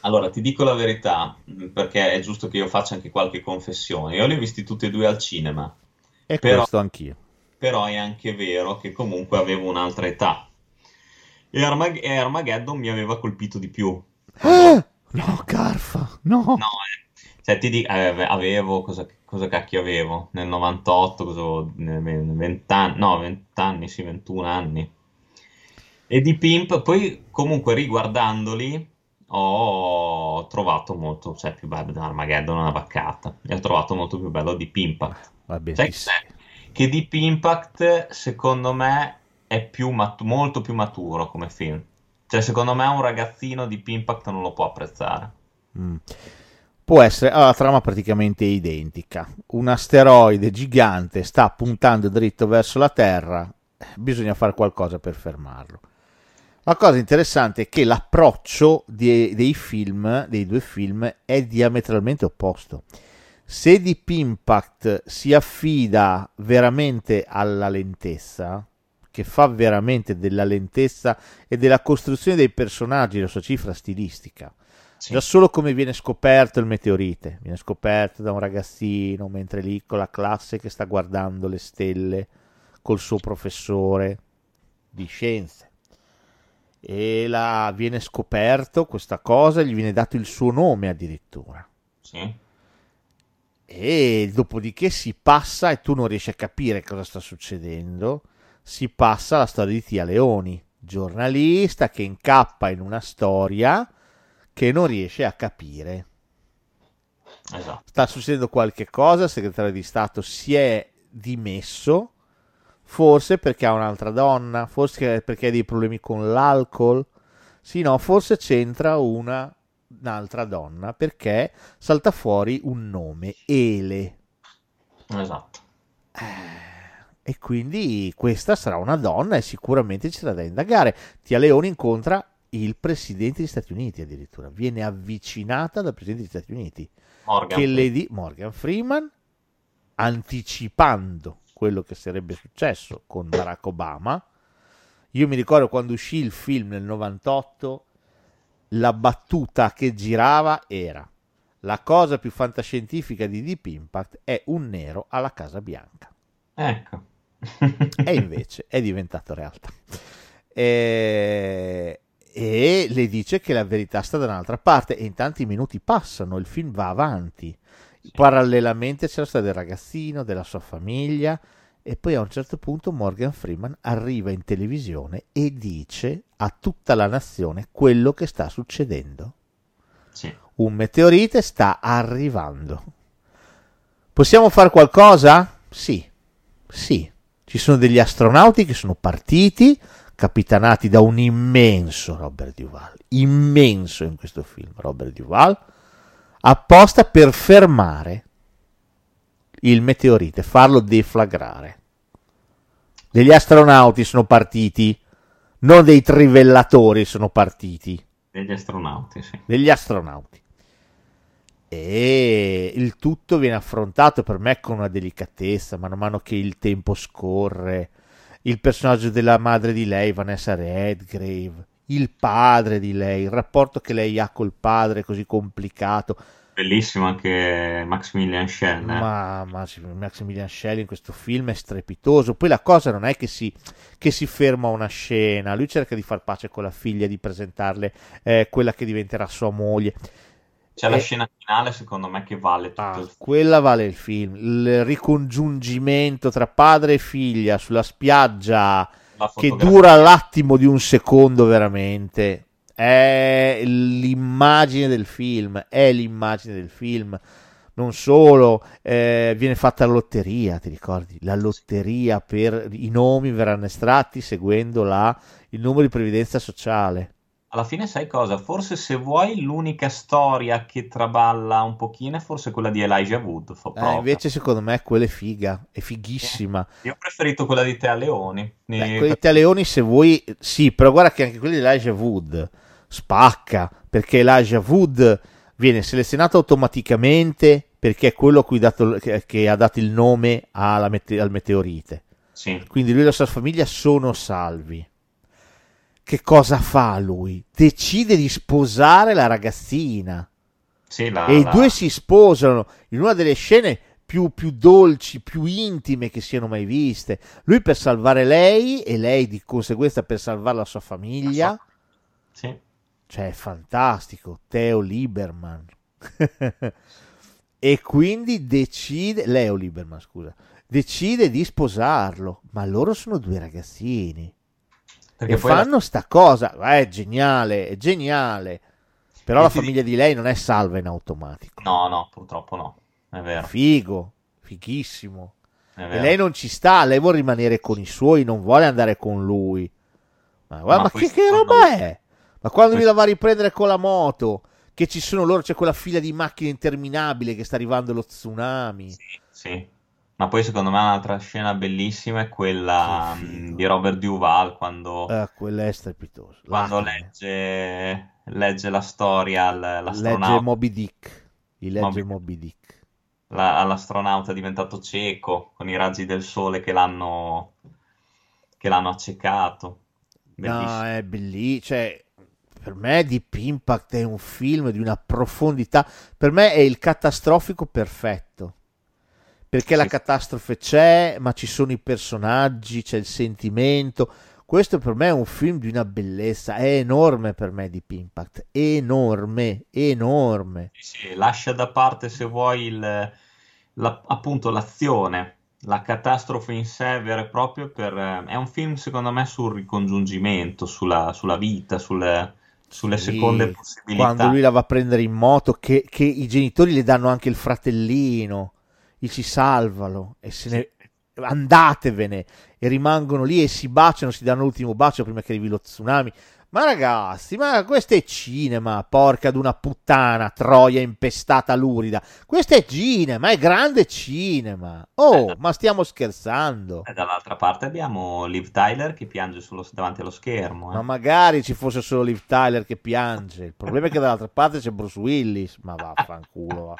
Allora, ti dico la verità, perché è giusto che io faccia anche qualche confessione. Io li ho visti tutti e due al cinema, E Però- questo anch'io. però è anche vero che comunque avevo un'altra età. E Armageddon mi aveva colpito di più. No, Carfa, no. No, eh, cioè ti dico, eh, avevo, cosa, cosa cacchio avevo? Nel 98, cosa avevo? Ne- 20 anni, no, 20 anni, sì, 21 anni. E di Pimp, poi comunque riguardandoli ho trovato molto, cioè più bello di Armageddon una vaccata, e ho trovato molto più bello Deep Impact. Vabbè, cos'è? Che Deep Impact secondo me è più mat- molto più maturo come film. Cioè secondo me un ragazzino Deep Impact non lo può apprezzare. Mm. Può essere, allora, la trama praticamente è identica. Un asteroide gigante sta puntando dritto verso la Terra, bisogna fare qualcosa per fermarlo. La cosa interessante è che l'approccio di- dei film, dei due film, è diametralmente opposto. Se Deep Impact si affida veramente alla lentezza, che fa veramente della lentezza e della costruzione dei personaggi la sua cifra stilistica, Sì. Già solo come viene scoperto il meteorite, viene scoperto da un ragazzino mentre lì con la classe che sta guardando le stelle col suo professore di scienze. E la, viene scoperto questa cosa, gli viene dato il suo nome addirittura. Sì. E dopodiché si passa e tu non riesci a capire cosa sta succedendo. Si passa alla storia di Tia Leoni, giornalista che incappa in una storia che non riesce a capire. Esatto. Sta succedendo qualche cosa, il segretario di Stato si è dimesso, forse perché ha un'altra donna, forse perché ha dei problemi con l'alcol. Sì, no, forse c'entra una, un'altra donna perché salta fuori un nome, Ele. Esatto. E quindi questa sarà una donna e sicuramente c'era da indagare. Tia Leone incontra il presidente degli Stati Uniti addirittura, viene avvicinata dal presidente degli Stati Uniti Morgan. che le di Morgan Freeman anticipando quello che sarebbe successo con Barack Obama. Io mi ricordo quando uscì il film nel 98, la battuta che girava era la cosa più fantascientifica di Deep Impact è un nero alla Casa Bianca. Ecco. E invece è diventato realtà. E, e le dice che la verità sta da un'altra parte e in tanti minuti passano, il film va avanti. Parallelamente c'è la storia del ragazzino, della sua famiglia e poi a un certo punto Morgan Freeman arriva in televisione e dice a tutta la nazione quello che sta succedendo. Sì. Un meteorite sta arrivando. Possiamo fare qualcosa? Sì, sì. Ci sono degli astronauti che sono partiti, capitanati da un immenso Robert Duval, immenso in questo film Robert Duval, apposta per fermare il meteorite, farlo deflagrare. Degli astronauti sono partiti, non dei trivellatori sono partiti Degli astronauti, sì. degli astronauti. E il tutto viene affrontato per me con una delicatezza, man mano che il tempo scorre. Il personaggio della madre di lei, Vanessa Redgrave, il padre di lei, il rapporto che lei ha col padre così complicato. Bellissimo anche Maximilian Schell. eh. Ma, ma Maximilian Schell in questo film è strepitoso. Poi la cosa non è che si, che si ferma a una scena, lui cerca di far pace con la figlia, di presentarle eh, quella che diventerà sua moglie. C'è la Eh, scena finale, secondo me, che vale tutto Ah, quella vale il film. Il ricongiungimento tra padre e figlia sulla spiaggia che dura l'attimo di un secondo veramente. È l'immagine del film, è l'immagine del film. Non solo, eh, viene fatta la lotteria, ti ricordi? La lotteria per i nomi verranno estratti seguendo la, il numero di previdenza sociale. Alla fine sai cosa? Forse se vuoi l'unica storia che traballa un pochino è forse quella di Elijah Wood. fa Eh, invece secondo me quella è figa, è fighissima. Io ho preferito quella di Tea Leoni. Beh, Ne- quelli italiani se vuoi, sì, però guarda che anche quelli di Elijah Wood spacca, perché Elijah Wood viene selezionato automaticamente perché è quello dato- che, che ha dato il nome alla mete- al meteorite. Sì, Quindi lui e la sua famiglia sono salvi. Che cosa fa lui? Decide di sposare la ragazzina sì, la, e i la- due si sposano in una delle scene più, più dolci, più intime che siano mai viste. Lui per salvare lei e lei di conseguenza per salvare la sua famiglia. sì. Cioè, è fantastico. Theo Lieberman. e quindi decide, Leo Lieberman, scusa, decide di sposarlo. Ma loro sono due ragazzini. Perché e poi la- fanno sta cosa. È geniale, è geniale. Però E la famiglia di lei non è salva in automatico. No, no, purtroppo no. È vero, Figo, fighissimo. E lei non ci sta, lei vuole rimanere con i suoi, non vuole andare con lui. Ma guarda, Ma ma che, che non- roba è? Ma quando mi questo- la va a riprendere con la moto, che ci sono loro, c'è quella fila di macchine interminabile che sta arrivando lo tsunami. Sì, sì. Ma poi secondo me un'altra scena bellissima è quella mh, di Robert Duval quando, Eh, quella è strepitosa. quando legge, legge la storia al- legge all'astronauta, Moby Dick. Gli legge Moby- Moby Dick. la- all'astronauta diventato cieco con i raggi del sole che l'hanno che l'hanno accecato. Bellissimo. No, è bellissimo. Cioè, per me Deep Impact è un film di una profondità. Per me è il catastrofico perfetto. Perché la Sì. catastrofe c'è, ma ci sono i personaggi, c'è il sentimento. Questo per me è un film di una bellezza. È enorme per me Deep Impact. Enorme, enorme. Sì, sì, lascia da parte se vuoi il, la- appunto l'azione, la catastrofe in sé vera e propria per, eh, è un film secondo me sul ricongiungimento, sulla, sulla vita, sulle, sulle Sì, seconde possibilità. Quando lui la va a prendere in moto, che, che i genitori le danno anche il fratellino, dici salvalo e se ne andatevene e rimangono lì e si baciano, si danno l'ultimo bacio prima che arrivi lo tsunami. Ma ragazzi, ma questo è cinema, porca d'una puttana, troia impestata lurida. Questo è cinema, è grande cinema. Oh, Eh, ma stiamo scherzando. E dall'altra parte abbiamo Liv Tyler che piange sullo- davanti allo schermo. eh. Ma magari ci fosse solo Liv Tyler che piange. Il problema è che dall'altra parte c'è Bruce Willis. Ma vaffanculo. Va.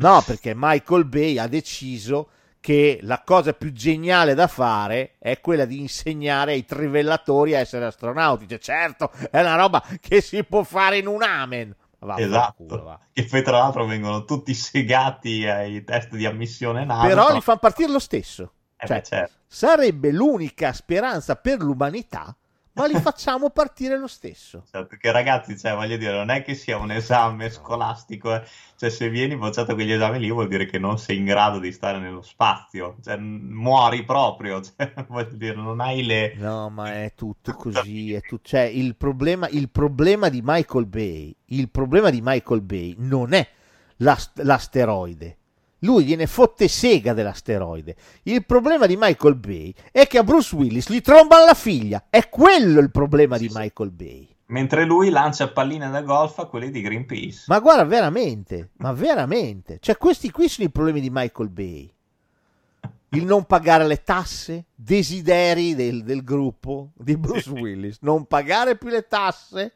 No, perché Michael Bay ha deciso che la cosa più geniale da fare è quella di insegnare ai trivellatori a essere astronauti. Cioè, certo, è una roba che si può fare in un amen. Vaffanculo, Esatto, va. che poi tra l'altro vengono tutti segati ai test di ammissione NASA. Però li fanno partire lo stesso. Eh, Cioè, beh, certo. sarebbe l'unica speranza per l'umanità, ma li facciamo partire lo stesso. Cioè, perché ragazzi, cioè, voglio dire, non è che sia un esame scolastico, eh. Cioè, se vieni bocciato quegli esami lì vuol dire che non sei in grado di stare nello spazio, cioè, muori proprio, cioè, voglio dire, non hai le... No, ma è tutto così. È tu- cioè, il, problema, il problema di Michael Bay, il problema di Michael Bay non è l'ast- l'asteroide. Lui gliene fotte sega dell'asteroide. Il problema di Michael Bay è che a Bruce Willis gli trombano la figlia. È quello il problema Sì, di. Michael Bay. Mentre lui lancia palline da golf a quelli di Greenpeace. Ma guarda, veramente, ma veramente. Cioè, questi qui sono i problemi di Michael Bay. Il non pagare le tasse, desideri del, del gruppo di Bruce. Willis. Non pagare più le tasse.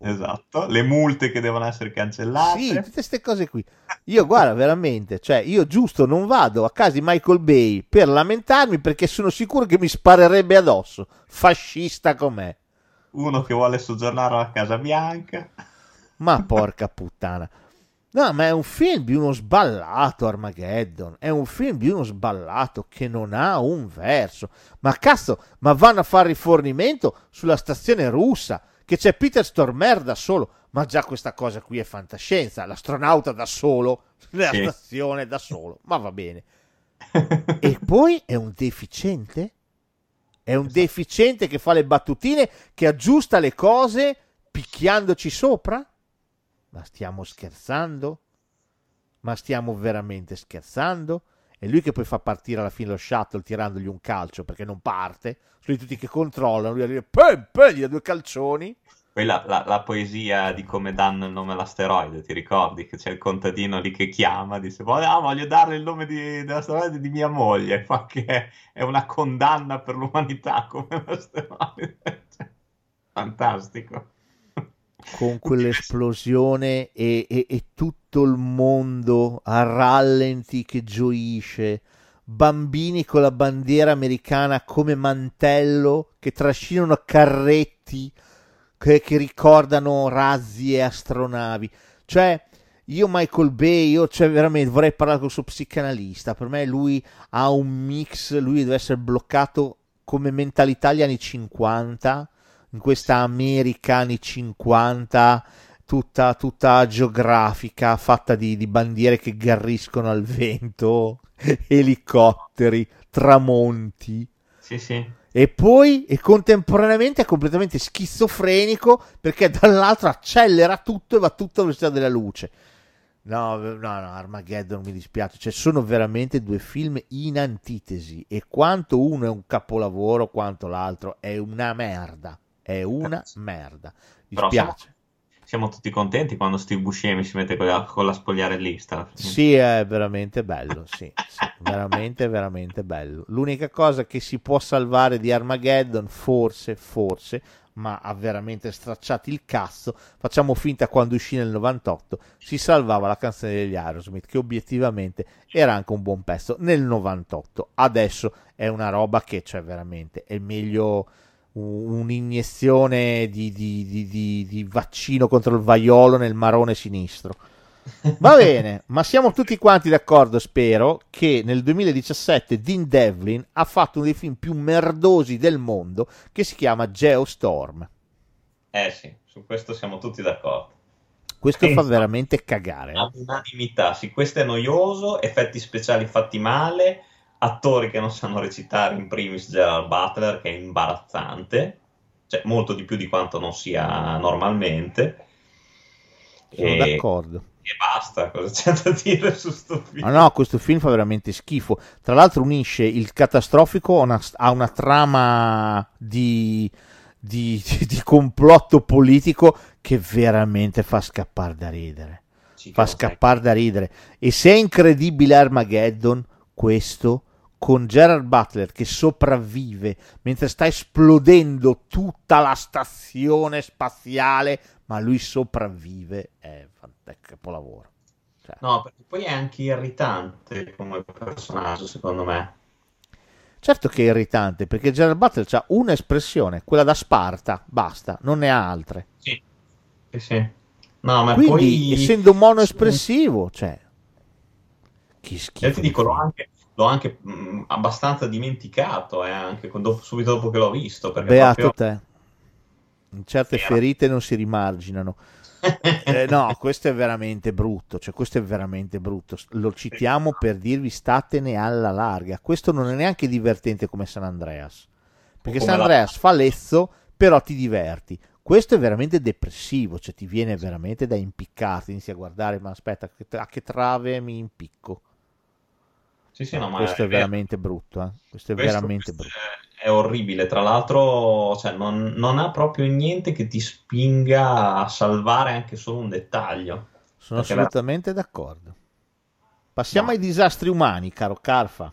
Esatto, le multe che devono essere cancellate. Sì, tutte queste cose qui. Io, guarda, veramente, cioè, io giusto non vado a casa di Michael Bay per lamentarmi perché sono sicuro che mi sparerebbe addosso. Fascista com'è. Uno che vuole soggiornare alla Casa Bianca. Ma porca puttana. No, ma è un film di uno sballato Armageddon. È un film di uno sballato che non ha un verso. Ma cazzo, ma vanno a fare rifornimento sulla stazione russa. Che c'è Peter Stormer da solo. Ma già questa cosa qui è fantascienza. L'astronauta da solo. Nella Sì. stazione da solo. Ma va bene. E poi è un deficiente? È un deficiente che fa le battutine, che aggiusta le cose picchiandoci sopra? Ma stiamo scherzando? Ma stiamo veramente scherzando? È lui che poi fa partire alla fine lo shuttle tirandogli un calcio perché non parte. Sono tutti che controllano. Lui arriva, pem, gli dà due calcioni. Poi la, la- la poesia di come danno il nome all'asteroide, ti ricordi? Che c'è il contadino lì che chiama, dice "Voglio- ah, voglio darle il nome di- dell'asteroide di mia moglie, fa che è, è una condanna per l'umanità come l'asteroide. Cioè, fantastico. Con quell'esplosione e, e- e tutto il mondo a rallenti che gioisce, bambini con la bandiera americana come mantello che trascinano carretti che, che ricordano razzi e astronavi. Cioè, io Michael Bay, io cioè, veramente vorrei parlare con il suo psicanalista. Per me lui ha un mix, lui deve essere bloccato come mentalità agli anni 50 in questa America anni 50 tutta, tutta geografica fatta di, di bandiere che garriscono al vento elicotteri tramonti Sì, sì. e poi e contemporaneamente è completamente schizofrenico perché dall'altro accelera tutto e va tutto alla velocità della luce. No, no, no, Armageddon mi dispiace, cioè sono veramente due film in antitesi e quanto uno è un capolavoro, quanto l'altro è una merda, è una merda. Mi dispiace. siamo, siamo tutti contenti quando Steve Buscemi si mette con la, con la spogliarellista. Sì, è veramente bello, sì, sì, veramente, veramente bello. L'unica cosa che si può salvare di Armageddon, forse, forse, ma ha veramente stracciato il cazzo, facciamo finta quando uscì nel 98, si salvava la canzone degli Aerosmith, che obiettivamente era anche un buon pezzo nel 98. Adesso è una roba che, cioè, veramente, è meglio un'iniezione di, di, di, di, vaccino contro il vaiolo nel marone sinistro. Va bene, ma siamo tutti quanti d'accordo, spero, che nel 2017 Dean Devlin ha fatto uno dei film più merdosi del mondo che si chiama Geostorm. Eh sì, su questo siamo tutti d'accordo. Questo Penso. fa veramente cagare. Eh? Unanimità, sì, questo è noioso, effetti speciali fatti male, attori che non sanno recitare, in primis Gerald Butler, che è imbarazzante, cioè molto di più di quanto non sia normalmente. Sono e... d'accordo e basta, cosa c'è da dire su sto film? Ma no, questo film fa veramente schifo. Tra l'altro unisce il catastrofico a una, a una trama di, di, di, complotto politico che veramente fa scappare da ridere. Sì, fa scappare da ridere. E se è incredibile Armageddon, questo con Gerard Butler che sopravvive mentre sta esplodendo tutta la stazione spaziale, ma lui sopravvive, è, è capolavoro. Cioè. No, perché poi è anche irritante come personaggio, secondo me. Certo che è irritante, perché Gerard Butler ha un'espressione, quella da Sparta, basta, non ne ha altre. Sì, sì, sì. No, ma Quindi, poi... essendo monoespressivo, cioè... Che schifo. Io ti dico, l'ho anche, l'ho anche mh, abbastanza dimenticato, eh, anche quando, subito dopo che l'ho visto. Beato proprio... te. Certe Era. ferite non si rimarginano. eh, no, questo è veramente brutto. Cioè, questo è veramente brutto. Lo citiamo per dirvi statene alla larga. Questo non è neanche divertente come San Andreas. Perché San Andreas la... fa lezzo, però ti diverti. Questo è veramente depressivo, cioè ti viene veramente da impiccarti, inizi a guardare, ma aspetta, a che trave mi impicco. Sì, sì, no, questo è, è veramente brutto. Eh? Questo è questo, veramente questo brutto. È, è, orribile. Tra l'altro, cioè, non, non, ha proprio niente che ti spinga a salvare anche solo un dettaglio. Sono assolutamente la... d'accordo. Passiamo no. ai disastri umani, caro Carfa.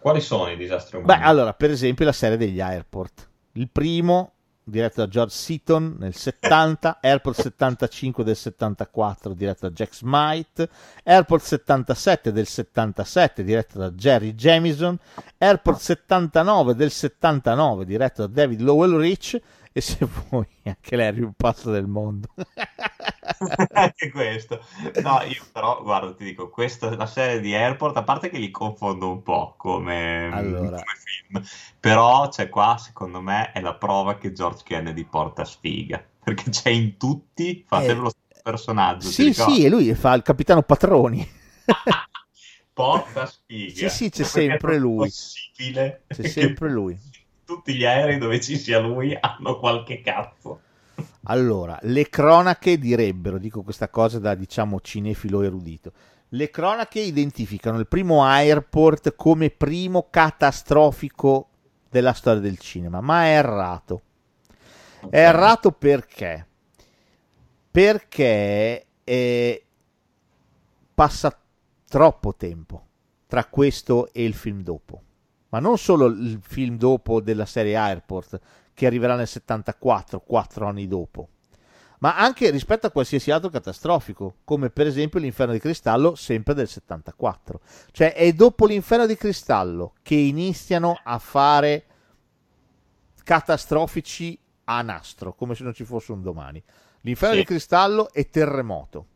Quali sono i disastri umani? Beh, allora, per esempio, la serie degli airport. Il primo diretto da George Seaton nel 70, Airport 75 del 74 diretto da Jack Smite, Airport 77 del 77 diretto da Jerry Jamison, Airport 79 del 79 diretto da David Lowell Rich e se vuoi anche lei un passo del mondo. anche questo. No, io però, guarda, ti dico, questa la serie di Airport, a parte che li confondo un po' come, allora. come film, però c'è qua, secondo me, è la prova che George Kennedy porta sfiga, perché c'è in tutti, fa eh, lo stesso personaggio. Sì, sì, e lui fa il capitano Patroni. porta sfiga. Sì, sì, c'è sempre lui. Possibile c'è sempre lui. Tutti gli aerei dove ci sia lui hanno qualche cazzo. Allora, le cronache direbbero, dico questa cosa da diciamo cinefilo erudito, le cronache identificano il primo airport come primo catastrofico della storia del cinema, ma è errato. È errato perché? Perché eh, passa troppo tempo tra questo e il film dopo. Ma non solo il film dopo della serie Airport, che arriverà nel 74, quattro anni dopo, ma anche rispetto a qualsiasi altro catastrofico, come per esempio l'Inferno di Cristallo, sempre del 74. Cioè è dopo l'Inferno di Cristallo che iniziano a fare catastrofici a nastro, come se non ci fosse un domani. L'Inferno sì. di Cristallo e Terremoto.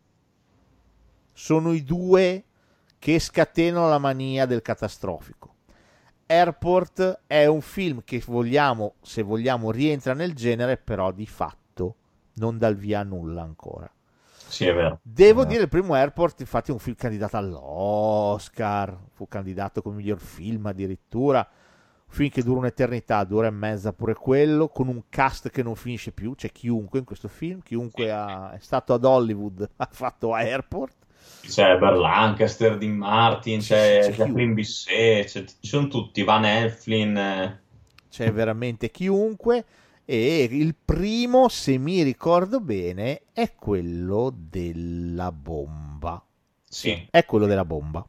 Sono i due che scatenano la mania del catastrofico. Airport è un film che vogliamo, se vogliamo, rientra nel genere, però di fatto non dal via nulla ancora. Sì, è vero. Devo è dire, il primo Airport, infatti, è un film candidato all'Oscar, fu candidato come miglior film addirittura. film che dura un'eternità, due ore e mezza pure quello, con un cast che non finisce più, c'è chiunque in questo film, chiunque ha, è stato ad Hollywood ha fatto Airport. C'è Ber Lancaster, Dean Martin, c'è, C'è Jacqueline Bisset, c'è- ci sono tutti, Van Elflin. eh. C'è veramente chiunque. E il primo, se mi ricordo bene, è quello della bomba. Sì, È quello della bomba.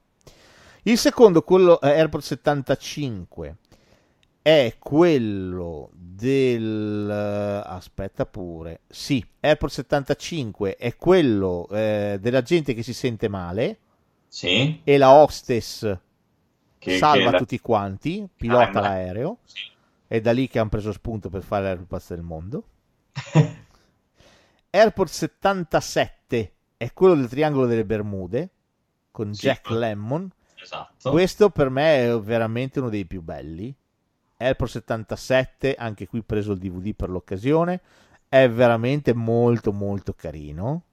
Il secondo, quello eh, Airport 75, è quello del... eh, aspetta pure. Sì, Airport 75 è quello eh, della gente che si sente male sì. e la hostess Che, salva che la- tutti quanti, pilota Ah, l'aereo. Sì. È da lì che hanno preso spunto per fare l'aeroport del mondo. Airport 77 è quello del triangolo delle Bermude con Sì, Jack Lemmon. esatto. Questo per me è veramente uno dei più belli. Airport 77, anche qui preso il DVD per l'occasione, è veramente molto molto carino.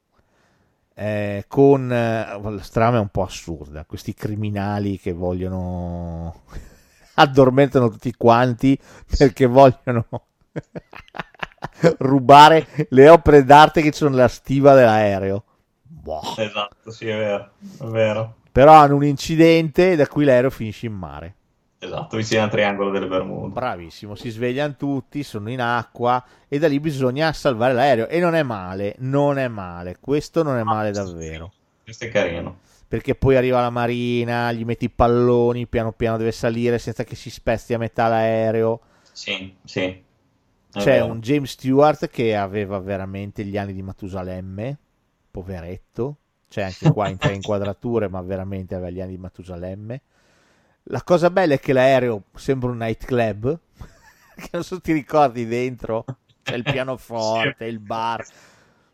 Eh, con eh, la strama è un po' assurda, questi criminali che vogliono addormentano tutti quanti perché vogliono rubare le opere d'arte che ci sono nella stiva dell'aereo. Boh. Esatto, sì, è vero. È vero. Però hanno un incidente da cui l'aereo finisce in mare. Esatto, vicino al triangolo delle Bermude. Bravissimo, si svegliano tutti, sono in acqua e da lì bisogna salvare l'aereo. E non è male, non è male, questo non è male davvero. Questo è carino. Perché poi arriva la marina, gli metti i palloni, piano piano deve salire senza che si spezzi a metà l'aereo. Sì, sì. È C'è vero. un James Stewart che aveva veramente gli anni di Matusalemme, poveretto. C'è anche qua in tre inquadrature, ma veramente aveva gli anni di Matusalemme. La cosa bella è che l'aereo sembra un nightclub, che non so se ti ricordi dentro, c'è il pianoforte, il bar.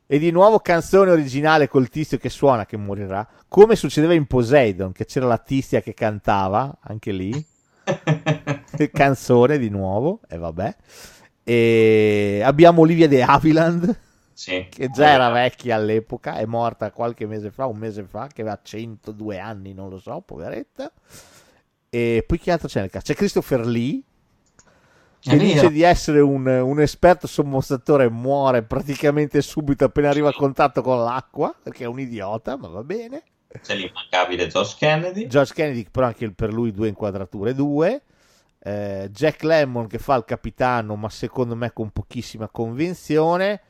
E di nuovo canzone originale col tizio che suona, che morirà, come succedeva in Poseidon, che c'era la tizia che cantava, anche lì. canzone di nuovo, e vabbè. E abbiamo Olivia De Havilland, Sì. che già era vecchia all'epoca, è morta qualche mese fa, un mese fa, che aveva 102 anni, non lo so, poveretta. E poi chi altro c'è nel caso? C'è Christopher Lee, che dice di essere un, un esperto sommozatore e muore praticamente subito appena arriva a contatto con l'acqua, perché è un idiota, ma va bene. C'è l'immancabile Josh Kennedy. George Kennedy, però anche per lui due inquadrature, due. Eh, Jack Lemmon che fa il capitano, ma secondo me con pochissima convinzione.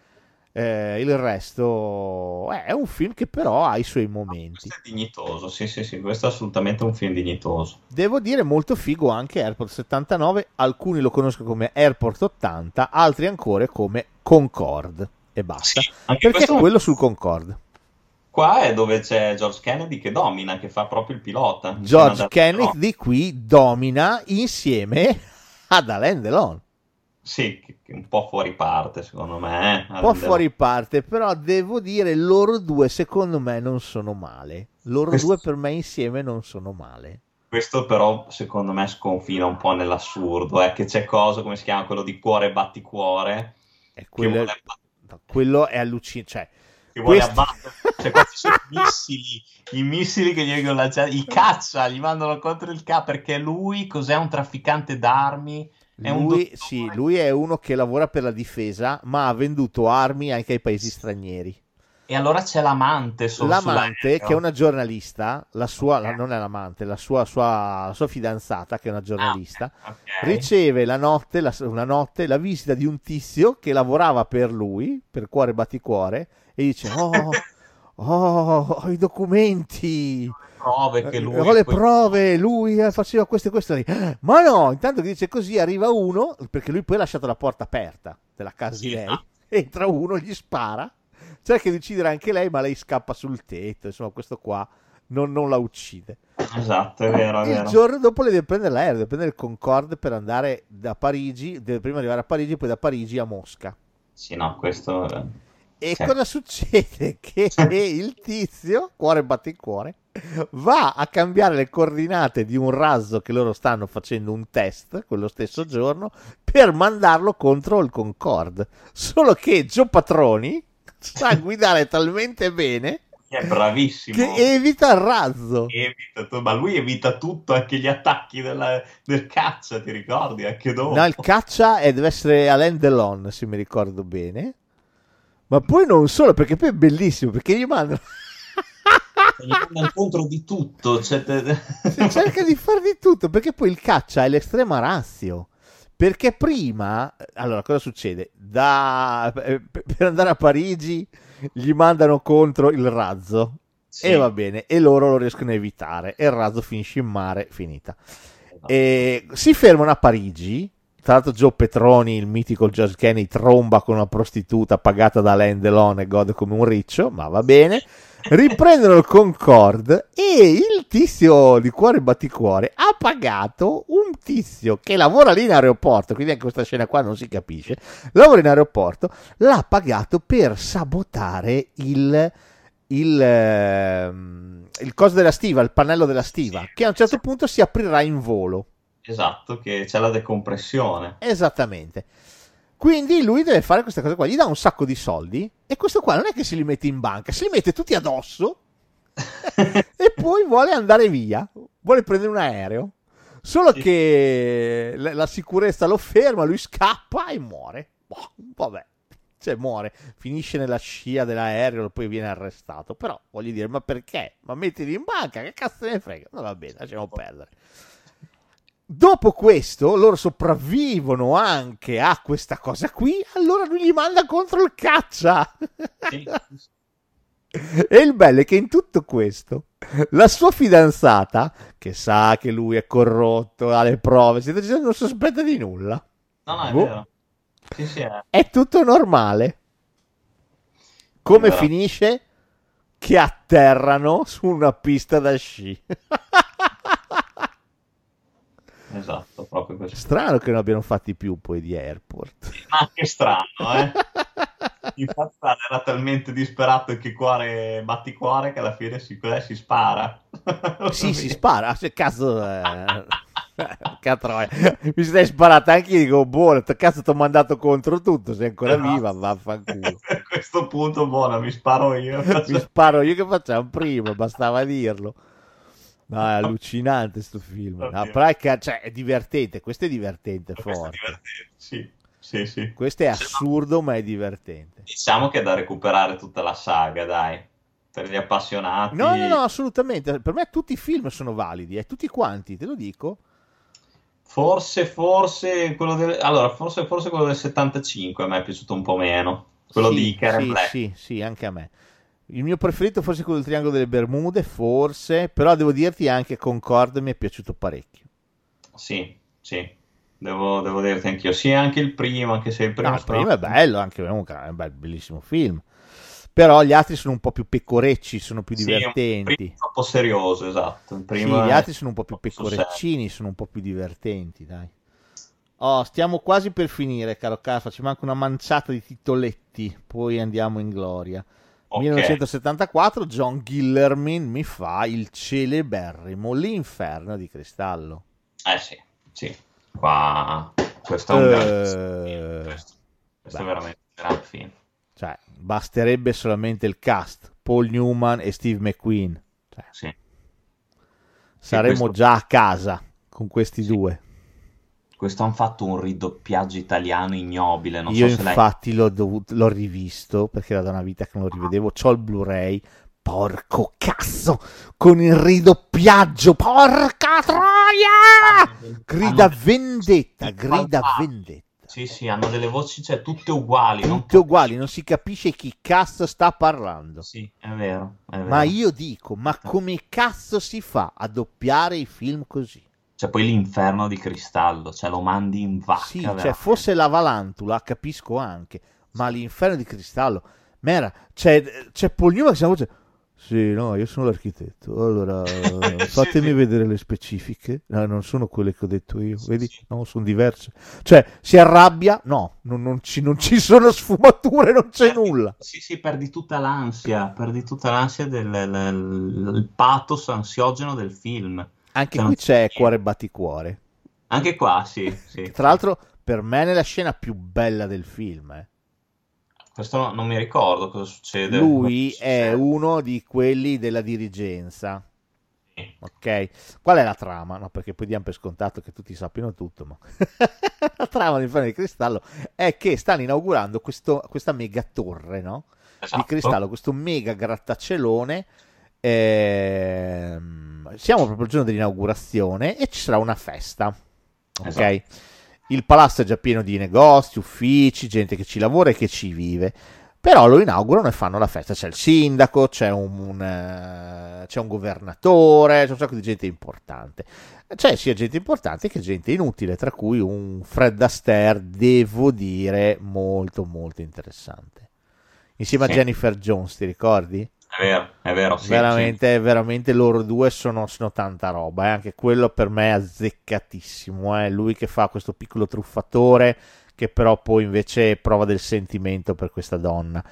Eh, il resto eh, è un film che però ha i suoi momenti. Questo è dignitoso, sì, sì, sì, questo è assolutamente un film dignitoso. Devo dire molto figo anche Airport 79, alcuni lo conoscono come Airport 80, altri ancora come Concorde e basta. Sì, Perché questo- è quello sul Concorde. Qua è dove c'è George Kennedy che domina, che fa proprio il pilota. George Kennedy qui domina insieme ad Alain Delon. Sì, un po' fuori parte, secondo me. eh. Un po' fuori parte, però devo dire loro due secondo me non sono male. Loro Questo- due per me insieme non sono male. Questo però, secondo me, sconfina un po' nell'assurdo, è che c'è cosa, come si chiama, quello di cuore e batticuore, E che quello, vuole, no, quello è allucinante. Cioè, che vuole questo- abbattere, cioè questi sono i missili, i missili che gli vengono lanciati, i caccia, gli mandano contro il K, perché lui cos'è un trafficante d'armi? È lui, sì, lui è uno che lavora per la difesa, ma ha venduto armi anche ai paesi stranieri. E allora c'è l'amante solo L'amante, che è una giornalista, la sua, la- non è l'amante, la sua, sua- sua fidanzata, che è una giornalista, Ah, ok. riceve la notte, la, una notte la visita di un tizio che lavorava per lui, per Cuore Batticuore, e dice: Oh, oh, ho i documenti. Prove che lui le poi- prove, lui eh, faceva questo e questo. lì. Ma no, intanto che dice così, arriva uno, perché lui poi ha lasciato la porta aperta della casa di lei, ah. entra uno, gli spara, cerca di uccidere anche lei, ma lei scappa sul tetto, insomma questo qua non, non la uccide. Esatto, è vero, è Il vero. giorno dopo le deve prendere l'aereo, deve prendere il Concorde per andare da Parigi, deve prima arrivare a Parigi, poi da Parigi a Mosca. Sì, no, questo... eh, E Sì. cosa succede? Che il tizio, cuore batte in cuore, va a cambiare le coordinate di un razzo che loro stanno facendo un test quello stesso giorno per mandarlo contro il Concorde. Solo che Gio Patroni sa guidare talmente bene è bravissimo. che evita il razzo. Evita ma lui evita tutto, anche gli attacchi della- del caccia, ti ricordi? Anche dopo. No, il caccia è- deve essere Alain Delon, se mi ricordo bene. Ma poi non solo, perché poi è bellissimo, perché gli mandano... Gli mandano contro di tutto. cioè, te- cerca di fare di tutto, perché poi il caccia è l'estrema razio. Perché prima, allora cosa succede? Da, eh, per andare a Parigi gli mandano contro il razzo Sì. e va bene, e loro lo riescono a evitare e il razzo finisce in mare, finita. E si fermano a Parigi. Tra l'altro, Joe Petroni, il mitico George Kenny, tromba con una prostituta pagata da Alain Delon e gode come un riccio, ma va bene. Riprendono il Concorde e il tizio di cuore batticuore ha pagato un tizio che lavora lì in aeroporto. Quindi anche questa scena qua non si capisce. Lavora in aeroporto, l'ha pagato per sabotare il il, ehm, il coso della stiva, il pannello della stiva, che a un certo punto si aprirà in volo. Esatto, che c'è la decompressione. Esattamente. Quindi lui deve fare questa cosa qua, gli dà un sacco di soldi e questo qua non è che se li mette in banca, se li mette tutti addosso e poi vuole andare via, vuole prendere un aereo. Solo Sì. che la, sicurezza lo ferma, lui scappa e muore. Boh, vabbè, cioè muore, finisce nella scia dell'aereo e poi viene arrestato. Però voglio dire, ma perché? Ma mettili in banca, che cazzo ne frega? No, va bene, lasciamo perdere. Dopo questo, loro sopravvivono anche a questa cosa qui. Allora lui gli manda contro il caccia. Sì. E il bello è che in tutto questo, la sua fidanzata, che sa che lui è corrotto, ha le prove, non sospetta di nulla. No, no, è Boh. vero. Sì, sì, è. È tutto normale. Come finisce? Che atterrano su una pista da sci. Esatto, proprio così. Strano che non abbiano fatti più poi di airport. Ma che strano, eh? Infatti era talmente disperato che cuore, batticuore che alla fine si, si spara. Sì, si spara. Se cazzo. eh, cazzo, eh, mi stai sparata anche io. Dico, buono. Cazzo, ti ho mandato contro tutto. Sei ancora Esatto. viva. Vaffanculo. A questo punto, buona, mi sparo io. Mi sparo io che facciamo prima. Bastava dirlo. No, è allucinante sto film. No, Oddio. però è, che- cioè, è divertente. Questo è divertente, Questo è forte. divertente. Sì, sì, sì. Questo è assurdo, ma è divertente. Diciamo che è da recuperare tutta la saga, dai. Per gli appassionati. No, no, no, assolutamente. Per me tutti i film sono validi, eh, tutti quanti, te lo dico. Forse, forse quello del... Allora, forse, forse quello del 75 a me è piaciuto un po' meno. Quello Sì, di Karen sì, Black. Sì, sì, anche a me. Il mio preferito forse quello del Triangolo delle Bermude, forse, però devo dirti anche Concorde mi è piaciuto parecchio. Sì, sì. Devo, devo dirti anch'io. Sì, anche il primo, anche se il primo... No, il primo è bello, anche è un bel- bellissimo film. Però gli altri sono un po' più pecorecci, sono più Sì, divertenti. è troppo serioso, esatto. Sì, gli è- altri sono un po' più pecoreccini, sono un po' più divertenti, dai. Oh, stiamo quasi per finire, caro Caffa, ci manca una manciata di titoletti, poi andiamo in gloria. Ok. 1974 John Gillerman mi fa il celeberrimo L'inferno di cristallo. Eh sì, sì. Qua... Questo è un Eh, grande film. Questo, questo è veramente un gran film. Cioè, basterebbe solamente il cast, Paul Newman e Steve McQueen. Cioè, Sì. saremmo questo- già a casa con questi due. Questo hanno fatto un ridoppiaggio italiano ignobile. Non Io so se l'hai infatti l'ho, dovuto- l'ho rivisto perché era da una vita che non lo rivedevo. C'ho il Blu-ray. Porco cazzo! Con il ridoppiaggio! Porca troia! Grida Hanno- vendetta, Sì, grida palpabili. vendetta. Sì, sì, hanno delle voci, cioè, tutte uguali. non Tutte uguali, non si capisce chi cazzo sta parlando. Sì, è vero, è vero. Ma io dico, ma come cazzo si fa a doppiare i film così? C'è poi l'inferno di cristallo, cioè lo mandi in vacca. Sì, cioè veramente. fosse la Valantula, capisco anche, ma l'inferno di cristallo, mera, c'è, c'è Newman che si voce, sì, no, io sono l'architetto, allora Sì, fatemi sì. vedere le specifiche, no, non sono quelle che ho detto io, Sì, vedi, no, sono diverse, cioè si arrabbia, no, non, non ci, non ci sono sfumature, non c'è Perdi- nulla. Sì, sì, perdi tutta l'ansia, perdi tutta l'ansia del il- il pathos ansiogeno del film. Anche qui c'è cuore batticuore, Anche qua, sì, sì. tra l'altro per me è la scena più bella del film, eh. Questo no- non mi ricordo cosa succede. Lui Cosa è succede. uno di quelli della dirigenza. Sì. Ok, qual è la trama? No, perché poi diamo per scontato che tutti sappiano tutto, ma la trama dell'inferno di cristallo è che stanno inaugurando questo- questa mega torre, no? Esatto. Di cristallo, questo mega grattacielone. Ehm, siamo proprio il giorno dell'inaugurazione e ci sarà una festa. Ok, Esatto. il palazzo è già pieno di negozi, uffici, gente che ci lavora e che ci vive. Però lo inaugurano e fanno la festa. C'è il sindaco, c'è un, un, eh, c'è un governatore, c'è un sacco di gente importante. C'è sia gente importante che gente inutile, tra cui un Fred Astaire, devo dire, molto molto interessante. Insieme Sì. a Jennifer Jones, ti ricordi? È vero, è vero, sì, veramente, veramente loro due sono, sono tanta roba. eh. Anche quello per me è azzeccatissimo. È lui che fa questo piccolo truffatore, che però poi invece prova del sentimento per questa donna.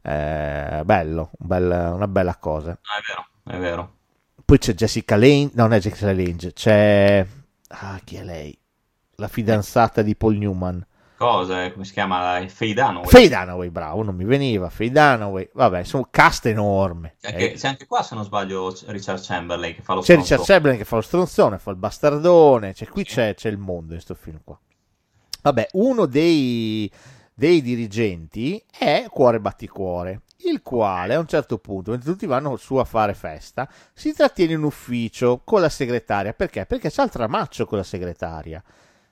Eh, bello, bel- una bella cosa. sì. No, è vero, è vero. Poi c'è Jessica Lange, no, non è Jessica Lange, c'è... Ah, chi è lei? La fidanzata di Paul Newman. Cosa? Come si chiama? Faye Dunaway. Faye Dunaway, bravo, non mi veniva. Faye Dunaway, vabbè, sono cast enorme. C'è anche, Eh, c'è anche qua, se non sbaglio, Richard Chamberlain che fa lo C'è stronzo. Richard Chamberlain che fa lo stronzone, fa il bastardone, cioè qui c'è, c'è il mondo in questo film qua. Vabbè, uno dei, dei dirigenti è Cuore Batticuore, il quale a un certo punto, mentre tutti vanno su a fare festa, si trattiene in ufficio con la segretaria. Perché? Perché c'ha il tramaccio con la segretaria.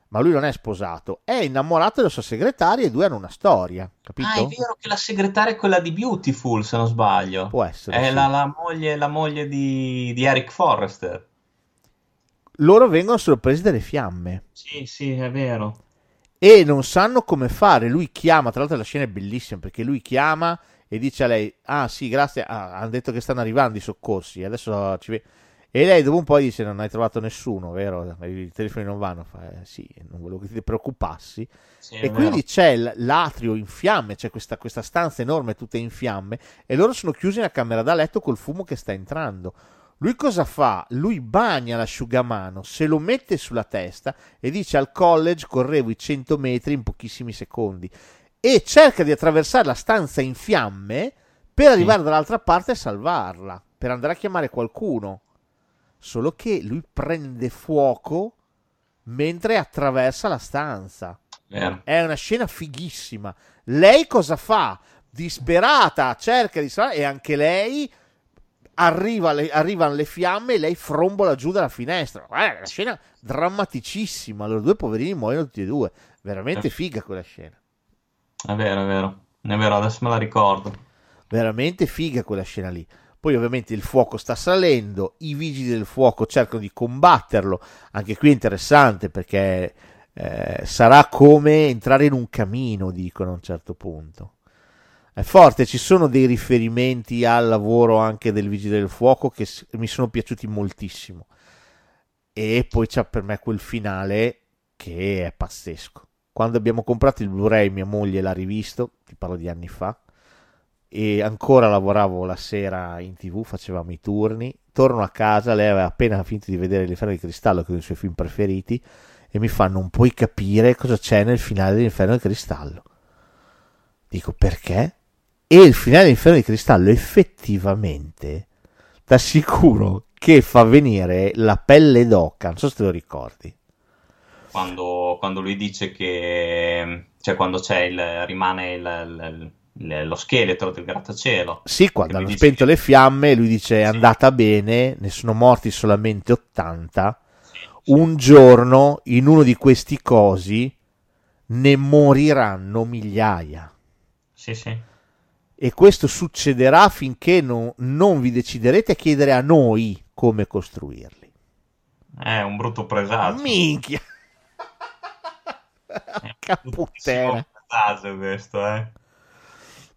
Ma lui non è sposato, è innamorato della sua segretaria e i due hanno una storia, capito? Ah, è vero che la segretaria è quella di Beautiful, se non sbaglio. Può essere. È sì. la, la moglie, la moglie di, di Eric Forrester. Loro vengono sorpresi dalle fiamme. Sì, sì, è vero. e non sanno come fare. Lui chiama, tra l'altro la scena è bellissima perché lui chiama e dice a lei: Ah, sì, grazie. Ah, hanno detto che stanno arrivando i soccorsi. Adesso ci ve-". E lei dopo un po' dice: Non hai trovato nessuno, vero? I telefoni non vanno. Fa, "Eh, sì, non volevo che ti preoccupassi. Sì, E vero. quindi c'è l- l'atrio in fiamme, c'è questa, questa stanza enorme tutta in fiamme e loro sono chiusi nella camera da letto col fumo che sta entrando. Lui cosa fa? Lui bagna l'asciugamano, se lo mette sulla testa e dice al college correvo i 100 metri in pochissimi secondi e cerca di attraversare la stanza in fiamme per arrivare dall'altra parte e salvarla, per andare a chiamare qualcuno. Solo che lui prende fuoco mentre attraversa la stanza. Vero. È una scena fighissima. Lei cosa fa? Disperata, cerca di salvare e anche lei arriva le- arrivano le fiamme e lei frombola giù dalla finestra. Guarda, è una scena drammaticissima. Loro due poverini muoiono tutti e due. Veramente Eh. figa quella scena. È vero, è vero. È vero, adesso me la ricordo. Veramente figa quella scena lì. Poi ovviamente il fuoco sta salendo, i vigili del fuoco cercano di combatterlo. Anche qui è interessante perché eh, sarà come entrare in un camino, dicono a un certo punto. È forte, ci sono dei riferimenti al lavoro anche del vigile del fuoco che mi sono piaciuti moltissimo. E poi c'è per me quel finale che è pazzesco. Quando abbiamo comprato il Blu-ray, mia moglie l'ha rivisto, ti parlo di anni fa, e ancora lavoravo la sera in tv, facevamo i turni. Torno a casa, lei aveva appena finito di vedere L'Inferno di Cristallo, che è uno dei suoi film preferiti, e mi fa: Non puoi capire cosa c'è nel finale dell'Inferno di Cristallo. Dico perché? E il finale dell'Inferno di Cristallo effettivamente ti assicuro che fa venire la pelle d'oca. Non so se te lo ricordi. Quando, quando lui dice che... Cioè, quando c'è il... rimane il- il- lo scheletro del grattacielo. Sì, quando hanno spento che- le fiamme, lui dice è Sì. andata bene, ne sono morti solamente 80. Sì. Un giorno in uno di questi cosi ne moriranno migliaia. Sì, sì. E questo succederà finché no- non vi deciderete a chiedere a noi come costruirli. È un brutto presagio. Minchia! Porca puttana. presagio questo, eh.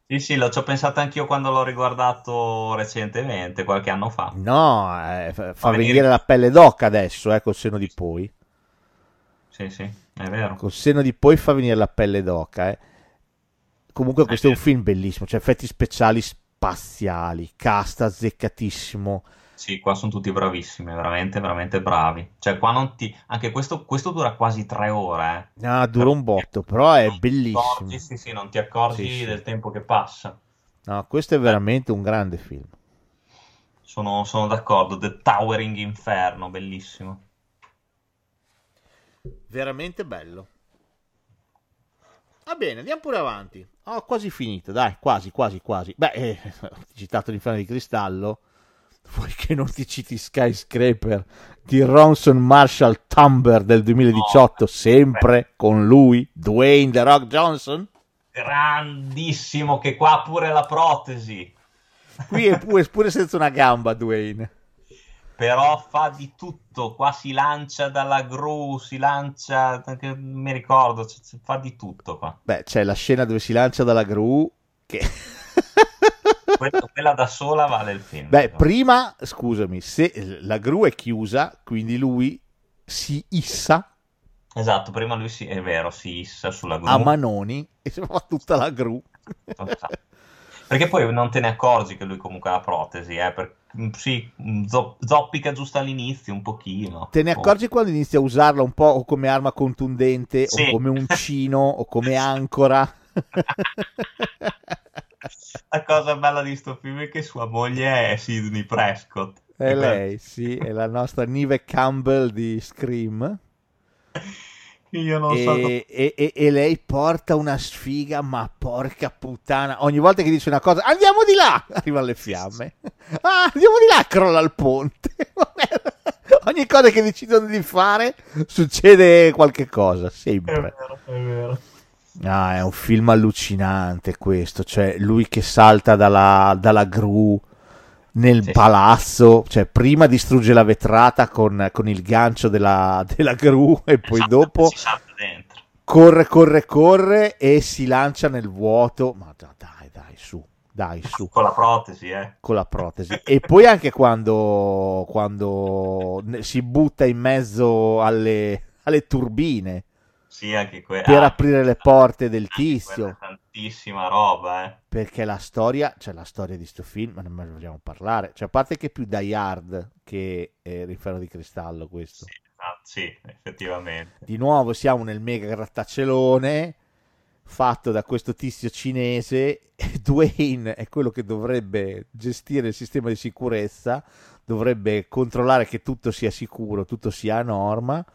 Sì, sì, lo ci ho pensato anch'io quando l'ho riguardato recentemente, qualche anno fa. No, eh, fa fa venire- venire la pelle d'oca adesso, eh, col seno di poi. Sì, sì, è vero. Col seno di poi fa venire la pelle d'oca. eh. Comunque, questo è un film bellissimo. C'è effetti speciali spaziali, cast azzeccatissimo. Sì, qua sono tutti bravissimi, veramente, veramente bravi. Cioè, qua non ti... Anche questo, questo dura quasi tre ore, eh. Ah, dura un botto, però è bellissimo. accorgi, sì, sì, non ti accorgi Sì, sì. del tempo che passa. No, questo è veramente un grande film. Sono, sono d'accordo. The Towering Inferno, bellissimo. Veramente bello. Va bene, andiamo pure avanti. Ho quasi finito, dai, quasi, quasi, quasi. Beh, eh, ho citato l'Inferno di Cristallo. Vuoi che non ti citi Skyscraper di Ronson Marshall Tumber del 2018, sempre con lui, Dwayne The Rock Johnson? Grandissimo, che qua ha pure la protesi. Qui è pure, pure senza una gamba, Dwayne. Però fa di tutto. Qua si lancia dalla gru, si lancia... mi ricordo, fa di tutto qua. Beh, c'è la scena dove si lancia dalla gru che... Quella, quella da sola vale il film. Beh, prima, scusami, se la gru è chiusa, quindi lui si issa Esatto, prima lui si, è vero, si issa sulla gru. a manoni e si fa tutta la gru. Perché poi non te ne accorgi che lui comunque ha la protesi, eh? per- sì, zo- zoppica giusto all'inizio un pochino. Te ne accorgi quando inizi a usarla un po' o come arma contundente Sì. o come uncino o come ancora. La cosa bella di sto film è che sua moglie è Sidney Prescott. È lei, sì, è la nostra Nive Campbell di Scream. Io non so E, e- e- e lei porta una sfiga, ma porca puttana. Ogni volta che dice una cosa, andiamo di là, arrivano le fiamme. Ah, andiamo di là, crolla il ponte. Ogni cosa che decidono di fare, succede qualche cosa, È sempre. vero, è vero. Ah, è un film allucinante questo, cioè lui che salta dalla, dalla gru nel Sì. palazzo, cioè prima distrugge la vetrata con, con il gancio della, della gru e poi Esatto, dopo corre, corre, corre e si lancia nel vuoto. Ma da- dai, dai, su, dai, su, Con la protesi, eh. con la protesi. E poi anche quando, quando si butta in mezzo alle, alle turbine Sì, anche que- per ah, aprire le porte del tizio. Tantissima roba, eh. Perché la storia, cioè la storia di sto film, ma non ne vogliamo parlare. Cioè, a parte che è più Die Hard che eh, di cristallo questo. Sì, esatto, sì, effettivamente. Di nuovo siamo nel mega grattacielone fatto da questo tizio cinese. e Dwayne è quello che dovrebbe gestire il sistema di sicurezza, dovrebbe controllare che tutto sia sicuro, tutto sia a norma.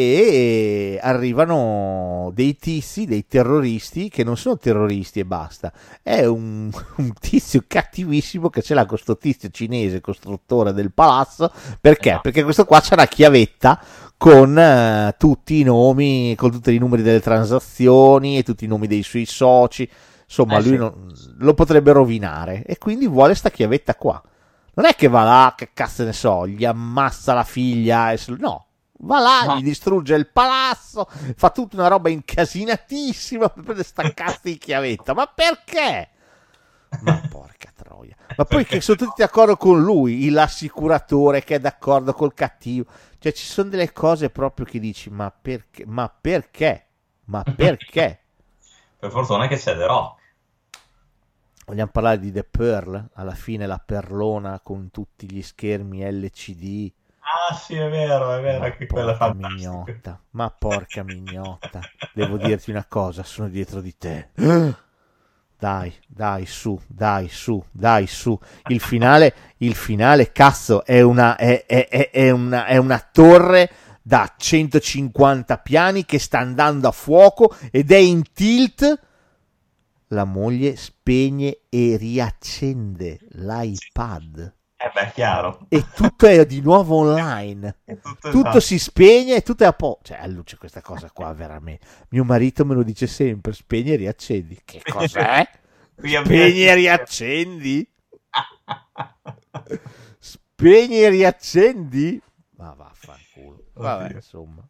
E arrivano dei tizi, dei terroristi che non sono terroristi e basta. È un, un tizio cattivissimo che ce l'ha questo tizio cinese costruttore del palazzo. Perché? Esatto. Perché questo qua c'ha una chiavetta con eh, tutti i nomi, con tutti i numeri delle transazioni e tutti i nomi dei suoi soci. Insomma, Eh, lui sì. non- lo potrebbe rovinare e quindi vuole sta chiavetta qua. Non è che va là, che cazzo ne so, gli ammazza la figlia e se- no. Va là, No. gli distrugge il palazzo, fa tutta una roba incasinatissima per prendere sta cazzo di chiavetta. Ma perché? Ma porca troia. Ma poi che sono tutti d'accordo con lui, l'assicuratore che è d'accordo col cattivo. Cioè ci sono delle cose proprio che dici, ma perché? Ma perché? Ma perché? Per fortuna che c'è The Rock. Vogliamo parlare di The Pearl? Alla fine la perlona con tutti gli schermi LCD. Ah, sì, è vero, è vero Ma che quella fantastica. mignotta, ma porca mignotta. Devo dirti una cosa, sono dietro di te. Dai, dai, su, dai, su, dai, su. Il finale, il finale, cazzo, è una, è, è- è- è una, è una torre da 150 piani che sta andando a fuoco ed è in tilt. La moglie spegne e riaccende l'iPad. Eh beh, chiaro. E tutto è di nuovo online tutto, tutto esatto. si spegne e tutto è a posto. Cioè, a luce questa cosa qua, veramente. Mio marito me lo dice sempre: spegni e riaccendi. Che cos'è? Spegni e riaccendi? Spegni e riaccendi? Ma vaffanculo. Vabbè, Oddio. insomma.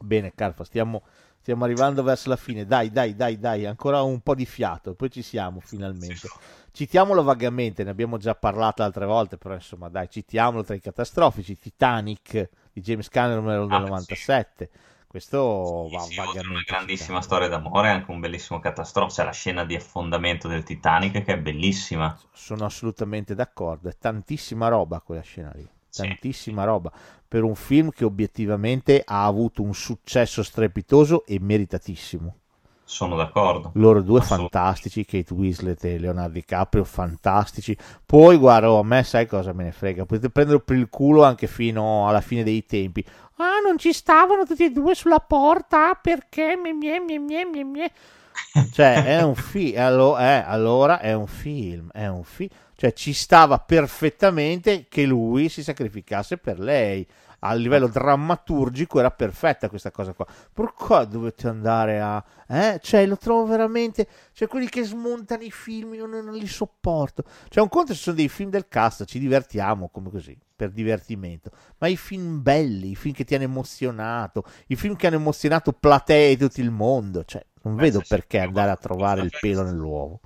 Bene, Carfa, stiamo, stiamo arrivando verso la fine. Dai, dai, dai, dai, ancora un po' di fiato, poi ci siamo finalmente. Citiamolo vagamente, ne abbiamo già parlato altre volte, però insomma, dai, citiamolo tra i catastrofici. Titanic di James Cameron del Ah, 97, Questo va Sì, sì, oltre a una vagamente grandissima citato. storia d'amore, anche un bellissimo catastrofe. C'è la scena di affondamento del Titanic che è bellissima. Sono assolutamente d'accordo, è tantissima roba quella scena lì, Sì. tantissima roba per un film che obiettivamente ha avuto un successo strepitoso e meritatissimo. Sono d'accordo. Loro due fantastici, Kate Winslet e Leonardo DiCaprio fantastici. Poi guarda, oh, a me sai cosa me ne frega, potete prenderlo per il culo anche fino alla fine dei tempi. Ah, non ci stavano tutti e due sulla porta perché mie mie mie mie mie mie. Cioè, è un film, allora è un film, è un film. Cioè, ci stava perfettamente che lui si sacrificasse per lei. A livello drammaturgico era perfetta questa cosa qua. Perché dovete andare a... Eh? Cioè, lo trovo veramente... Cioè, quelli che smontano i film, io non, non li sopporto. Cioè, un conto ci sono dei film del cast, ci divertiamo come così, per divertimento. Ma i film belli, i film che ti hanno emozionato, i film che hanno emozionato platee di tutto il mondo. Cioè, non Beh, vedo perché andare a questo- trovare il questo pelo nell'uovo.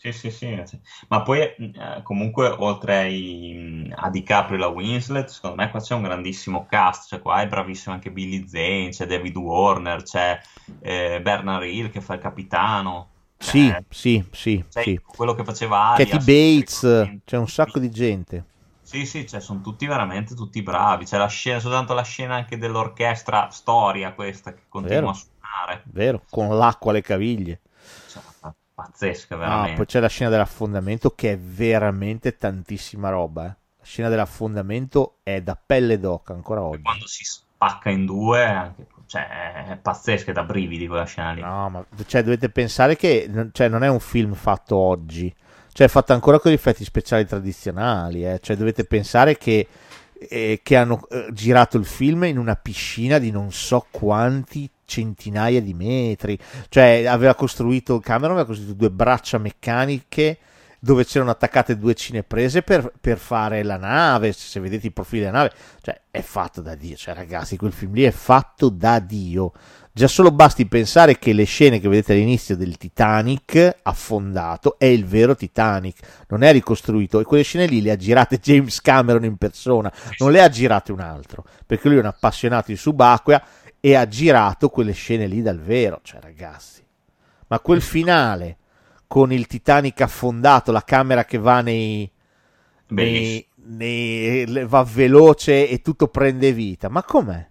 Sì, sì, sì, sì. Ma poi eh, comunque oltre ai, a DiCaprio e la Winslet, secondo me qua c'è un grandissimo cast, cioè qua è bravissimo anche Billy Zane, c'è David Warner, c'è eh, Bernard Hill che fa il capitano, Sì, c'è- sì, sì, c'è sì. quello che faceva Alias, Katy Bates, c'è un sacco di gente. Sì, sì, cioè, sono tutti veramente tutti bravi. C'è la scena, soltanto la scena anche dell'orchestra storia questa che continua Vero. a suonare. Vero? Con l'acqua alle caviglie. Cioè, pa- pazzesca, Ah, veramente. poi c'è la scena dell'affondamento che è veramente tantissima roba. eh. La scena dell'affondamento è da pelle d'oca ancora E oggi. quando si spacca in due, anche, cioè, è pazzesca, è da brividi quella scena lì. No, ma cioè, dovete pensare che non, cioè, non è un film fatto oggi, cioè è fatto ancora con gli effetti speciali tradizionali. eh. Cioè, dovete pensare che, eh, che hanno eh, girato il film in una piscina di non so quanti centinaia di metri. Cioè, aveva costruito Cameron aveva costruito due braccia meccaniche dove c'erano attaccate due cineprese per, per fare la nave. Se vedete i profili della nave, cioè è fatto da Dio. Cioè, ragazzi, quel film lì è fatto da Dio. Già solo basti pensare che le scene che vedete all'inizio del Titanic affondato è il vero Titanic, non è ricostruito. E quelle scene lì le ha girate James Cameron in persona, non le ha girate un altro, perché lui è un appassionato di subacquea e ha girato quelle scene lì dal vero. Cioè, ragazzi, ma quel finale con il Titanic affondato, la camera che va nei, nei, nei- va veloce e tutto prende vita, ma com'è?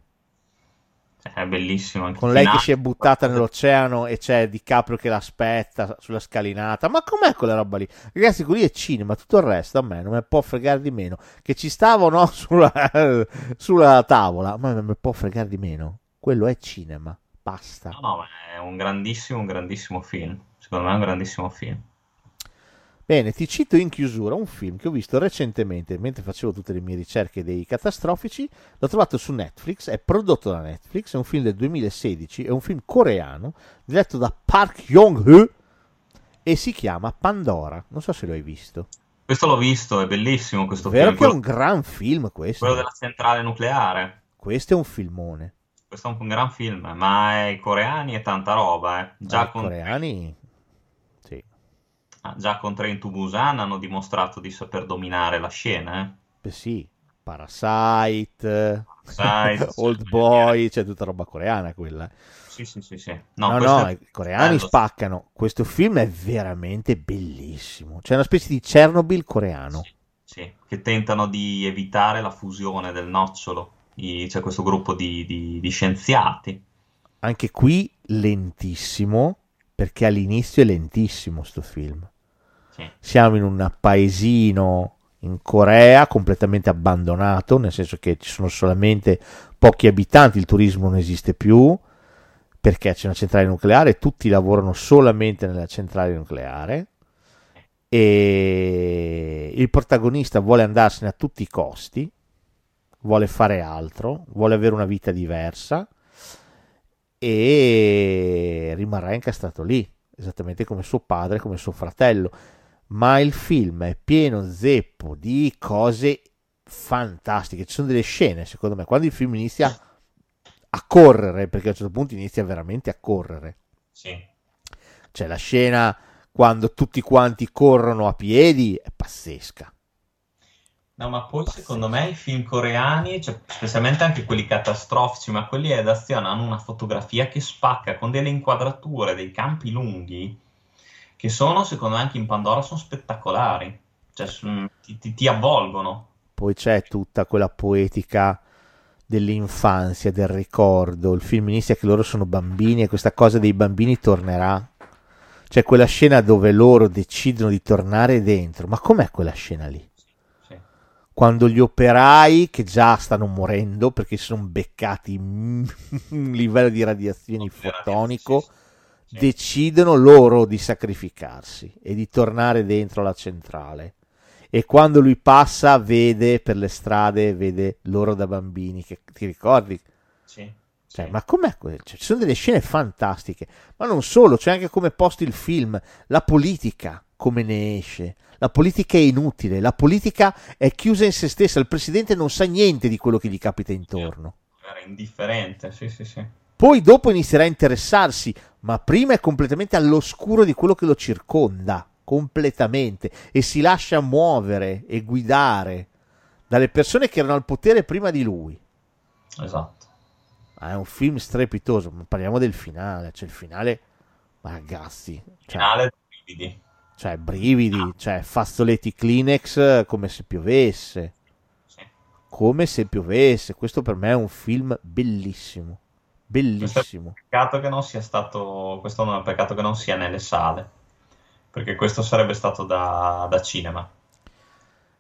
È bellissimo anche con lei che si è buttata nell'oceano e c'è DiCaprio che l'aspetta sulla scalinata. Ma com'è quella roba lì? Ragazzi, quelli è cinema, tutto il resto a me non mi può fregare di meno. Che ci stava o no sulla, sulla tavola, ma non mi può fregare di meno. Quello è cinema, basta. No, no, ma è un grandissimo, un grandissimo film. Secondo me è un grandissimo film. Bene, ti cito in chiusura un film che ho visto recentemente mentre facevo tutte le mie ricerche dei catastrofici. L'ho trovato su Netflix, è prodotto da Netflix, è un film del 2016, è un film coreano diretto da Park Yong-ho e si chiama Pandora. Non so se lo hai visto. Questo l'ho visto, è bellissimo questo Vero film. che è un gran film questo. quello della centrale nucleare. Questo è un filmone. Questo è un gran film, ma i coreani è tanta roba, eh. Già, con, coreani... Sì. ah, già con Train to Busan hanno dimostrato di saper dominare la scena, eh. Beh, sì. Parasite, Parasite, Old sì, Boy, c'è tutta roba coreana quella. Sì, sì, sì, sì. No, No, no, è i coreani bello. spaccano. Questo film è veramente bellissimo. C'è una specie di Chernobyl coreano. Sì, sì, che tentano di evitare la fusione del nocciolo. I- C'è questo gruppo di, di- di scienziati. Anche qui lentissimo, perché all'inizio è lentissimo sto film. Sì, Siamo in un paesino in Corea completamente abbandonato, nel senso che ci sono solamente pochi abitanti, il turismo non esiste più, perché c'è una centrale nucleare, tutti lavorano solamente nella centrale nucleare e il protagonista vuole andarsene a tutti i costi, vuole fare altro, vuole avere una vita diversa e rimarrà incastrato lì, esattamente come suo padre, come suo fratello. Ma il film è pieno zeppo di cose fantastiche. Ci sono delle scene, secondo me, quando il film inizia a correre, perché a un certo punto inizia veramente a correre. sì. C'è la scena quando tutti quanti corrono a piedi, è pazzesca. No, ma poi secondo me i film coreani, cioè, specialmente anche quelli catastrofici, ma quelli d'azione hanno una fotografia che spacca con delle inquadrature, dei campi lunghi, che sono, secondo me, anche in Pandora sono spettacolari. Cioè, sono- ti, ti- ti avvolgono. Poi c'è tutta quella poetica dell'infanzia, del ricordo. Il film inizia che loro sono bambini e questa cosa dei bambini tornerà. C'è quella scena dove loro decidono di tornare dentro. Ma com'è quella scena lì? Sì. Quando gli operai, che già stanno morendo perché si sono beccati un livello di radiazioni fotonico, Sì, sì. Decidono loro di sacrificarsi e di tornare dentro la centrale. E quando lui passa, vede per le strade, vede loro da bambini. Che ti ricordi? Sì, Cioè, sì. ma com'è quello? Cioè, ci sono delle scene fantastiche, ma non solo, c'è anche come posti il film, la politica, come ne esce. La politica è inutile, la politica è chiusa in se stessa, il presidente non sa niente di quello che gli capita intorno. Era indifferente, sì, sì, sì. Poi dopo inizierà a interessarsi, ma prima è completamente all'oscuro di quello che lo circonda, completamente, e si lascia muovere e guidare dalle persone che erano al potere prima di lui. Esatto. Ah, è un film strepitoso, ma parliamo del finale, cioè il finale, ma ragazzi, cioè, Finale brividi. cioè brividi, cioè fazzoletti Kleenex eh, come se piovesse, Sì. come se piovesse, questo per me è un film bellissimo, bellissimo. Peccato che non sia stato, questo non è un peccato che non sia nelle sale, perché questo sarebbe stato da, da cinema.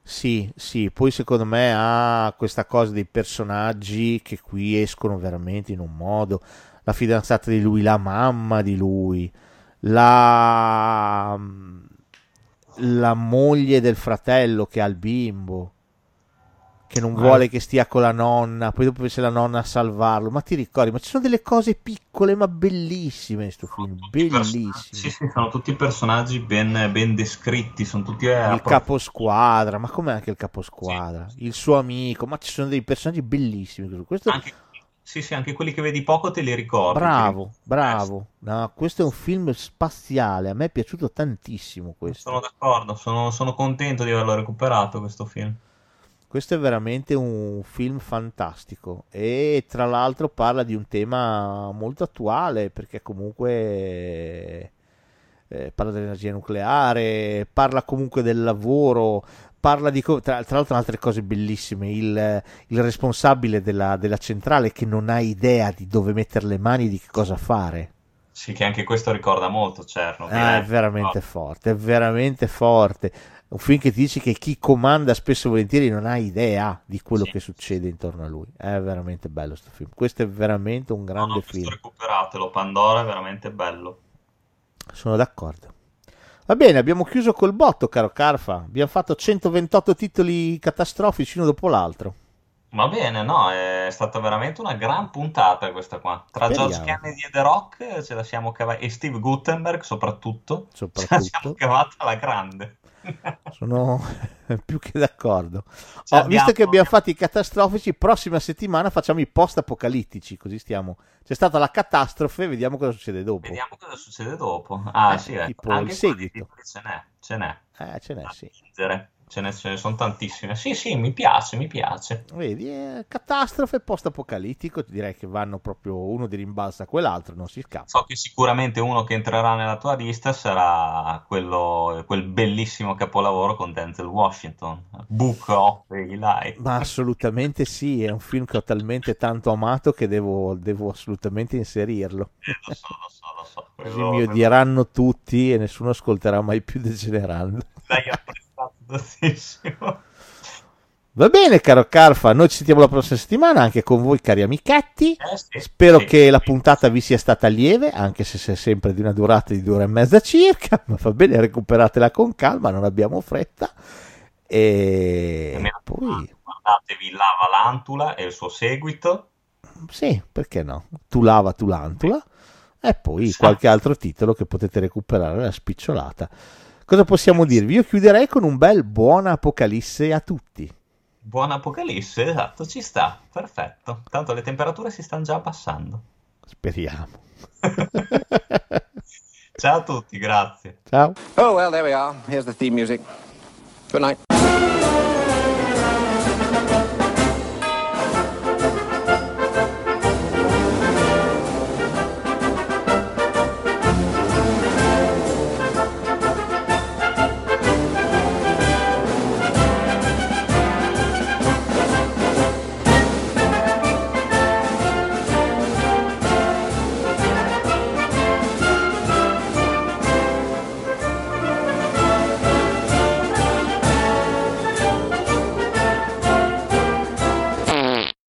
Sì, sì, poi secondo me ha questa cosa dei personaggi che qui escono veramente in un modo. La fidanzata di lui, la mamma di lui, la, la moglie del fratello che ha il bimbo, che non Eh. vuole che stia con la nonna, poi dopo c'è la nonna a salvarlo. Ma ti ricordi? Ma ci sono delle cose piccole ma bellissime in questo film, bellissime. Sì, sì, sono tutti personaggi ben, ben descritti, sono tutti eh, il caposquadra, ma com'è anche il caposquadra? Sì. Il suo amico, ma ci sono dei personaggi bellissimi. Questo anche, sì, sì, anche quelli che vedi poco te li ricordi. bravo, bravo. No, questo è un film spaziale, a me è piaciuto tantissimo questo. Sono d'accordo, sono, sono contento di averlo recuperato questo film. Questo è veramente un film fantastico e tra l'altro parla di un tema molto attuale perché comunque eh, parla dell'energia nucleare, parla comunque del lavoro, parla di co- tra, tra l'altro altre cose bellissime, il, il responsabile della, della centrale che non ha idea di dove mettere le mani, di che cosa fare. Sì, che anche questo ricorda molto Chernobyl. Ah, eh. è veramente forte, è veramente forte. Un film che ti dice che chi comanda spesso e volentieri non ha idea di quello Sì. che succede intorno a lui. È veramente bello questo film. Questo è veramente un No, grande no, questo film. recuperatelo, Pandora è veramente bello. Sono d'accordo. Va bene, abbiamo chiuso col botto, caro Carfa. Abbiamo fatto 128 titoli catastrofici uno dopo l'altro. Va bene, no, è stata veramente una gran puntata questa qua. Tra Speriamo. George Kennedy e The Rock ce la siamo cavata, e Steve Gutenberg soprattutto, ce la siamo Soprattutto. cavata alla grande. Sono più che d'accordo. Oh, visto che abbiamo- fatto i catastrofici, prossima settimana facciamo i post-apocalittici. Così stiamo. C'è stata la catastrofe, vediamo cosa succede dopo. Vediamo cosa succede dopo. Ah, Eh, sì, ecco. tipo Anche il seguito. ce n'è, ce n'è. Eh, ce n'è, Da sì. leggere. Ce ne, ce ne sono tantissime. Sì, sì, mi piace, mi piace. Vedi, eh, catastrofe post-apocalittico, direi che vanno proprio uno di rimbalzo a quell'altro, non si scappa. So che sicuramente uno che entrerà nella tua lista sarà quello, quel bellissimo capolavoro con Denzel Washington, Book of Eli. Ma assolutamente sì, è un film che ho talmente tanto amato che devo, devo assolutamente inserirlo. Eh, lo so, lo so, lo so. Così mi odieranno tutti e nessuno ascolterà mai più Degenerando. L'hai tantissimo. Va bene, caro Carfa, noi ci sentiamo la prossima settimana anche con voi, cari amichetti. Eh, sì, Spero sì. che la puntata vi sia stata lieve, anche se è sempre di una durata di due ore e mezza circa, ma va bene, recuperatela con calma, non abbiamo fretta. E E poi, Guardatevi La Valantula e il suo seguito. sì, perché no? Tu lava, tu lantula. E poi qualche altro titolo che potete recuperare la spicciolata. Cosa possiamo dirvi? Io chiuderei con un bel buona apocalisse a tutti. Buon Apocalisse, esatto, ci sta, perfetto. Tanto le temperature si stanno già abbassando. Speriamo. Ciao a tutti, grazie. Ciao. Oh, well, there we are. Here's the theme music. Good night.